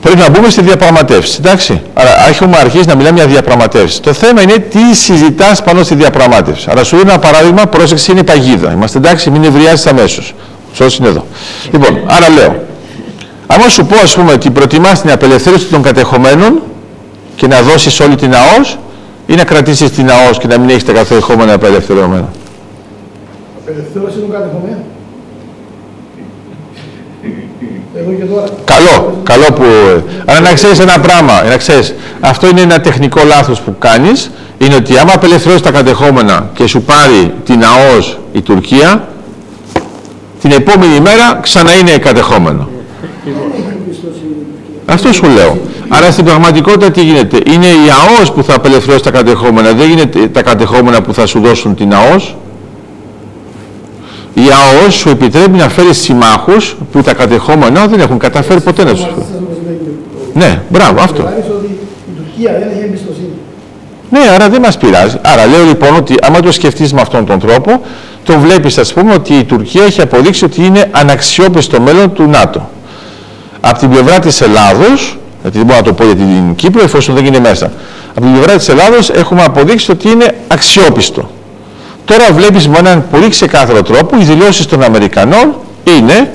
[SPEAKER 1] Πρέπει να μπούμε στη διαπραγματεύση. Εντάξει. Άρα έχουμε αρχίσει να μιλάμε για διαπραγματεύσει. Το θέμα είναι τι συζητάς πάνω στη διαπραγμάτευση. Άρα σου δίνω ένα παράδειγμα, πρόσεξε είναι παγίδα. Είμαστε εντάξει, μην ευριάζει αμέσως. Σώσο είναι εδώ. Λοιπόν, άρα λέω. Άμα σου πω, ας πούμε, ότι προτιμάς την απελευθέρωση των κατεχομένων και να δώσεις όλη την ΑΟΣ ή να κρατήσεις την ΑΟΣ και να μην έχεις τα κατεχόμενα απελευθερωμένα;
[SPEAKER 5] Απελευθέρωση των κατεχομένων. Εδώ και τώρα.
[SPEAKER 1] Καλό, καλό που. Αλλά να ξέρεις ένα πράγμα, να ξέρεις, αυτό είναι ένα τεχνικό λάθος που κάνεις. Είναι ότι άμα απελευθερώσεις τα κατεχόμενα και σου πάρει την ΑΟΣ η Τουρκία, την επόμενη μέρα ξανά είναι κατεχόμενο. Αυτό σου λέω. Άρα στην πραγματικότητα τι γίνεται; Είναι η ΑΟΣ που θα απελευθερώσει τα κατεχόμενα. Δεν γίνεται τα κατεχόμενα που θα σου δώσουν την ΑΟΣ. Η ΑΟΣ σου επιτρέπει να φέρεις συμμάχους που τα κατεχόμενα δεν έχουν καταφέρει ποτέ να τους φέρουν. Ναι, μπράβο, αυτό.
[SPEAKER 5] Clarisse ότι η Τουρκία δεν έχει εμπιστοσύνη.
[SPEAKER 1] Ναι, άρα δεν μας πειράζει. Άρα λέω λοιπόν ότι άμα το σκεφτείς με αυτόν τον τρόπο, το βλέπεις ας πούμε ότι η Τουρκία έχει αποδείξει ότι είναι αναξιόπιστο μέλλον του ΝΑΤΟ. Από την πλευρά της Ελλάδος, γιατί δεν μπορώ να το πω για την Κύπρο εφόσον δεν είναι μέσα, από την πλευρά της Ελλάδος έχουμε αποδείξει ότι είναι αξιόπιστο. Τώρα βλέπεις με έναν πολύ ξεκάθαρο τρόπο οι δηλώσεις των Αμερικανών είναι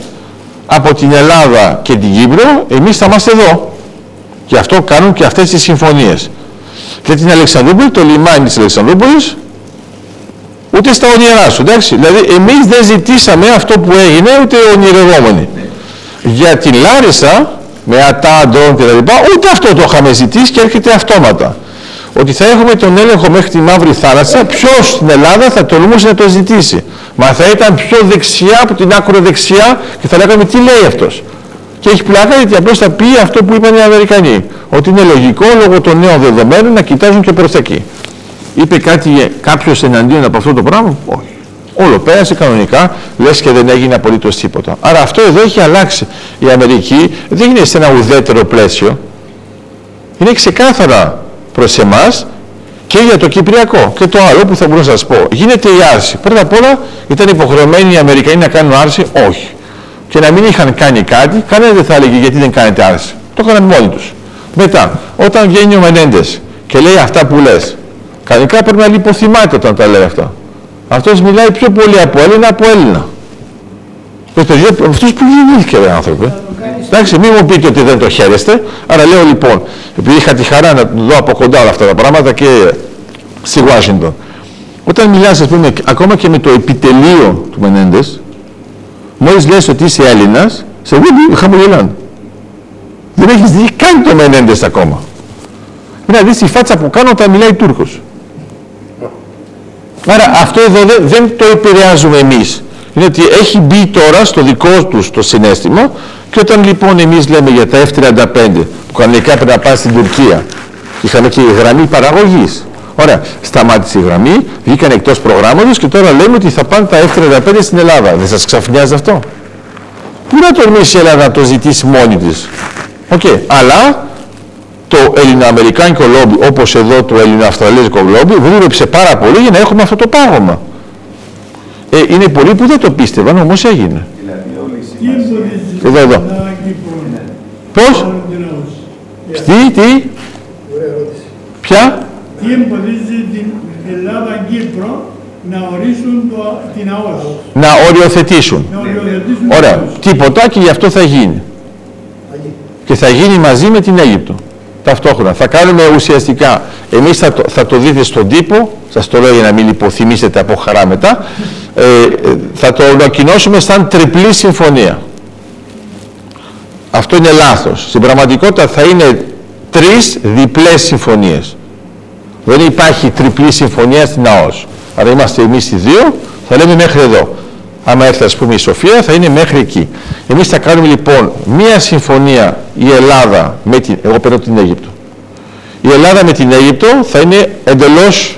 [SPEAKER 1] από την Ελλάδα και την Κύπρο εμείς θα είμαστε εδώ. Και αυτό κάνουν και αυτές τις συμφωνίες. Και την Αλεξανδρούπολη, το λιμάνι της Αλεξανδρούπολης, ούτε στα όνειρά σου, εντάξει. Δηλαδή, εμείς δεν ζητήσαμε αυτό που έγινε, ούτε ονειρευόμενοι. Για την Λάρισα, με ατά, ντρόν και τα λοιπά, ούτε αυτό το είχαμε ζητήσει και έρχεται αυτόματα. Ότι θα έχουμε τον έλεγχο μέχρι τη Μαύρη Θάλασσα, ποιος στην Ελλάδα θα τολμούσε να το ζητήσει. Μα θα ήταν πιο δεξιά από την άκρο δεξιά και θα λέγαμε τι λέει αυτός. Και έχει πλάκα γιατί απλώς θα πει αυτό που είπαν οι Αμερικανοί. Ότι είναι λογικό λόγω των νέων δεδομένων να κοιτάζουν και προς τα εκεί. Είπε κάτι κάποιος εναντίον από αυτό το πράγμα; Όχι. Όλο πέρασε κανονικά, λες και δεν έγινε απολύτως τίποτα. Άρα αυτό εδώ έχει αλλάξει. Η Αμερική δεν είναι σε ένα ουδέτερο πλαίσιο. Είναι ξεκάθαρα προς εμάς και για το Κυπριακό. Και το άλλο που θα μπορούσα να σας πω. Γίνεται η άρση. Πρώτα απ' όλα ήταν υποχρεωμένοι οι Αμερικανοί να κάνουν άρση. Όχι και να μην είχαν κάνει κάτι, κανένα δεν θα έλεγε γιατί δεν κάνετε άρση. Το έκαναν μόνοι τους. Μετά, όταν βγαίνει ο Μενέντες και λέει αυτά που λες, κανονικά πρέπει να λιποθυμάται όταν τα λέει αυτά. Αυτός μιλάει πιο πολύ από Έλληνα από Έλληνα. Πες παιδιά, αυτός που γεννήθηκε ρε άνθρωπε. Εντάξει, μην μου πείτε ότι δεν το χαίρεστε. Άρα λέω λοιπόν, επειδή είχα τη χαρά να δω από κοντά όλα αυτά τα πράγματα και στη Washington. Όταν μιλάς, ας πούμε, ακόμα και με το επιτελείο του Μενέντες, Μόλις λες ότι είσαι Έλληνας, σε δει χαμογελάνε. Δεν έχεις δει καν το Μενέντες ακόμα. Πρέπει να δεις τη φάτσα που κάνω όταν μιλάει Τούρκος. Άρα αυτό εδώ δεν, δεν το επηρεάζουμε εμείς. Είναι ότι έχει μπει τώρα στο δικό τους το συνέστημα και όταν λοιπόν εμείς λέμε για τα F-35 που κανονικά πρέπει να πάνε στην Τουρκία είχαμε και η γραμμή παραγωγής. Ωραία, σταμάτησε η γραμμή, βγήκαν εκτός προγράμματος και τώρα λέμε ότι θα πάνε τα F-35 στην Ελλάδα. Δεν σας ξαφνιάζει αυτό; Πού να τολμήσει η Ελλάδα να το ζητήσει μόνη της; Οκ, αλλά το ελληνοαμερικάνικο λόμπι, όπως εδώ το ελληνοαυστραλέζικο λόμπι, δούλεψε πάρα πολύ για να έχουμε αυτό το πάγωμα. Ε, είναι πολλοί που δεν το πίστευαν, όμως έγινε.
[SPEAKER 6] Δηλαδή όλη η
[SPEAKER 3] Τι
[SPEAKER 6] σημασία.
[SPEAKER 3] εμποδίζει
[SPEAKER 1] Εδώ, εδώ.
[SPEAKER 3] την Ελλάδα Κύπρο
[SPEAKER 1] Πώς,
[SPEAKER 3] να κάνουν την ΑΟΣ.
[SPEAKER 1] τι, τι,
[SPEAKER 5] Ωραία ερώτηση.
[SPEAKER 1] ποια,
[SPEAKER 3] Τι εμποδίζει την Ελλάδα Κύπρο να ορίσουν το, την ΑΟΣ.
[SPEAKER 1] να οριοθετήσουν.
[SPEAKER 3] Να οριοθετήσουν την
[SPEAKER 1] Ωραία,
[SPEAKER 3] ΑΟΣ.
[SPEAKER 1] τίποτα και γι' αυτό θα γίνει. Και θα γίνει μαζί με την Αίγυπτο. Ταυτόχρονα. Θα κάνουμε ουσιαστικά, εμείς θα το, θα το δείτε στον τύπο, σας το λέω για να μην λιποθυμήσετε από χαρά μετά, ε, ε, θα το ανακοινώσουμε σαν τριπλή συμφωνία. Αυτό είναι λάθος. Στην πραγματικότητα θα είναι τρεις διπλές συμφωνίες. Δεν υπάρχει τριπλή συμφωνία στην ΑΟΣ. Άρα είμαστε εμείς οι δύο, θα λέμε μέχρι εδώ. άμα έρθει ας πούμε η Σοφία, θα είναι μέχρι εκεί. Εμείς θα κάνουμε λοιπόν μία συμφωνία η Ελλάδα με την, εγώ παίρνω την Αίγυπτο. Η Ελλάδα με την Αίγυπτο θα είναι εντελώς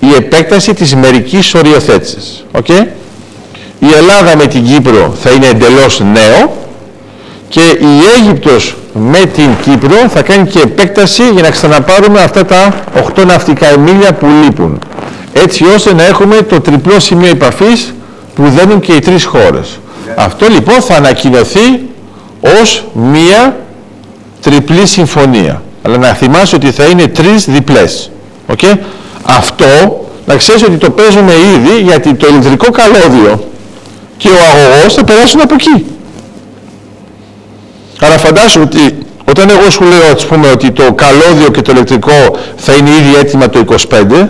[SPEAKER 1] η επέκταση της μερικής οριοθέτησης. Okay? Η Ελλάδα με την Κύπρο θα είναι εντελώς νέο και η Αίγυπτος με την Κύπρο θα κάνει και επέκταση για να ξαναπάρουμε αυτά τα 8 ναυτικά εμίλια που λείπουν. Έτσι ώστε να έχουμε το τριπλό σημείο επαφής που δένουν και οι τρεις χώρες. Αυτό λοιπόν θα ανακοινωθεί ως μία τριπλή συμφωνία. Αλλά να θυμάσαι ότι θα είναι τρεις διπλές. Okay? Αυτό να ξέρεις ότι το παίζουμε ήδη γιατί το ηλεκτρικό καλώδιο και ο αγωγός θα περάσουν από εκεί. Άρα φαντάσου ότι όταν εγώ σου λέω ας πούμε, ότι το καλώδιο και το ηλεκτρικό θα είναι ήδη έτοιμα το 25,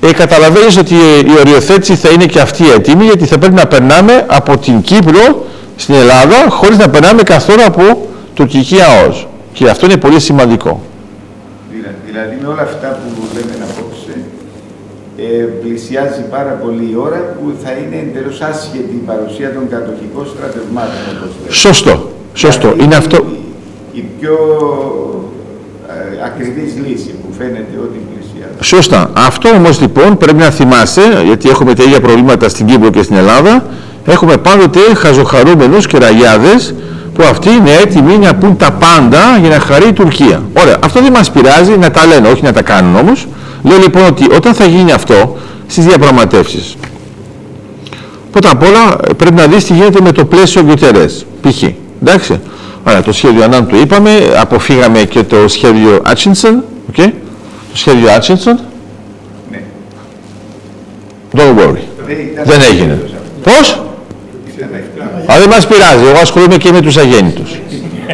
[SPEAKER 1] ε, καταλαβαίνεις ότι η οριοθέτηση θα είναι και αυτή έτοιμη γιατί θα πρέπει να περνάμε από την Κύπρο στην Ελλάδα χωρίς να περνάμε καθόλου από τουρκική ΑΟΣ. Και αυτό είναι πολύ σημαντικό.
[SPEAKER 6] Δηλαδή με όλα αυτά που λέμε απόψε, ε, πλησιάζει πάρα πολύ η ώρα που θα είναι εντελώς άσχετη η παρουσία των κατοχικών στρατευμάτων.
[SPEAKER 1] Σωστό. Σωστό. είναι αυτό.
[SPEAKER 6] Η, πιο ε, ακριβής λύση που φαίνεται ότι πλησιάζει.
[SPEAKER 1] Σωστά. Αυτό όμως λοιπόν πρέπει να θυμάσαι, γιατί έχουμε τα ίδια προβλήματα στην Κύπρο και στην Ελλάδα, έχουμε πάντοτε χαζοχαρούμενους και ραγιάδες που αυτοί είναι έτοιμοι να πούν τα πάντα για να χαρεί η Τουρκία. Ωραία, αυτό δεν μας πειράζει να τα λένε, όχι να τα κάνουν όμως. Λέω λοιπόν ότι όταν θα γίνει αυτό στις διαπραγματεύσεις, πρώτα απ' όλα πρέπει να δεις τι γίνεται με το πλαίσιο Γκουτερές, π.χ. Εντάξει. Ωραία, το σχέδιο Ανάν το είπαμε, αποφύγαμε και το σχέδιο Άτσινσον, okay. το σχέδιο Άτσινσον.
[SPEAKER 6] Ναι.
[SPEAKER 1] Don't worry. Δεν έγινε. Πώς; Αλλά δεν μας πειράζει, εγώ ασχολούμαι και με τους αγέννητους.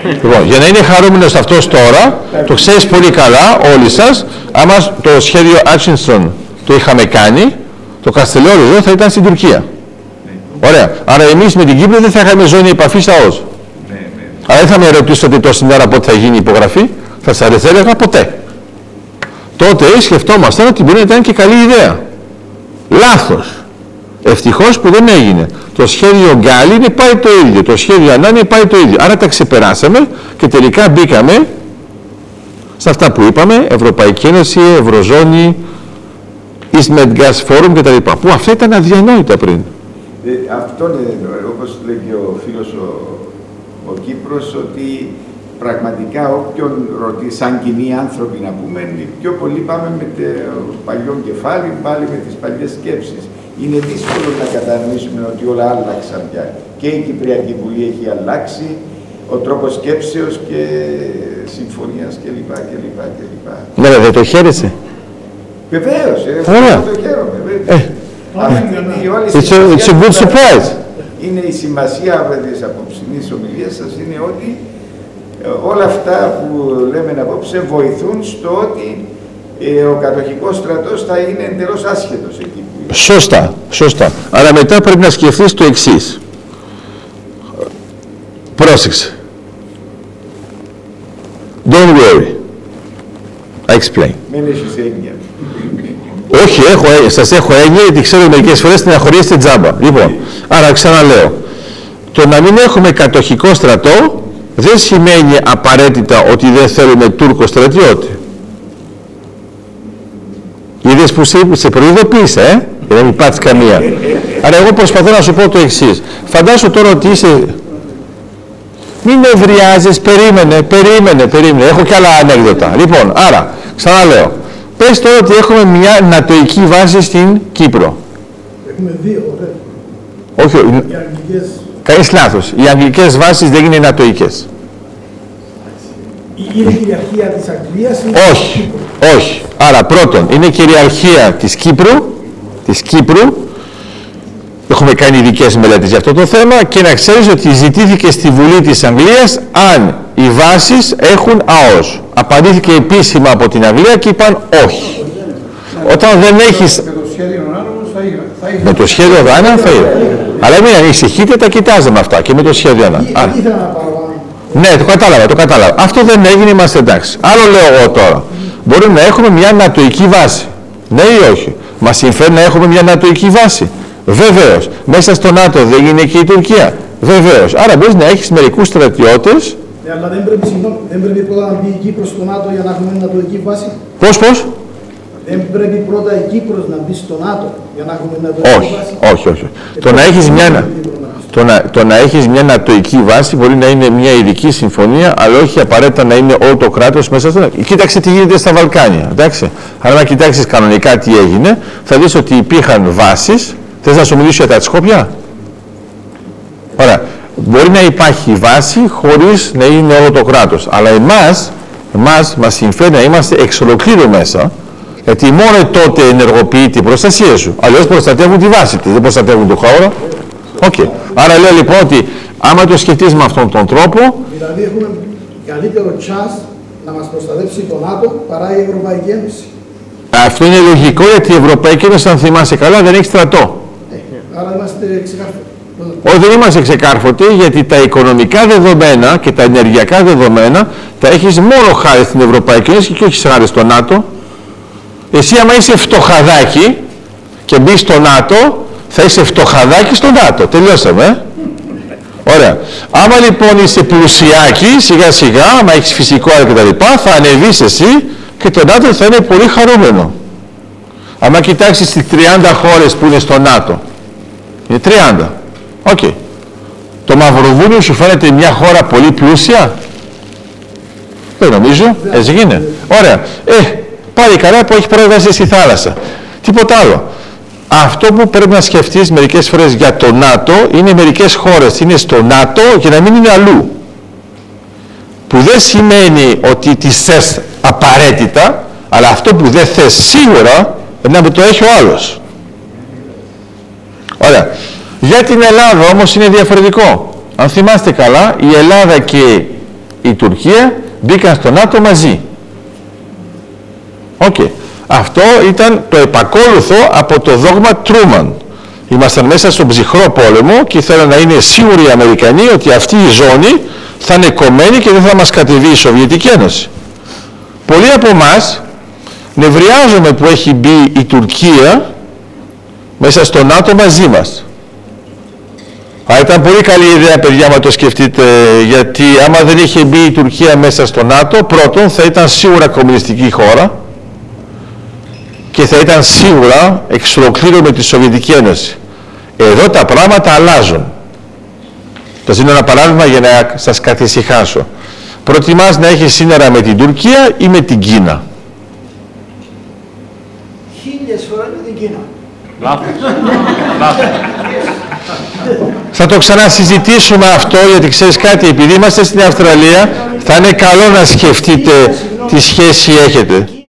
[SPEAKER 1] Λοιπόν, για να είναι χαρούμενος αυτός τώρα, το ξέρεις πολύ καλά όλοι σας, άμα το σχέδιο Άτσινσον το είχαμε κάνει, το Καστελόριο θα ήταν στην Τουρκία. Ωραία. Άρα εμείς με την Κύπρο δεν θα είχαμε ζώνη επαφής στα ΟΣ. Αλλά δεν θα με ρωτήσετε τόση μέρα πότε θα γίνει η υπογραφή, θα σας έλεγα ποτέ. Τότε σκεφτόμασταν ότι μπορεί να ήταν και καλή ιδέα. Λάθος. Ευτυχώς που δεν έγινε. Το σχέδιο Γκάλι είναι πάει το ίδιο. Το σχέδιο Ανάνη πάει το ίδιο. Άρα τα ξεπεράσαμε και τελικά μπήκαμε σε αυτά που είπαμε, Ευρωπαϊκή Ένωση, Ευρωζώνη, East Med Gas Forum κτλ. Που αυτά ήταν αδιανόητα πριν.
[SPEAKER 6] Ε, αυτό είναι, όπως λέει και ο φίλος ο, ο Κύπρος, ότι πραγματικά όποιον ρωτήσει, σαν κοινοί άνθρωποι να πούμε, πιο πολύ πάμε με το παλιό κεφάλι, πάλι με τις παλιές σκέψεις είναι δύσκολο να κατανοήσουμε ότι όλα άλλαξαν πια. Και η Κυπριακή Βουλή έχει αλλάξει, ο τρόπος σκέψεως και συμφωνίας κλπ. κλπ, κλπ.
[SPEAKER 1] Ναι, δεν το χαίρεσαι.
[SPEAKER 6] Βεβαίως, ε, το χαίρομαι. Ε,
[SPEAKER 1] it's, a, it's a good surprise.
[SPEAKER 6] Είναι η σημασία της απόψινής ομιλίας σας είναι ότι ε, όλα αυτά που λέμε απόψε βοηθούν στο ότι ε, ο κατοχικός στρατός θα είναι εντελώς άσχετος εκεί.
[SPEAKER 1] Σωστά, σωστά. Αλλά μετά πρέπει να σκεφτείς το εξής. Πρόσεξε. Don't worry. I explain.
[SPEAKER 6] Μην έχεις έννοια.
[SPEAKER 1] Όχι, έχω, ε, σας έχω έννοια γιατί ξέρω μερικές φορές την αχωρήσετε τζάμπα. Λοιπόν, άρα ξαναλέω. Το να μην έχουμε κατοχικό στρατό δεν σημαίνει απαραίτητα ότι δεν θέλουμε Τούρκο στρατιώτη. Είδες που σε, σε προειδοποίησα, ε; και δεν υπάρχει καμία. Άρα εγώ προσπαθώ να σου πω το εξής. Φαντάσου τώρα ότι είσαι... Μην με ευριάζεις, περίμενε, περίμενε, περίμενε. Έχω και άλλα ανέκδοτα. Λοιπόν, άρα, ξαναλέω. Πες τώρα ότι έχουμε μια νατοική βάση στην Κύπρο.
[SPEAKER 3] Έχουμε δύο, ωραία.
[SPEAKER 1] Όχι, οι
[SPEAKER 3] αγγλικές...
[SPEAKER 1] Κάνεις λάθος. Οι αγγλικές βάσεις δεν είναι νατοικές.
[SPEAKER 3] Είναι κυριαρχία της Αγγλίας ή
[SPEAKER 1] Όχι, όχι. Άρα πρώτον, είναι κυριαρχία της Κύπρου της Κύπρου έχουμε κάνει ειδικές μελέτες για αυτό το θέμα και να ξέρεις ότι ζητήθηκε στη Βουλή της Αγγλίας αν οι βάσεις έχουν ΑΟΣ. Απαντήθηκε επίσημα από την Αγγλία και είπαν όχι. Όταν δεν έχεις... Με το σχέδιο Δάνα θα είναι. Αλλά μην ανησυχείτε, τα κοιτάζαμε αυτά και με το σχέδιο Δάνα. Ναι, το κατάλαβα, το κατάλαβα. Αυτό δεν έγινε, είμαστε εντάξει. Άλλο λέω εγώ τώρα. Μπορούμε να έχουμε μια νατοική βάση. Ναι ή όχι; Μας συμφέρει να έχουμε μια νατοική βάση. Βεβαίως. Μέσα στο ΝΑΤΟ δεν είναι και η Τουρκία. Βεβαίως. Άρα μπορείς να έχεις μερικούς στρατιώτες.
[SPEAKER 9] Ναι, αλλά δεν πρέπει, συγγνώμη, δεν πρέπει πρώτα να μπει η Κύπρος στο ΝΑΤΟ για να έχουμε νατοική βάση.
[SPEAKER 1] Πώς, πώς;
[SPEAKER 9] Δεν πρέπει πρώτα η Κύπρος να μπει στο ΝΑΤΟ για να έχουμε νατοική
[SPEAKER 1] Όχι,
[SPEAKER 9] βάση.
[SPEAKER 1] όχι, όχι. Το να έχεις μια, το να, το να έχεις μια νατοική βάση μπορεί να είναι μια ειδική συμφωνία, αλλά όχι απαραίτητα να είναι όλο το κράτος μέσα στο Κοίταξε τι γίνεται στα Βαλκάνια, εντάξει. Αλλά να κοιτάξεις κανονικά τι έγινε, θα δεις ότι υπήρχαν βάσεις. Θες να σου μιλήσω για τα Σκόπια; Ωραία. Μπορεί να υπάρχει βάση χωρίς να είναι όλο το κράτος. Αλλά εμάς, εμάς μας συμφέρει να είμαστε εξ ολοκλήρου μέσα, γιατί μόνο τότε ενεργοποιεί την προστασία σου. Αλλιώς προστατεύουν τη βάση της, δεν προστατεύουν το χώρο. Οκ. Άρα λέω λοιπόν ότι άμα το σκεφτείς με αυτόν τον τρόπο,
[SPEAKER 9] Δηλαδή έχουμε καλύτερο chance να μας προστατεύσει το ΝΑΤΟ παρά η Ευρωπαϊκή Ένωση.
[SPEAKER 1] αυτό είναι λογικό γιατί η Ευρωπαϊκή Ένωση, αν θυμάσαι καλά, δεν έχει στρατό.
[SPEAKER 9] Ε, άρα είμαστε ξεκάθαροι.
[SPEAKER 1] Όχι, δεν είμαστε ξεκάρφωτοι γιατί τα οικονομικά δεδομένα και τα ενεργειακά δεδομένα τα έχεις μόνο χάρη στην Ευρωπαϊκή Ένωση και όχι χάρη στο ΝΑΤΟ. Εσύ άμα είσαι φτωχαδάκι και μπεις στο ΝΑΤΟ, θα είσαι φτωχαδάκι στο ΝΑΤΟ. Τελειώσαμε. ε. Ωραία. Άμα λοιπόν είσαι πλουσιάκι, σιγά σιγά, άμα έχεις φυσικό αέριο κτλ, θα ανεβείς εσύ και το ΝΑΤΟ θα είναι πολύ χαρούμενο. Άμα κοιτάξεις τις 30 χώρες που είναι στο ΝΑΤΟ, είναι 30. Οκ. Το Μαυροβούνιο σου φαίνεται μια χώρα πολύ πλούσια; Δεν νομίζω. Έτσι γίνεται. Ωραία. Ε, πάλι καλά που έχει πρόσβαση στη θάλασσα. Τίποτα άλλο. Αυτό που πρέπει να σκεφτείς μερικές φορές για το ΝΑΤΟ είναι μερικές χώρες είναι στο ΝΑΤΟ και να μην είναι αλλού. Που δεν σημαίνει ότι τις θες απαραίτητα, αλλά αυτό που δεν θες σίγουρα να το έχει ο άλλος. Ωραία. Για την Ελλάδα όμως είναι διαφορετικό. Αν θυμάστε καλά, η Ελλάδα και η Τουρκία μπήκαν στο ΝΑΤΟ μαζί. Οκ. Αυτό ήταν το επακόλουθο από το δόγμα Τρούμαν. Ήμασταν μέσα στον ψυχρό πόλεμο και ήθελαν να είναι σίγουροι οι Αμερικανοί ότι αυτή η ζώνη θα είναι κομμένη και δεν θα μας κατεβεί η Σοβιετική Ένωση. Πολλοί από εμάς νευριάζουμε που έχει μπει η Τουρκία μέσα στο ΝΑΤΟ μαζί μας. Α, ήταν πολύ καλή ιδέα, παιδιά, μα το σκεφτείτε, γιατί άμα δεν είχε μπει η Τουρκία μέσα στο ΝΑΤΟ, πρώτον θα ήταν σίγουρα κομμουνιστική χώρα και θα ήταν σίγουρα εξ ολοκλήρου με τη Σοβιετική Ένωση. Εδώ τα πράγματα αλλάζουν. Θα δίνω ένα παράδειγμα για να σας καθησυχάσω. Προτιμάς να έχεις σύνορα με την Τουρκία ή με την Κίνα;
[SPEAKER 9] Χίλιες φορές με την Κίνα.
[SPEAKER 2] Λάθος. Λάθος.
[SPEAKER 1] Θα το ξανασυζητήσουμε αυτό γιατί ξέρεις κάτι, επειδή είμαστε στην Αυστραλία θα είναι καλό να σκεφτείτε τι σχέση έχετε.